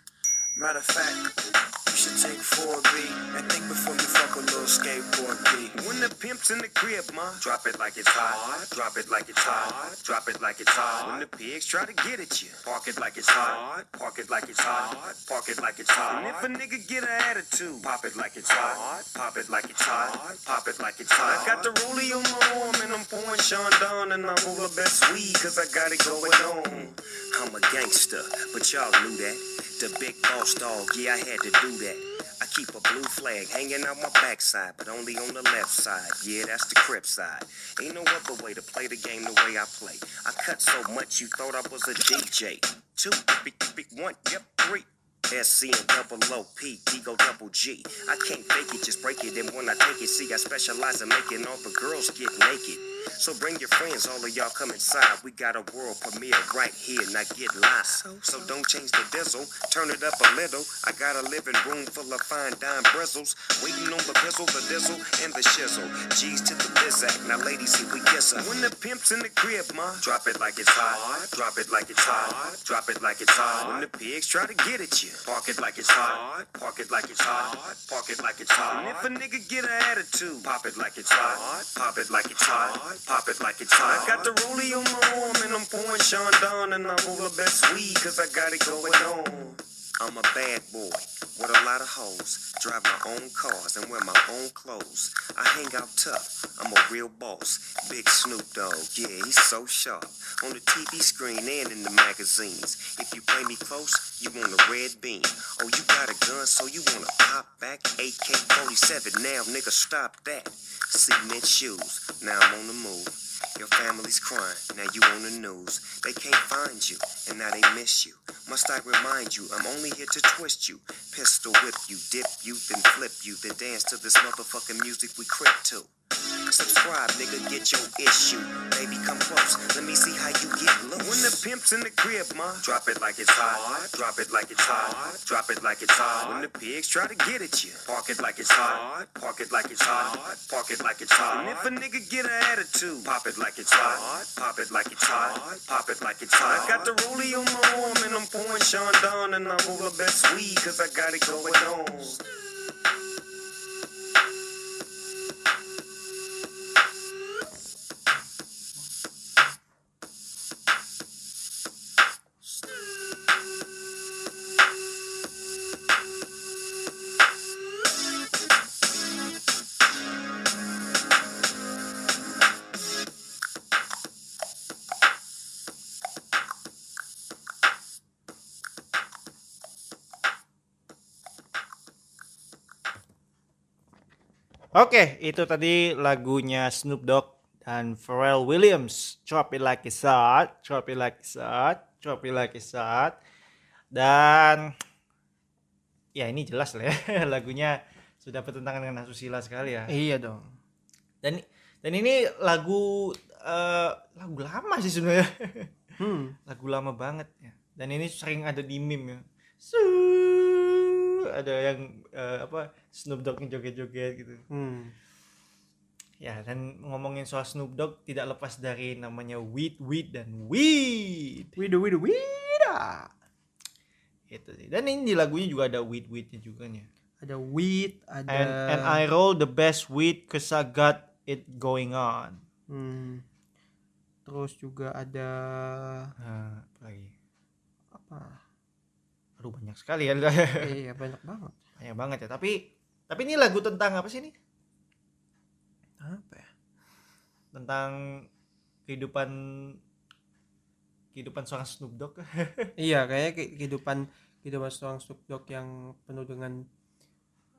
H: Matter of fact, you should take 4B and think before you fuck a little skateboard B.
N: When the pimp's in the crib, ma, drop it like it's hot. Drop it like it's hot. Drop it like it's hot. When the pigs try to get at you, park it like it's hot. Park it like it's hot. Park it like it's hot. And if a nigga get an attitude, pop it like it's hot. Pop it like it's hot. Pop it like it's hot. I got the rollie on my arm and I'm pouring Sean down and I roll the best weed cause I got it going on. I'm a gangster, but y'all knew that. The big boss dog, yeah, I had to do that. I keep a blue flag hanging out my backside, but only on the left side. Yeah, that's the crip side. Ain't no other way to play the game the way I play. I cut so much you thought I was a DJ. Two, big, big, one, yep, three. SC and double O P, Ego double G. I can't fake it, just break it. And when I take it, see, I specialize in making all the girls get naked. So bring your friends, all of y'all come inside. We got a world premiere right here, now get live. So don't change the diesel, turn it up a little. I got a living room full of fine dime bristles. Waiting on the pistol, the diesel, and the shizzle. G's to the bizac, now ladies, see we kiss her. When the pimp's in the crib, ma, drop it like it's hot. Drop it like it's hot. Drop it like it's hot. When the pigs try to get at you, park it like it's hot. Park it like it's hot. Park it like it's hot. And if a nigga get an attitude, pop it like it's hot. Pop it like it's hot. Pop it like it's hot. I got the rollie on my arm and I'm pouring Sean down and I roll the best weed cause I got it going on. I'm a bad boy with a lot of hoes. Drive my own cars and wear my own clothes. I hang out tough. I'm a real boss. Big Snoop Dogg, yeah, he's so sharp. On the TV screen and in the magazines. If you play me close, you want a red beam. Oh, you got a gun, so you wanna pop back? AK 47, now nigga, stop that. Cement shoes, now I'm on the move. Your family's crying, now you on the news. They can't find you, and now they miss you. Must I remind you, I'm only here to twist you. Pistol whip you, dip you, then flip you, then dance to this motherfucking music we crip to. Subscribe, nigga, get your issue. Baby, come close, let me see how you get loose. When the pimp's in the crib, ma, drop it like it's hot. Drop it like it's hot. Drop it like it's hot. When the pigs try to get at you, park it like it's hot. Park it like it's hot. Park it like it's hot. And if a nigga get an attitude, pop it like it's hot. Pop it like it's hot. Pop it like it's hot. I got the rollie on my arm and I'm pouring Sean down and I roll the best weed cause I got it going on.
A: Oke, itu tadi lagunya Snoop Dogg dan Pharrell Williams. Drop it like it's hot, drop it like it's hot, drop it like it's hot. Dan ya ini jelas lah ya lagunya sudah bertentangan dengan asusila sekali ya.
E: Iya dong.
A: Dan dan ini lagu eh, lagu lama sih sebenarnya.
E: Hmm.
A: lagu lama banget ya. Dan ini sering ada di meme ya. Ada yang eh, apa Snoop Dogg joget-joget gitu.
E: Hmm.
A: Ya, dan ngomongin soal Snoop Dogg tidak lepas dari namanya weed, weed dan weed.
E: Wida wida wida.
A: Itu sih. Dan ini di lagunya juga ada weed weednya juga nya.
E: Ada weed, ada
A: And and I roll the best weed cause I got it going on.
E: Hmm. Terus juga ada
A: Nah, apa lagi?
E: apa?
A: Aduh banyak sekali ya.
E: iya banyak banget.
A: banyak banget ya. Tapi tapi ini lagu tentang apa sih ini?
E: Apa ya?
A: Tentang kehidupan kehidupan seorang Snoop Dogg.
E: Iya, kayaknya ke- kehidupan kehidupan seorang Snoop Dogg yang penuh dengan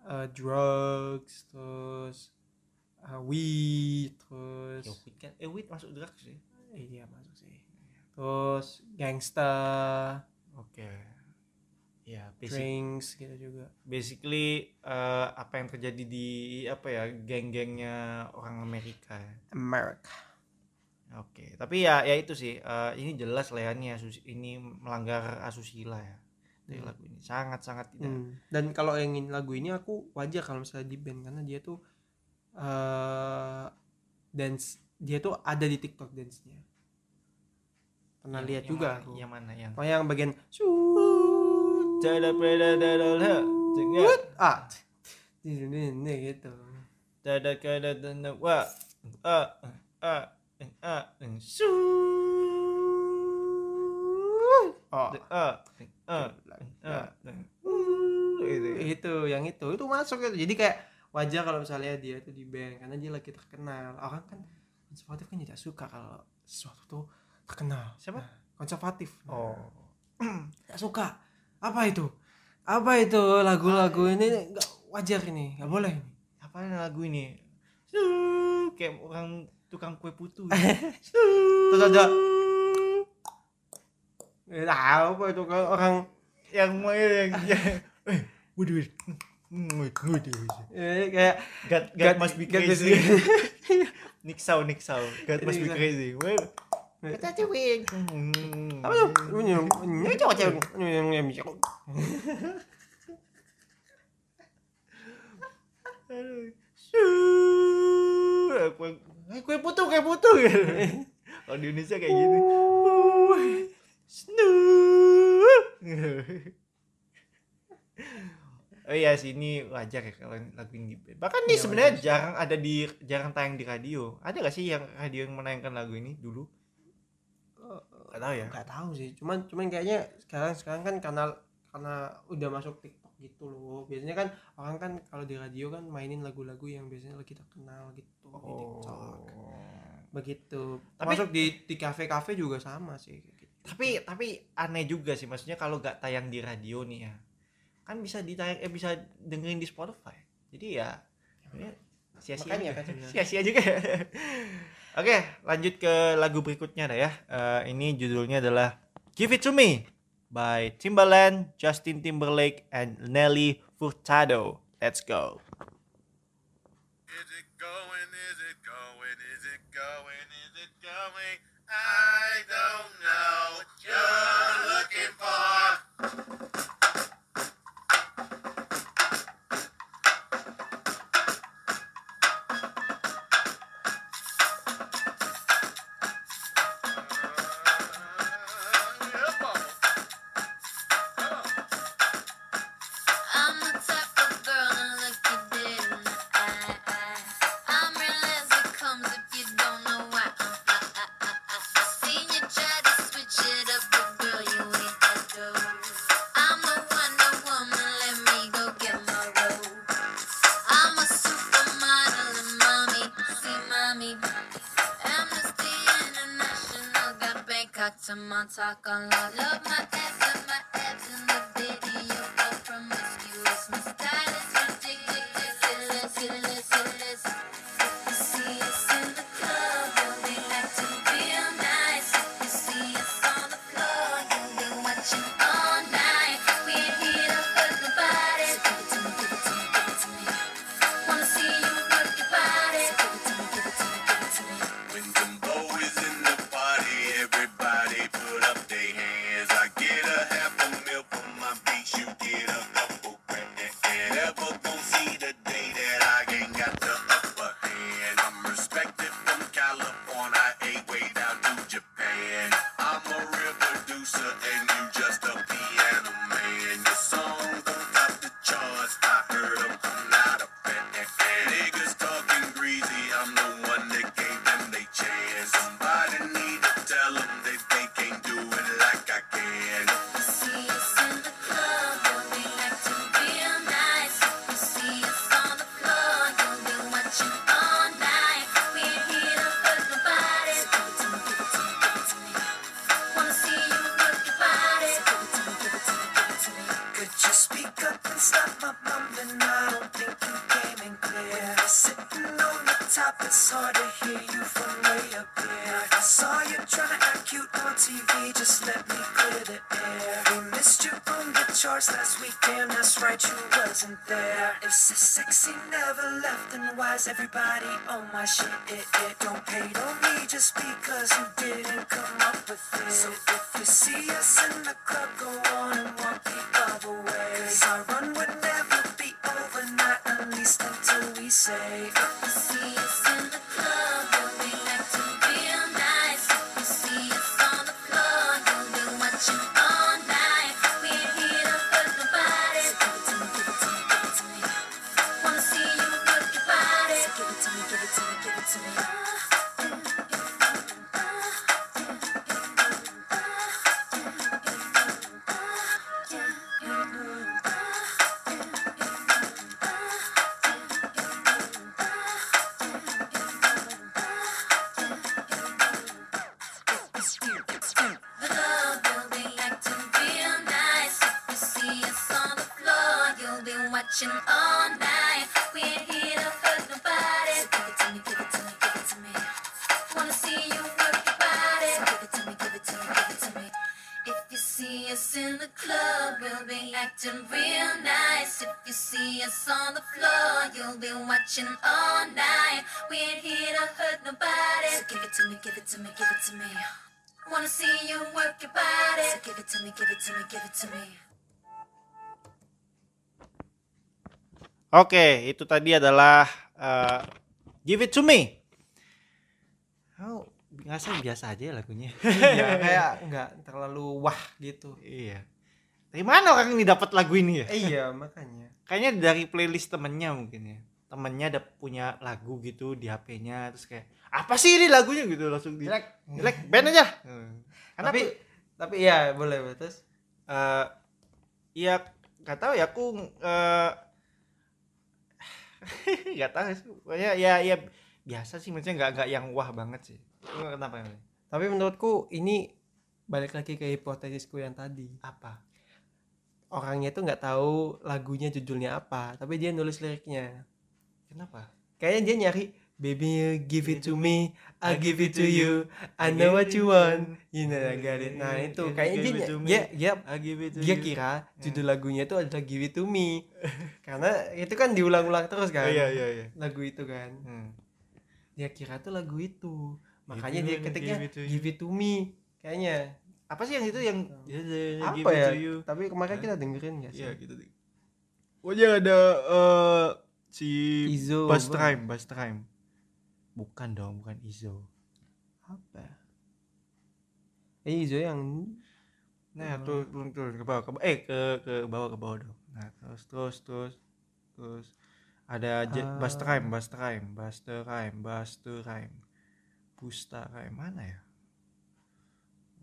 E: uh, drugs, terus uh, weed, terus
A: ya, weed kan? Eh weed masuk drugs sih.
E: iya masuk sih. Terus gangsta,
A: Oke. Ya basic,
E: drinks gitu juga
A: basically eh, apa yang terjadi di apa ya geng-gengnya orang Amerika ya.
E: America
A: Oke, tapi ya ya itu sih eh, ini jelas lah ya ini, asus- ini melanggar asusila ya dari lagu ini sangat sangat tidak.
E: Hmm. dan kalau yang ini- lagu ini aku wajar kalau misalnya di band karena dia tuh eh dance dia tuh ada di TikTok dance-nya pernah
A: Yang-
E: lihat
A: yang
E: juga
A: mana-
E: aku
A: Yang mana yang?
E: oh yang bagian
A: Tada preda dada lah. Cengnya.
E: ah ini ini gitu
A: Tada kada dana wa. A a a a su.
E: oh
A: A a a. Gitu.
E: itu yang itu itu masuk itu jadi kayak wajar kalau misalnya dia tuh di band karena dia lagi terkenal orang kan konservatif kan tidak suka kalau sesuatu tuh terkenal
A: Siapa?
E: Nah, konservatif
A: Oh.
E: nggak suka apa itu apa itu lagu-lagu ini nggak wajar ini nggak boleh ini
A: Apa lagu ini? Kayak orang tukang kue putu.
E: terus ada tahu apa itu kalau orang
A: yang mau yang yang eh waduh waduh
E: eh, kayak
A: God, God,
E: God-
A: must be crazy. Nick Sau. God must be crazy.
E: Kita
A: cuy.
E: apa tuh ini coba cewek
A: Kue, kue putu, kue putu. Kalau di Indonesia kayak gini. Snu. Oh iya sih ini wajar ya kalau lagu ini. Bahkan ini
E: Iya,
A: sebenarnya jarang ada di jarang tayang di radio. Ada gak sih yang radio yang menayangkan lagu ini dulu? Gak tahu ya.
E: nggak tahu sih. Cuman cuman kayaknya sekarang sekarang kan karena karena udah masuk TikTok gitu loh. Biasanya kan orang kan kalau di radio kan mainin lagu-lagu yang biasanya lagi terkenal gitu di TikTok. Begitu.
A: Tapi-
E: masuk di di kafe-kafe juga sama sih gitu.
A: tapi tapi aneh juga sih. Maksudnya kalau nggak tayang di radio nih ya kan bisa ditayang eh bisa dengerin di Spotify. Jadi ya sebenarnya sia-sia
E: kan
A: sia-sia juga oke lanjut ke lagu berikutnya dah ya Eh, ini judulnya adalah Give It To Me by Timbaland, Justin Timberlake, and Nelly Furtado let's go
H: Is it going? Is it going? Is it going? Is it going? I don't know what you're looking for.
I: Bangkok to Montauk on love. Love my
H: everybody
I: on my shit? It, it don't pay on me just because you didn't come up with it. So if you see us in the
O: watching all night. We ain't here to hurt nobody. So give it to me, give it to me, give it to me. Wanna see you work your body. So give it to me, give it to me, give it to me.
A: Oke, itu tadi adalah eh, Give It To Me. Oh, ngerasa biasa aja ya lagunya.
E: Iya, kayak nggak terlalu wah gitu.
A: iya. Dari mana orang ini dapat lagu ini ya?
E: Eh, iya, makanya.
A: Kayaknya dari playlist temennya mungkin ya. Temennya ada punya lagu gitu di HP-nya terus kayak apa sih ini lagunya? Gitu langsung di
E: Jelek.
A: jelek band aja. Karena
E: tapi tapi iya boleh terus?
A: Eh ya nggak tahu ya aku eh nggak tahu sih. Pokoknya ya ya biasa sih. Maksudnya nggak nggak yang wah banget sih. Kenapa Emre?
E: tapi menurutku ini balik lagi ke hipotesisku yang tadi.
A: Apa?
E: Orangnya tuh nggak tahu lagunya judulnya apa tapi dia nulis liriknya
A: kenapa?
E: Kayaknya dia nyari baby you give it to me I give it to you. I know what you want. you. Know I got it. Nah itu kayaknya
A: give
E: dia
A: it to me.
E: dia dia dia kira judul lagunya itu adalah give it to me. Karena itu kan diulang-ulang terus kan?
A: Iya iya iya.
E: Lagu itu kan?
A: Hmm.
E: dia kira tuh lagu itu. Makanya dia ketiknya
A: give it to
E: me kayaknya.
A: Apa sih yang itu yang
E: apa
A: Give it
E: ya?
A: To you.
E: tapi kemarin kita dengerin gak sih?
A: Iya gitu ada eh, si
E: Izo,
A: Bus? Time, Bus Time. Bukan dong, bukan Izo.
E: apa eh Izo yang
A: Nah, turun turun turun ke bawah, ke bawah. eh ke ke bawah ke bawah dong. Nah, terus terus terus terus ada
E: Ah.
A: Bus Time, Bus Time, Bus Time, Bus Time. Busta Time mana ya?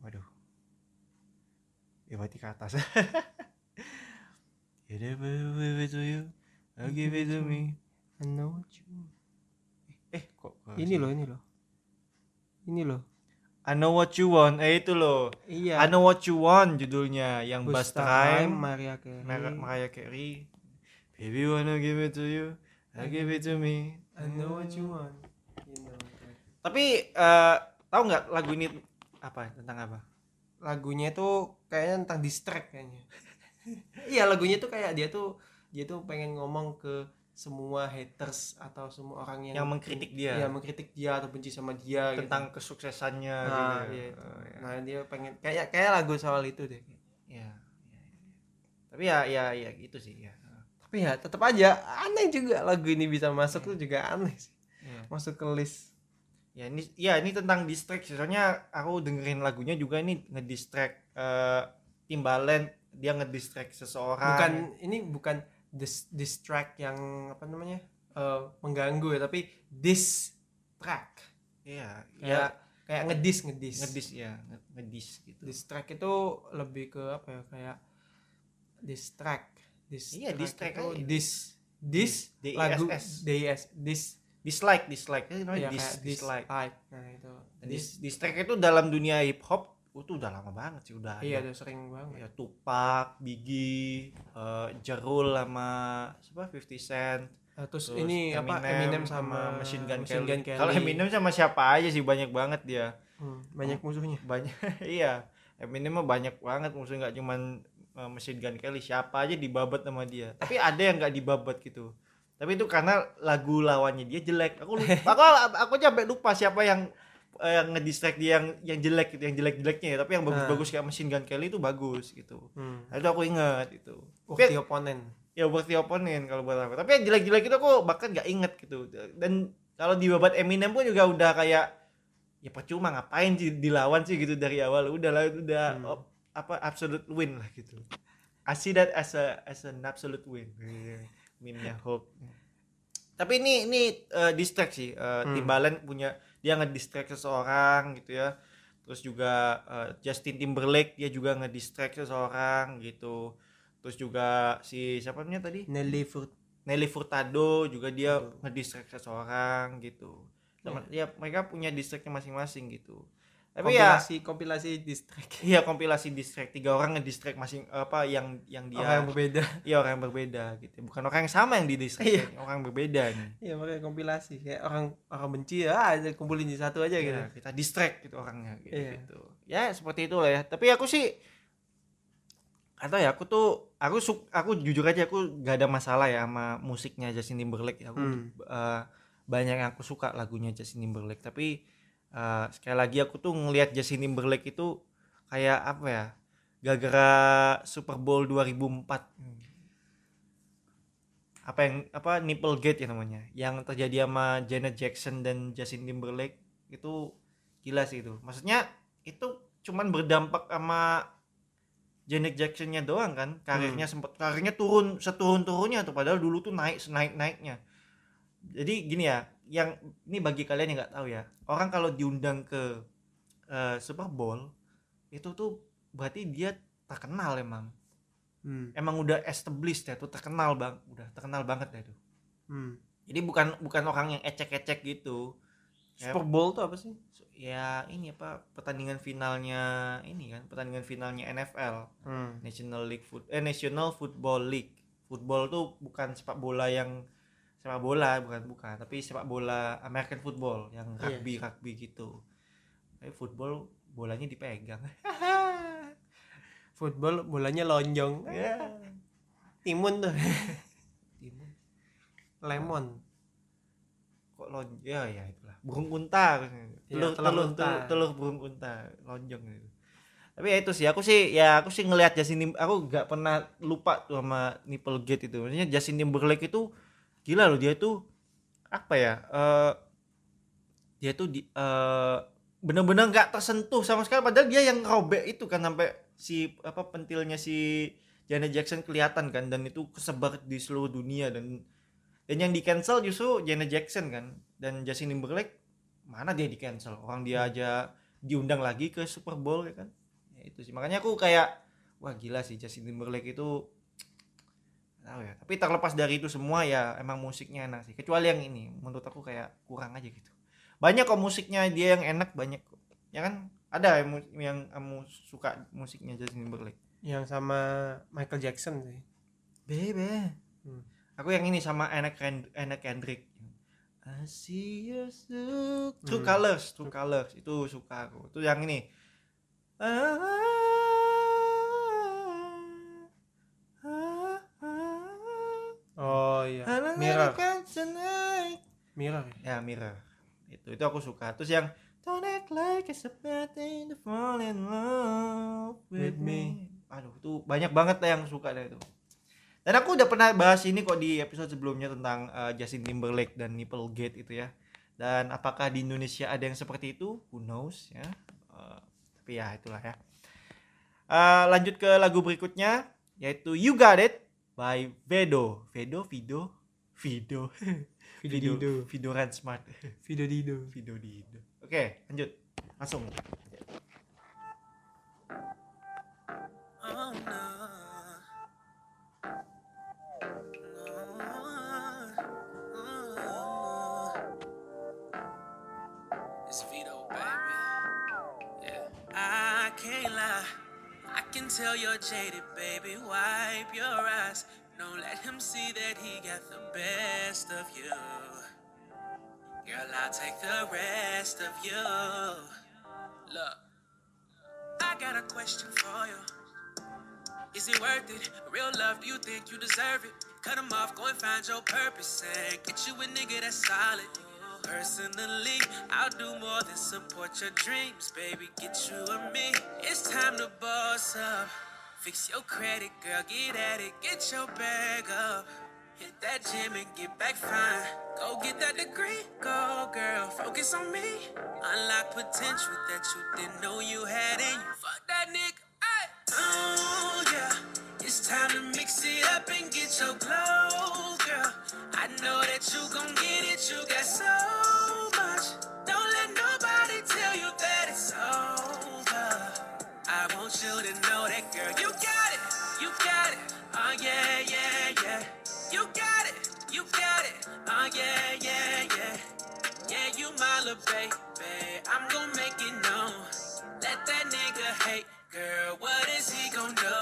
A: Waduh. Ya berarti ke atas. Ya deh, I'll give it to me.
E: I know what you want.
A: Eh, kok
E: ini loh ini loh ini loh
A: I know what you want. Eh itu loh.
E: iya
A: I know what you want judulnya yang Bus
E: Busta
A: Time.
E: Maria Carey
A: Mar- Mariah Carey. Baby wanna give it to you, I give it to me.
E: I know what you want you know
A: Tapi eh tahu nggak lagu ini apa tentang apa?
E: lagunya tuh kayaknya tentang distract kayaknya iya lagunya tuh kayak dia tuh dia tuh pengen ngomong ke semua haters atau semua orang yang
A: Yang mengkritik dia.
E: Iya, mengkritik dia atau benci sama dia gitu.
A: tentang kesuksesannya
E: nah,
A: gitu.
E: iya itu.
A: Oh, iya.
E: nah dia pengen kayak kayak lagu soal itu deh
A: Iya, iya, iya. Tapi ya ya ya gitu sih ya.
E: tapi ya tetap aja aneh juga lagu ini bisa masuk tuh juga aneh sih
A: Iya.
E: masuk ke list
A: Ya ini ya ini tentang distract soalnya aku dengerin lagunya juga ini ngedistract eh Timbaland dia ngedistract seseorang.
E: bukan ini bukan dis distract yang apa namanya eh, mengganggu ya tapi distract.
A: Iya, ya.
E: kayak kayak ngedis ngedis.
A: Ngedis ya, nge- ngedis gitu.
E: distract itu lebih ke apa ya kayak distract.
A: Iya, distract
E: itu dis dis lagu dis dis.
A: Dislike, dislike.
E: Ya
A: dis, dislike.
E: dislike. Nah itu.
A: Dis, distract itu dalam dunia hip hop itu udah lama banget sih udah.
E: iya udah sering banget
A: Ya Tupac, Biggie, eh, Jerul sama siapa 50 Cent.
E: Nah, terus,
A: Terus
E: ini apa Eminem sama
A: Machine Gun
E: Machine
A: Kelly.
E: Gun Kelly.
A: Kalau Eminem sama siapa aja sih banyak banget dia.
E: Hmm, banyak musuhnya.
A: Banyak iya. Eminem mah banyak banget musuhnya nggak cuman uh, Machine Gun Kelly, siapa aja dibabat sama dia. Tapi ada yang nggak dibabat gitu. Tapi itu karena lagu lawannya dia jelek. Aku lupa, aku aku aja sampai lupa siapa yang eh, yang ngedistract dia yang yang jelek gitu, yang jelek-jeleknya ya. Tapi yang bagus-bagus kayak Machine Gun Kelly itu bagus gitu.
E: Hmm.
A: Nah, itu aku ingat itu. Tapi-
E: oponen.
A: ya berarti oponen kalau buat aku tapi yang jelek-jelek itu aku bahkan nggak inget gitu dan kalau di babat Eminem pun juga udah kayak ya percuma ngapain sih dilawan sih gitu dari awal udah lah udah
E: Hmm.
A: op- apa absolute win lah gitu I see that as a as an absolute win minnya Hulk tapi ini ini eh, distract sih Eh,
E: Hmm.
A: Timbaland punya dia ngedistract seseorang gitu ya. Terus juga eh, Justin Timberlake dia juga ngedistract seseorang gitu. Terus juga si siapa namanya tadi?
E: Nelly Furt.
A: Nelly Furtado juga dia ngedistract seseorang gitu. Sama- ya mereka punya distractnya masing-masing gitu tapi ya
E: kompilasi kompilasi distract.
A: iya kompilasi distract tiga orang ngedistract masing apa yang yang dia
E: Orang yang berbeda.
A: iya orang yang berbeda gitu bukan orang yang sama yang di distract orang yang berbeda nih
E: Iya makanya kompilasi kayak orang orang benci ya ah, kumpulin di satu aja gitu.
A: Iya, kita distract gitu orangnya gitu,
E: Iya.
A: gitu. ya seperti itulah ya tapi aku sih atau ya aku tuh aku su aku jujur aja aku gak ada masalah ya sama musiknya Justin Timberlake ya. aku
E: Hmm.
A: eh, banyak yang aku suka lagunya Justin Timberlake tapi eh, sekali lagi aku tuh ngelihat Justin Timberlake itu kayak apa ya gara-gara Super Bowl 2004 apa yang apa Nipplegate ya namanya yang terjadi sama Janet Jackson dan Justin Timberlake itu gila sih itu. Maksudnya itu cuman berdampak sama Janet Jacksonnya doang kan karirnya sempat karirnya turun seturun turunnya tuh padahal dulu tuh naik senaik naiknya jadi gini ya yang ini bagi kalian yang nggak tahu ya orang kalau diundang ke eh, Super Bowl itu tuh berarti dia terkenal emang
E: Hmm.
A: emang udah established ya tuh terkenal bang udah terkenal banget ya tuh
E: Hmm.
A: jadi bukan bukan orang yang ecek-ecek gitu Ya,
E: Super Bowl tuh apa sih?
A: ya ini apa pertandingan finalnya ini kan pertandingan finalnya NFL
E: Hmm.
A: National League Foot eh National Football League football tuh bukan sepak bola yang sepak bola bukan bukan tapi sepak bola American football yang
E: Iya.
A: rugby rugby gitu tapi football bolanya dipegang
E: Football bolanya lonjong.
A: ya
E: Timun tuh. Lemon.
A: kok lon ya ya itulah burung unta telur
E: Iya, telur
A: telur
E: unta.
A: telur, telur burung unta lonjong gitu tapi ya itu sih aku sih ya aku sih ngelihat Justin aku nggak pernah lupa tuh sama Nipplegate itu maksudnya Justin Timberlake itu gila loh dia tuh apa ya eh dia tuh di eh bener-bener nggak tersentuh sama sekali. Padahal dia yang robek itu kan sampai si apa pentilnya si Janet Jackson kelihatan kan dan itu kesebar di seluruh dunia dan dan yang di cancel justru Janet Jackson kan dan Justin Timberlake mana dia di cancel orang dia aja diundang lagi ke Super Bowl ya kan? Ya itu sih. Makanya aku kayak wah gila sih Justin Timberlake itu tahu ya tapi terlepas dari itu semua ya emang musiknya enak sih kecuali yang ini menurut aku kayak kurang aja gitu banyak kok musiknya dia yang enak banyak kok ya kan ada yang, yang kamu suka musiknya Justin Timberlake
E: Yang sama Michael Jackson sih.
A: Baby.
E: Hmm.
A: Aku yang ini sama Anna, Kend Anna Kendrick. I see look. True
E: Hmm.
A: Colors, True Colors itu suka aku. Itu yang ini.
E: Iya. Mirror. Mirror.
A: Ya
E: ya?
A: Mirror. Itu itu aku suka. Terus yang Don't act like it's a bad thing to fall in love with
E: With
A: me. Aduh, itu banyak banget yang suka deh itu. Dan aku udah pernah bahas ini kok di episode sebelumnya tentang uh, Justin Timberlake dan Nipplegate itu ya. Dan apakah di Indonesia ada yang seperti itu? Who knows ya. Uh, tapi ya itulah ya. Uh, lanjut ke lagu berikutnya yaitu You Got It by Vedo. Vedo, Vido, Vido.
E: Vido Dido.
A: Vidoran Smart.
E: Video Dido.
A: Vido Dido. Oke, lanjut. Langsung.
F: Oh. No. Tell you're jaded, baby. Wipe your eyes. Don't let him see that he got the best of you. Girl, I'll take the rest of you. Look, I got a question for you. Is it worth it? Real love, do you think you deserve it? Cut him off, go and find your purpose and get you a nigga that's solid. Personally, I'll do more than support your dreams, baby. Get you and me. It's time to boss up. Fix your credit, girl. Get at it. Get your bag up. Hit that gym and get back fine. Go get that degree. Go, girl. Focus on me. Unlock potential that you didn't know you had in you. Fuck that nigga. Ay. Oh, yeah. It's time to mix it up and get your glow, girl. I know that you gon' get it. You got so much. Don't let nobody tell you that it's over. I want you to know that, girl. You got it. You got it. Oh, yeah, yeah, yeah. You got it. You got it. Oh, yeah, yeah, yeah. Yeah, you my little baby. I'm gon' make it known. Let that nigga hate. Girl, what is he gon' do?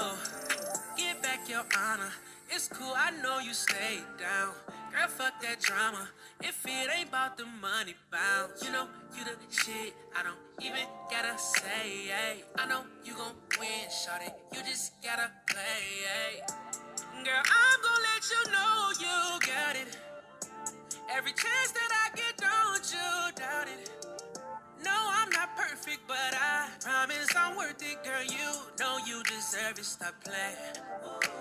F: Get back your honor. It's cool, I know you stay down. Girl, fuck that drama. If it ain't about the money bounce, you know you the shit. I don't even gotta say, hey. I know you gon' win, shawty. You just gotta play, hey. Girl, I'm gon' let you know you got it. Every chance that I get, don't you doubt it. No, I'm not perfect, but I promise I'm worth it, girl. You know you deserve it. Stop playing.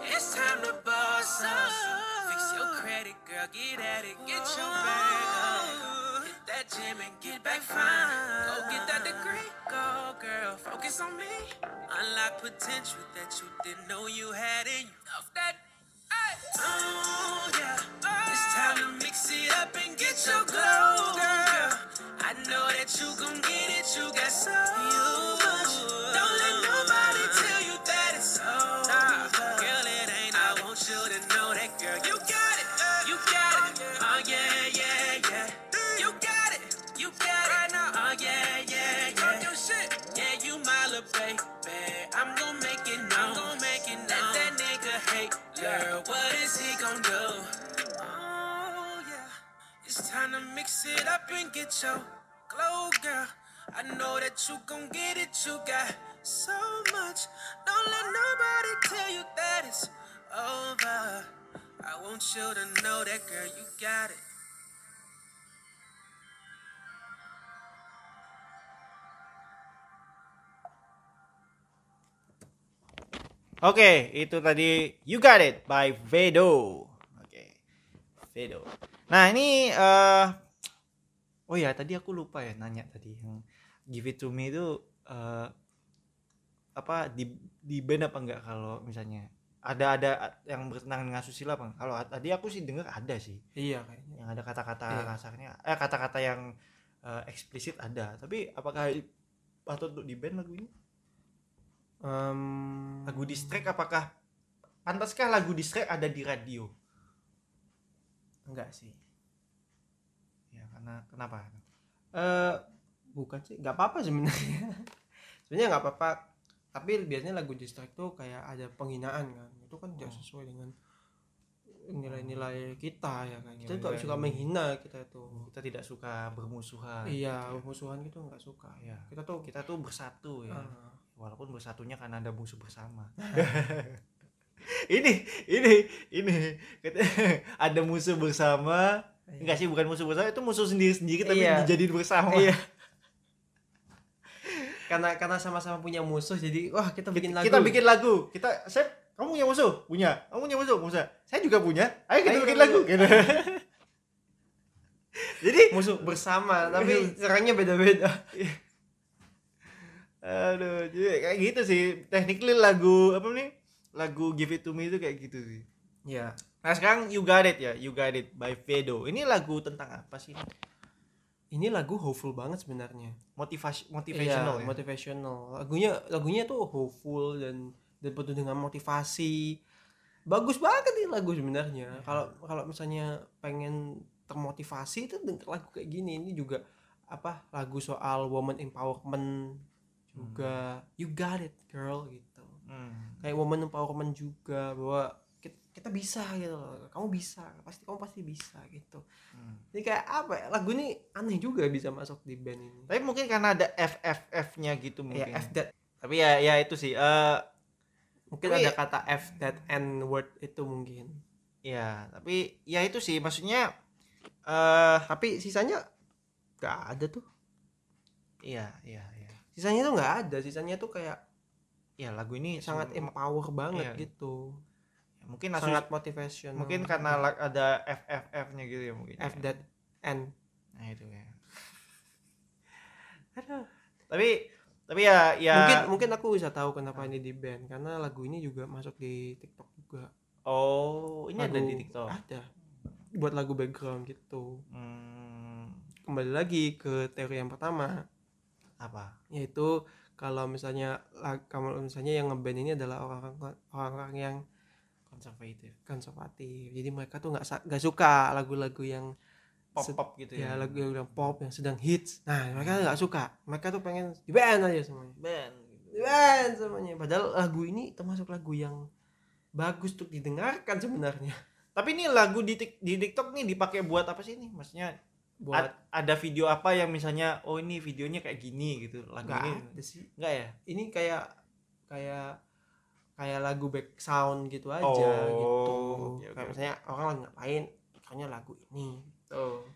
F: It's time to boss up. Fix your credit, girl. Get at it. Get your bag up. Hit that gym and get back fine. Go get that degree. Go, girl. Focus on me. Unlock potential that you didn't know you had in you. That. Ay. Oh, yeah. It's time to mix it up and get your glow, girl. I know that you gon' get it. You got so much. Don't let nobody tell you that it's over. Girl, it ain't. I want you to know that, girl. You got it. You got it. Oh, yeah, yeah, yeah. You got it. You got it. Right now. Oh, yeah, yeah, yeah. your shit. Yeah, you my little baby. I'm gon' make it known. I'm gon' make it known. Let that nigga hate. Girl, what is he gon' do? Oh, yeah. It's time to mix it up and get your girl. I know that you gon' get it. You got so much. Don't let nobody tell you that it's over. I want you to know that, girl, you got it.
A: Oke, itu tadi You Got It by Vedo. Oke. Vedo. Nah, ini eh Oh ya, tadi aku lupa ya nanya tadi yang Give It To Me itu eh apa di di band apa enggak kalau misalnya ada ada yang bertentangan dengan susila apa? Kalau tadi aku sih dengar ada sih.
E: Iya kayaknya.
A: Yang ada kata-kata
E: Iya.
A: kasarnya eh kata-kata yang eh, eksplisit ada. Tapi apakah patut untuk di band lagu ini?
E: Em,
A: lagu distrack apakah pantaskah lagu distrack ada di radio
E: enggak sih.
A: Ya karena kenapa
E: Eh bukan sih, nggak apa-apa sebenarnya. sebenarnya nggak apa-apa. Tapi biasanya lagu distract tuh kayak ada penghinaan kan. Itu kan tidak sesuai dengan nilai-nilai kita ya kan. Kita tuh
A: Nilai-nilai.
E: suka menghina kita itu.
A: kita tidak suka bermusuhan
E: Iya, musuhan gitu nggak suka.
A: ya
E: Kita tuh
A: kita tuh bersatu ya
E: Ah.
A: walaupun bersatunya karena ada musuh bersama ini ini ini ada musuh bersama enggak sih bukan musuh bersama itu musuh sendiri sendiri tapi
E: Iya.
A: dijadiin bersama.
E: Iya. karena karena sama-sama punya musuh jadi wah kita bikin lagu.
A: kita bikin lagu. Kita saya kamu punya musuh? Punya. Kamu punya musuh? Musuh. Saya juga punya. Ayo kita
E: Ayo
A: bikin
E: kita
A: lagu. gitu. jadi
E: musuh bersama tapi serangnya beda-beda.
A: aduh jadi kayak gitu sih. Technically lagu apa nih lagu Give It To Me itu kayak gitu sih.
E: Iya.
A: Nah sekarang You Got It ya You Got It by Vedo ini lagu tentang apa sih
E: Ini lagu hopeful banget sebenarnya.
A: motivasi motivational
E: Iya,
A: ya
E: motivational. Lagunya lagunya tuh hopeful dan dan penuh dengan motivasi. Bagus banget nih lagu sebenarnya. Kalau kalau misalnya pengen termotivasi itu denger lagu kayak gini. Ini juga apa lagu soal woman empowerment juga you got it girl gitu
A: Hmm.
E: kayak woman empowerment juga bahwa kita, bisa gitu loh kamu bisa pasti kamu pasti bisa gitu
A: Hmm.
E: ini kayak apa ya lagu ini aneh juga bisa masuk di band ini
A: Tapi mungkin karena ada FFF-nya gitu mungkin.
E: ya F that
A: Tapi ya ya itu sih. eh
E: mungkin
A: Tapi-
E: ada kata F that N word itu mungkin
A: ya, tapi ya itu sih maksudnya eh
E: tapi sisanya nggak ada tuh
A: iya iya iya.
E: sisanya tuh nggak ada sisanya tuh kayak
A: Ya lagu ini
E: sangat empower banget
A: Iya.
E: gitu
A: mungkin asus-
E: sangat motivation
A: mungkin karena la- ada FFF-nya gitu ya mungkin.
E: F
A: ya.
E: that N
A: Nah itu ya. Tapi tapi ya ya
E: mungkin mungkin aku bisa tahu kenapa ini di band karena lagu ini juga masuk di TikTok juga
A: oh ini ada
E: Lagu-
A: di TikTok.
E: ada buat lagu background gitu
A: Hmm,
E: kembali lagi ke teori yang pertama
A: apa?
E: yaitu kalau misalnya kalau misalnya yang ngeband ini adalah orang-orang orang-orang yang
A: Konservatif.
E: konservatif jadi mereka tuh nggak nggak suka lagu-lagu yang
A: Pop pop gitu
E: ya
A: ya.
E: lagu yang pop yang sedang hits nah mereka nggak suka mereka tuh pengen di band aja semuanya
A: band.
E: di band semuanya padahal lagu ini termasuk lagu yang bagus untuk didengarkan sebenarnya
A: Tapi ini lagu di Tik- di TikTok nih dipakai buat apa sih nih? Maksudnya
E: buat
A: ad- ada video apa yang misalnya oh ini videonya kayak gini gitu. Lagu
E: nggak
A: ini
E: ada sih
A: enggak ya?
E: ini kayak kayak kayak lagu back sound gitu aja
A: Oh,
E: gitu
A: oke,
E: kayak misalnya orang lagi ngapain makanya lagu ini
A: Tuh.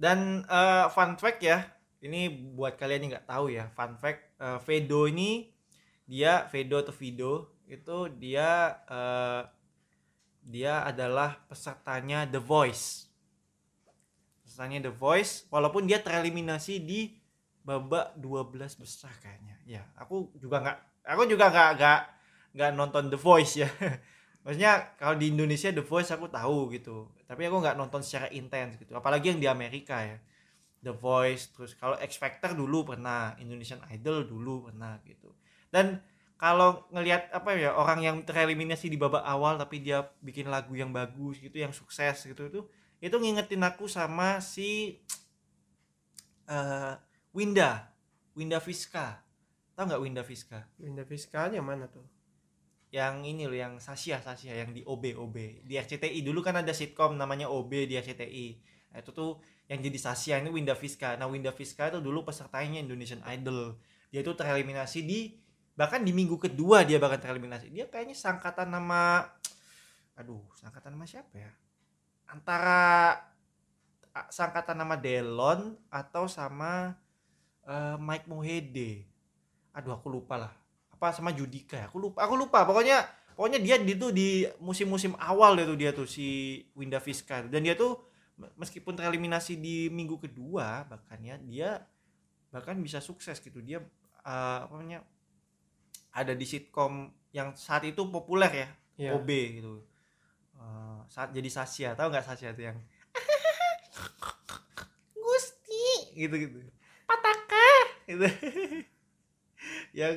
A: Dan eh, fun fact ya, ini buat kalian yang nggak tahu ya, fun fact eh, Vedo ini dia Vedo atau Vido itu dia eh, dia adalah pesertanya The Voice. Pesertanya The Voice, walaupun dia tereliminasi di babak 12 besar kayaknya. Ya, aku juga nggak, aku juga nggak nggak nggak nonton The Voice ya. Maksudnya kalau di Indonesia The Voice aku tahu gitu, tapi aku nggak nonton secara intens gitu. Apalagi yang di Amerika ya. The Voice terus kalau X Factor dulu pernah, Indonesian Idol dulu pernah gitu. Dan kalau ngelihat apa ya orang yang tereliminasi di babak awal tapi dia bikin lagu yang bagus gitu, yang sukses gitu itu itu ngingetin aku sama si eh Winda, Winda Fiska. Tahu nggak Winda Fiska?
E: Winda Fiska yang mana tuh
A: yang ini loh yang Sasha Sasha yang di OB OB di RCTI dulu kan ada sitkom namanya OB di RCTI nah, itu tuh yang jadi Sasha ini Winda Fiska nah Winda Fiska itu dulu pesertanya Indonesian Idol. Dia itu tereliminasi di bahkan di minggu kedua dia bahkan tereliminasi. Dia kayaknya sangkatan nama aduh sangkatan nama siapa ya? Antara sangkatan nama Delon atau sama eh, Mike Mohede. Aduh aku lupa lah apa sama Judika ya? aku lupa aku lupa. Pokoknya pokoknya dia di tuh di musim-musim awal dia tuh dia tuh si Winda Fiska dan dia tuh me- meskipun tereliminasi di minggu kedua bahkan ya dia bahkan bisa sukses gitu. Dia eh, apa namanya ada di sitkom yang saat itu populer ya
E: Iya.
A: OB gitu. Eh, saat jadi Sasha. Tahu nggak Sasha tuh yang Gusti. Gitu gitu pataka. Gitu yang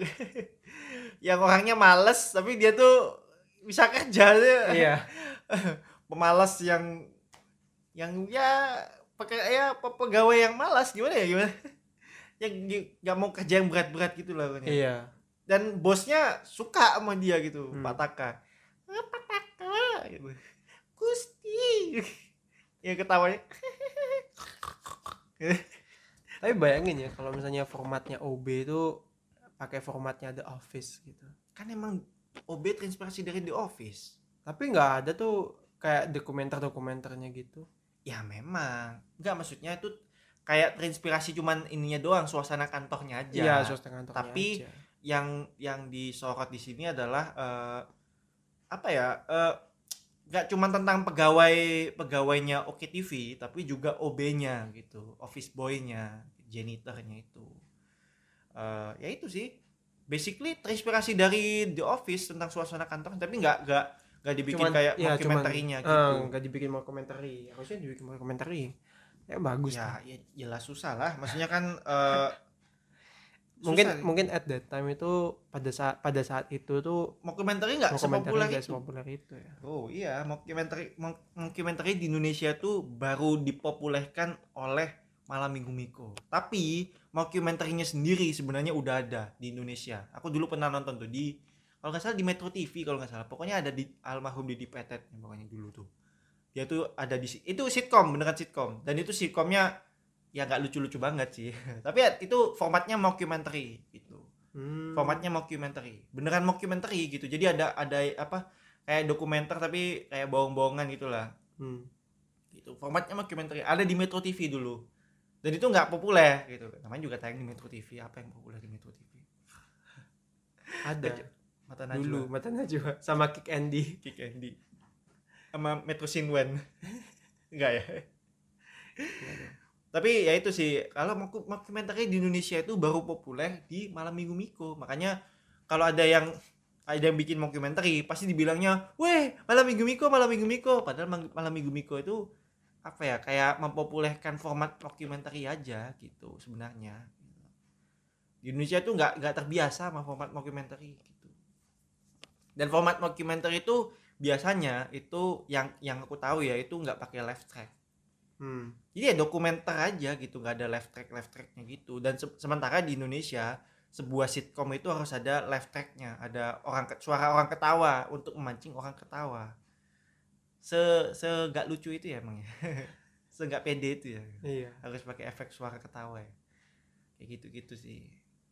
A: yang orangnya males tapi dia tuh bisa kerja
E: iya.
A: Pemalas yang yang ya pakai ya pe- pegawai yang malas gimana ya gimana? Yang nggak mau kerja yang berat-berat gitu lah pokoknya.
E: iya.
A: Dan bosnya suka sama dia gitu
E: Hmm.
A: Pak Taka. "Ah, Pak Taka gitu. Gusti. Ya ketawanya.
E: Tapi bayangin ya kalau misalnya formatnya OB itu pakai formatnya The Office gitu.
A: Kan emang OB terinspirasi dari The Office.
E: Tapi nggak ada tuh kayak dokumenter-dokumenternya gitu.
A: Ya memang. Nggak maksudnya itu kayak terinspirasi cuman ininya doang suasana kantornya aja.
E: Iya suasana kantornya
A: Tapi-
E: aja.
A: yang yang disorot di sini adalah eh, apa ya eh, nggak cuma tentang pegawai pegawainya Oke TV tapi juga OB-nya gitu office boy-nya janitornya itu Eh, ya itu sih. Basically terinspirasi dari The Office tentang suasana kantor tapi nggak nggak nggak dibikin
E: Cuman-
A: kayak
E: ya,
A: dokumenterinya
E: cuman,
A: gitu
E: eh, nggak dibikin documentary harusnya dibikin documentary ya bagus
A: ya,
E: tuh.
A: ya jelas susah lah. Maksudnya kan eh,
E: mungkin
A: susah.
E: mungkin at that time itu pada saat pada saat itu tuh
A: mockumentary nggak sepopuler itu?
E: sepopuler itu ya.
A: Oh iya, mockumentary mo- mockumentary di Indonesia tuh baru dipopulerkan oleh Malam Minggu Miko. Tapi mockumentary-nya sendiri sebenarnya udah ada di Indonesia. Aku dulu pernah nonton tuh di kalau nggak salah di Metro TV kalau nggak salah. Pokoknya ada di almarhum Didi Petet pokoknya dulu tuh. Dia tuh ada di itu sitkom beneran sitkom dan itu sitkomnya ya nggak lucu-lucu banget sih. Tapi ya, itu formatnya mockumentary gitu.
E: Hmm.
A: formatnya mockumentary. Beneran mockumentary gitu. Jadi ada ada apa kayak dokumenter tapi kayak bohong-bohongan gitulah.
E: Hmm.
A: gitu. Formatnya mockumentary. Ada di Metro TV dulu dan itu nggak populer gitu. Namanya juga tayang di Metro TV apa yang populer di Metro TV
E: Ada.
A: Mata Najwa.
E: Dulu mata Najwa. Sama Kick Andy.
A: Kick Andy. Sama Metro Sinwen. Enggak ya? Tapi ya itu sih kalau moku- mockumentary di Indonesia itu baru populer di malam minggu Miko. Makanya kalau ada yang ada yang bikin mockumentary pasti dibilangnya weh malam minggu Miko malam minggu Miko. Padahal malam minggu Miko itu apa ya kayak mempopulerkan format mockumentary aja gitu sebenarnya. Di Indonesia itu nggak nggak terbiasa sama format mockumentary gitu. Dan format mockumentary itu biasanya itu yang yang aku tahu ya itu nggak pakai live track.
E: Hmm.
A: jadi ya dokumenter aja gitu nggak ada live track live tracknya gitu. Dan se- sementara di Indonesia sebuah sitcom itu harus ada live tracknya. Ada orang suara orang ketawa untuk memancing orang ketawa se se nggak lucu itu ya emang ya. Se nggak pede itu ya.
E: Iya.
A: harus pakai efek suara ketawa ya. Kayak gitu gitu sih.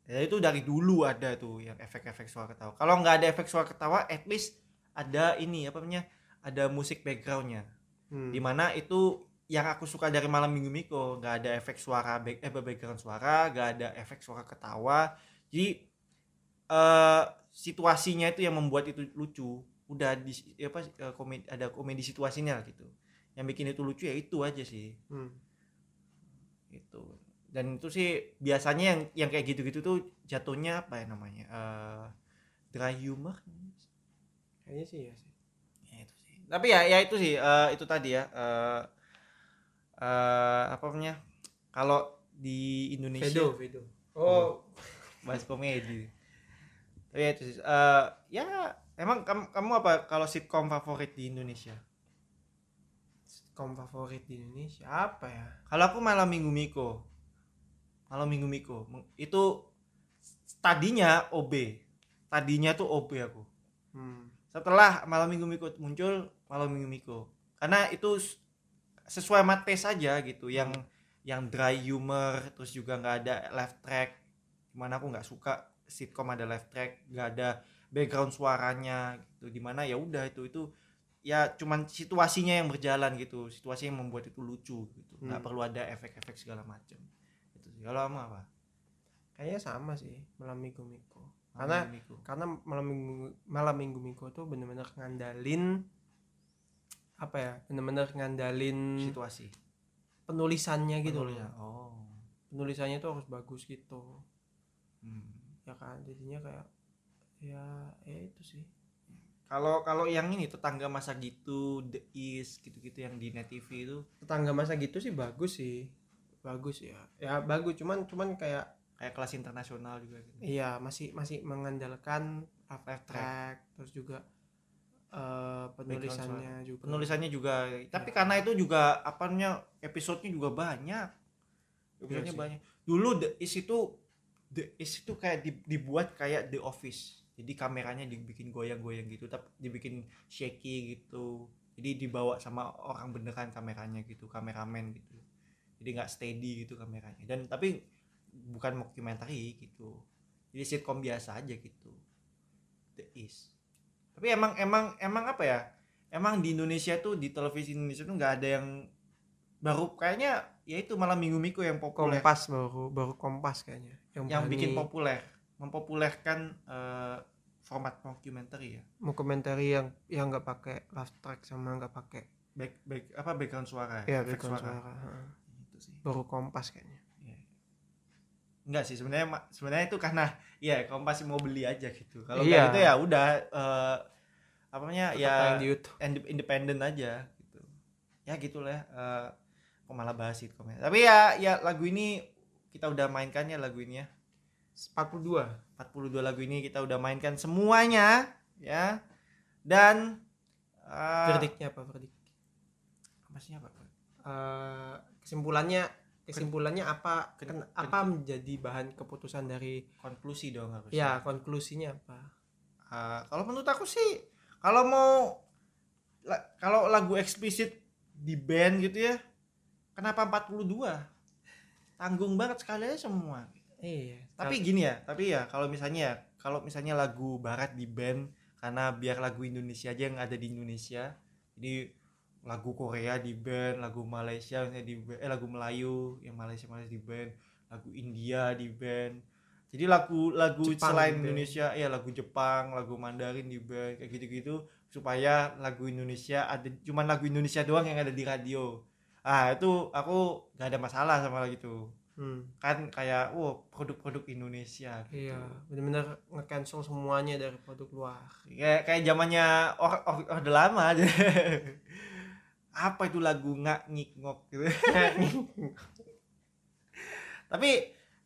A: Ya itu dari dulu ada tuh yang efek-efek suara ketawa. Kalau nggak ada efek suara ketawa at least ada ini apa namanya ada musik backgroundnya.
E: Hmm.
A: di mana itu yang aku suka dari malam minggu Miko nggak ada efek suara back, eh, background suara nggak ada efek suara ketawa. Jadi eh situasinya itu yang membuat itu lucu udah di apa eh, komedi ada komedi situasinya gitu. Yang bikin itu lucu ya itu aja sih.
E: Hmm.
A: itu dan itu sih biasanya yang yang kayak gitu-gitu tuh jatuhnya apa ya namanya eh dry humor.
E: Kayaknya sih ya sih.
A: ya itu sih. Tapi ya ya itu sih eh, itu tadi ya eh eh, apa namanya kalau di Indonesia
E: Vedo, Vedo. Oh,
A: bahas komedi. Tapi ya itu sih Eh, ya emang kamu, kamu apa kalau sitkom favorit di Indonesia?
E: Sitcom favorit di Indonesia apa ya?
A: kalau aku malam minggu Miko. Malam minggu Miko. Itu tadinya OB tadinya tuh OB aku.
E: Hmm.
A: setelah malam minggu Miko muncul malam minggu Miko. Karena itu sesuai sama taste aja gitu. Yang yang dry humor terus juga nggak ada live track. Di mana aku nggak suka sitcom ada live track nggak ada background suaranya gitu di mana ya udah itu itu ya cuman situasinya yang berjalan gitu situasi yang membuat itu lucu gitu nggak
E: Hmm.
A: perlu ada efek-efek segala macam itu sih kalau kamu apa
E: Kayaknya sama sih malam minggu minggu.
A: Malam
E: Karena
A: Minggu Miko.
E: karena malam minggu malam minggu minggu tuh bener-bener ngandalin apa ya bener-bener ngandalin
A: situasi
E: penulisannya gitu loh
A: Penulisan. oh
E: penulisannya tuh harus bagus gitu
A: hmm.
E: ya kan jadinya kayak ya ya itu sih
A: Kalau kalau yang ini tetangga masa gitu, The East gitu-gitu yang di Net TV itu
E: tetangga masa gitu sih bagus sih bagus ya ya bagus cuman cuman kayak
A: kayak kelas internasional juga gitu.
E: iya masih masih mengandalkan
A: track.
E: track terus juga eh, penulisannya juga
A: Penulisannya juga tapi
E: Ya.
A: karena itu juga apa namanya episodenya juga banyak. Episodenya
E: sih.
A: banyak. Dulu The East itu The East itu kayak di- dibuat kayak The Office. Jadi kameranya dibikin goyang-goyang gitu, tapi dibikin shaky gitu. Jadi dibawa sama orang beneran kameranya gitu, kameramen gitu. Jadi nggak steady gitu kameranya. Dan tapi bukan mockumentary gitu. Jadi sitcom biasa aja gitu. The East. Tapi emang emang emang apa ya? Emang di Indonesia tuh di televisi Indonesia tuh nggak ada yang baru kayaknya ya itu malam minggu minggu yang populer
E: kompas baru baru kompas kayaknya yang,
A: yang bikin populer mempopulerkan eh, format mockumentary ya?
E: Mockumentary yang yang nggak pakai live track sama nggak pakai
A: back back apa background suara
E: ya?
A: Efek
E: background suara, heeh.
A: Itu sih.
E: Baru kompas kayaknya.
A: Iya. enggak sih sebenarnya sebenarnya itu karena ya kompas mau beli aja gitu. Kalau
E: Iya.
A: gitu ya udah eh, apa namanya ya
E: di YouTube.
A: independen aja gitu. Ya gitulah ya eh, kok malah bahas sitcom ya. Tapi ya ya lagu ini kita udah mainkan ya lagu ini ya
E: 42
A: 42 lagu ini kita udah mainkan semuanya ya. Dan eh,
E: verdiknya apa verdik?
A: Maksudnya apa
E: Eh, kesimpulannya kesimpulannya apa
A: Ken-
E: ken- apa menjadi bahan keputusan dari
A: konklusi dong harus
E: ya konklusinya apa?
A: Ah, kalau menurut aku sih kalau mau la- kalau lagu eksplisit di band gitu ya kenapa 42 tanggung banget sekali aja semua.
E: Iya.
A: Tapi gini ya tapi ya kalau misalnya ya, kalau misalnya lagu barat di band karena biar lagu Indonesia aja yang ada di Indonesia jadi lagu Korea di band lagu Malaysia misalnya di band, eh lagu Melayu yang Malaysia Malaysia di band lagu India di band. Jadi lagu lagu
E: Jepang
A: selain
E: di band.
A: Indonesia ya lagu Jepang lagu Mandarin di band kayak gitu-gitu supaya lagu Indonesia ada cuman lagu Indonesia doang yang ada di radio. Ah itu aku gak ada masalah sama lagu itu
E: Hmm.
A: kan kayak wow produk-produk Indonesia gitu.
E: Iya, benar-benar nge-cancel semuanya dari produk luar.
A: kayak kayak zamannya or, or, orde lama aja apa itu lagu ngak ngik ngok gitu tapi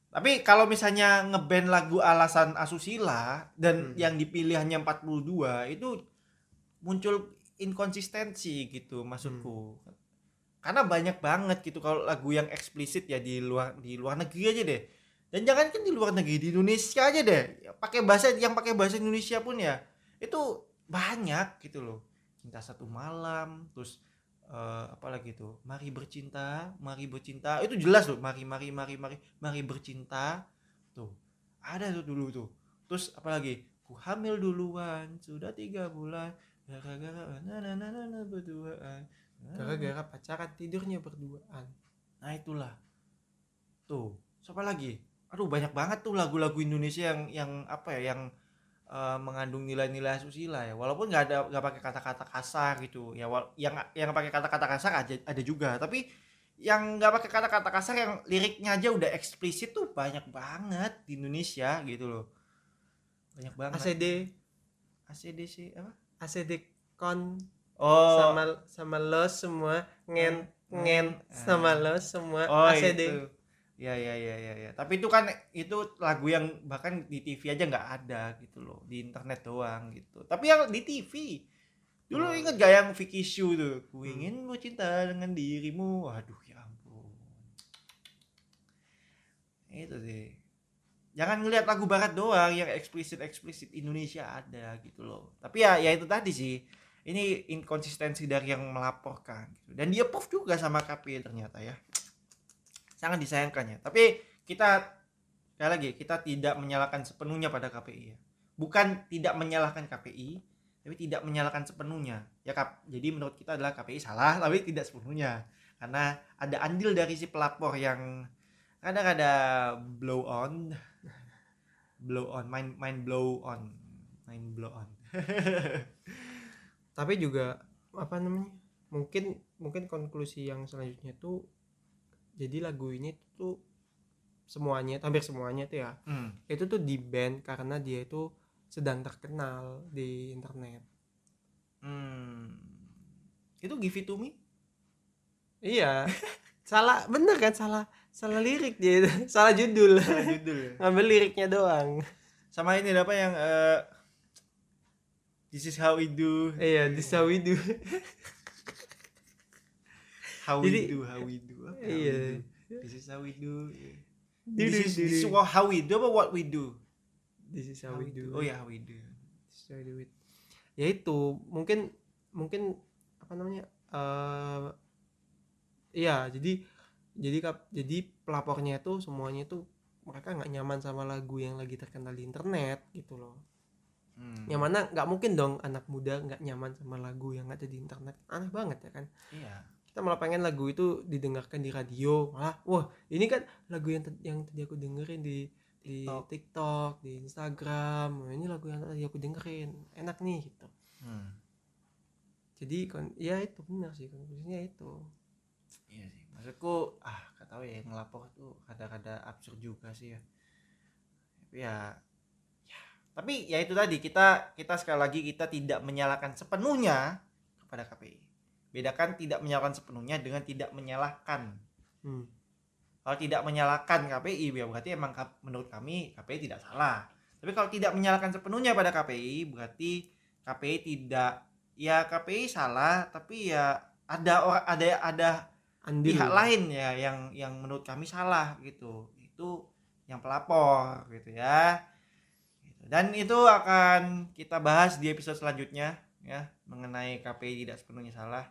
A: tapi kalau misalnya ngeband lagu alasan asusila dan
E: Hmm.
A: yang dipilih hanya 42 itu muncul inkonsistensi gitu maksudku karena banyak banget gitu kalau lagu yang eksplisit ya di luar di luar negeri aja deh. Dan jangan kan di luar negeri di Indonesia aja deh. Ya, pakai bahasa yang pakai bahasa Indonesia pun ya itu banyak gitu loh. Cinta satu malam terus eh, apa lagi tuh? Mari bercinta mari bercinta. Itu jelas loh mari mari mari mari mari bercinta. Tuh ada tuh dulu tuh. Terus apa lagi? Ku hamil duluan sudah tiga bulan. Gara-gara na na na na na berduaan
E: Gara-gara pacaran tidurnya berduaan.
A: Nah itulah. Tuh, siapa lagi? Aduh banyak banget tuh lagu-lagu Indonesia yang yang apa ya yang eh, mengandung nilai-nilai asusila ya. Walaupun nggak ada nggak pakai kata-kata kasar gitu. Ya wal- yang yang pakai kata-kata kasar aja ada juga, tapi yang nggak pakai kata-kata kasar yang liriknya aja udah eksplisit tuh banyak banget di Indonesia gitu loh. Banyak banget.
E: ACD,
A: ACDC apa?
E: ACD kon
A: Oh,
E: sama sama lo semua ngen ngen sama lo semua
A: Oh
E: ACD.
A: itu. Ya ya ya ya ya. Tapi itu kan itu lagu yang bahkan di TV aja nggak ada gitu loh, di internet doang gitu. Tapi yang di TV. Dulu inget gak yang Vicky Shu tuh, ku ingin bercinta dengan dirimu. Waduh ya ampun. Itu sih. Jangan ngelihat lagu barat doang yang eksplisit eksplisit Indonesia ada gitu loh. Tapi ya ya itu tadi sih. Ini inkonsistensi dari yang melaporkan gitu. Dan dia approve juga sama KPI ternyata ya sangat disayangkan ya. Tapi kita sekali lagi kita tidak menyalahkan sepenuhnya pada KPI ya. Bukan tidak menyalahkan KPI, tapi tidak menyalahkan sepenuhnya. Ya Kap, jadi menurut kita adalah KPI salah tapi tidak sepenuhnya. Karena ada andil dari si pelapor yang kadang ada blow on blow on main main blow on main blow on
E: Tapi juga apa namanya? Mungkin mungkin konklusi yang selanjutnya tuh jadi lagu ini tuh semuanya hampir semuanya tuh ya
A: Hmm.
E: itu tuh di band karena dia itu sedang terkenal di internet
A: Hmm. itu give it to me
E: iya salah bener kan salah salah lirik dia salah judul
A: judul ya.
E: ngambil liriknya doang
A: sama ini ada apa yang eh, this is how we do.
E: Iya this how we do.
A: How we
E: Jadi-
A: do how we do apa? How
E: Iya.
A: do. this is how we do.
E: Du-
A: this is, this is how we do apa what we do?
E: This is how we do.
A: Oh ya how we do.
E: This is how we do it. ya itu mungkin mungkin apa namanya eh iya jadi jadi kap jadi pelapornya itu semuanya itu mereka nggak nyaman sama lagu yang lagi terkenal di internet gitu loh
A: Hmm.
E: yang mana nggak mungkin dong anak muda nggak nyaman sama lagu yang ada di internet. Aneh banget ya kan?
A: Iya.
E: Kita malah pengen lagu itu didengarkan di radio. Malah wah ini kan lagu yang yang tadi aku dengerin di di
A: TikTok.
E: TikTok, di Instagram. Wah, ini lagu yang tadi aku dengerin. Enak nih gitu.
A: Hmm.
E: jadi kon ya itu benar sih konklusinya itu.
A: Iya sih. Maksudku ah gak tahu ya yang ngelapor tuh kadang-kadang absurd juga sih ya. Tapi ya tapi ya itu tadi kita kita sekali lagi kita tidak menyalahkan sepenuhnya kepada KPI bedakan tidak menyalahkan sepenuhnya dengan tidak menyalahkan.
E: Hmm.
A: kalau tidak menyalahkan KPI ya berarti emang menurut kami KPI tidak salah. Tapi kalau tidak menyalahkan sepenuhnya pada KPI berarti KPI tidak ya KPI salah tapi ya ada orang ada ada
E: andil.
A: pihak lain ya yang yang menurut kami salah gitu. Itu yang pelapor gitu ya. Dan itu akan kita bahas di episode selanjutnya ya mengenai KPI tidak sepenuhnya salah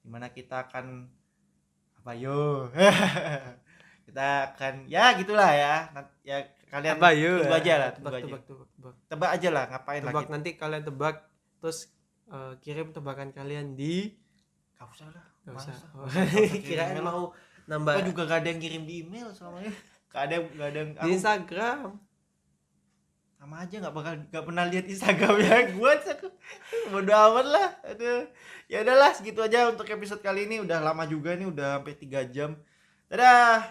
A: di mana kita akan apa yo kita akan ya gitulah ya ya kalian
E: Apa yuk?
A: tunggu aja lah tunggu
E: Tebak,
A: aja.
E: tebak, tebak, tebak.
A: tebak aja lah ngapain
E: Tebak
A: lagi
E: nanti kalian tebak terus eh, kirim tebakan kalian di
A: Gak usah lah
E: Gak usah. Oh, kirain
A: email.
E: mau nambah
A: juga gak ada yang kirim di email selama ini gak ada gak ada yang
E: di Instagram.
A: Sama aja nggak bakal nggak pernah lihat Instagramnya gue bodo amat lah. Aduh. Ya udahlah segitu aja untuk episode kali ini. Udah lama juga nih udah sampai tiga jam. Dadah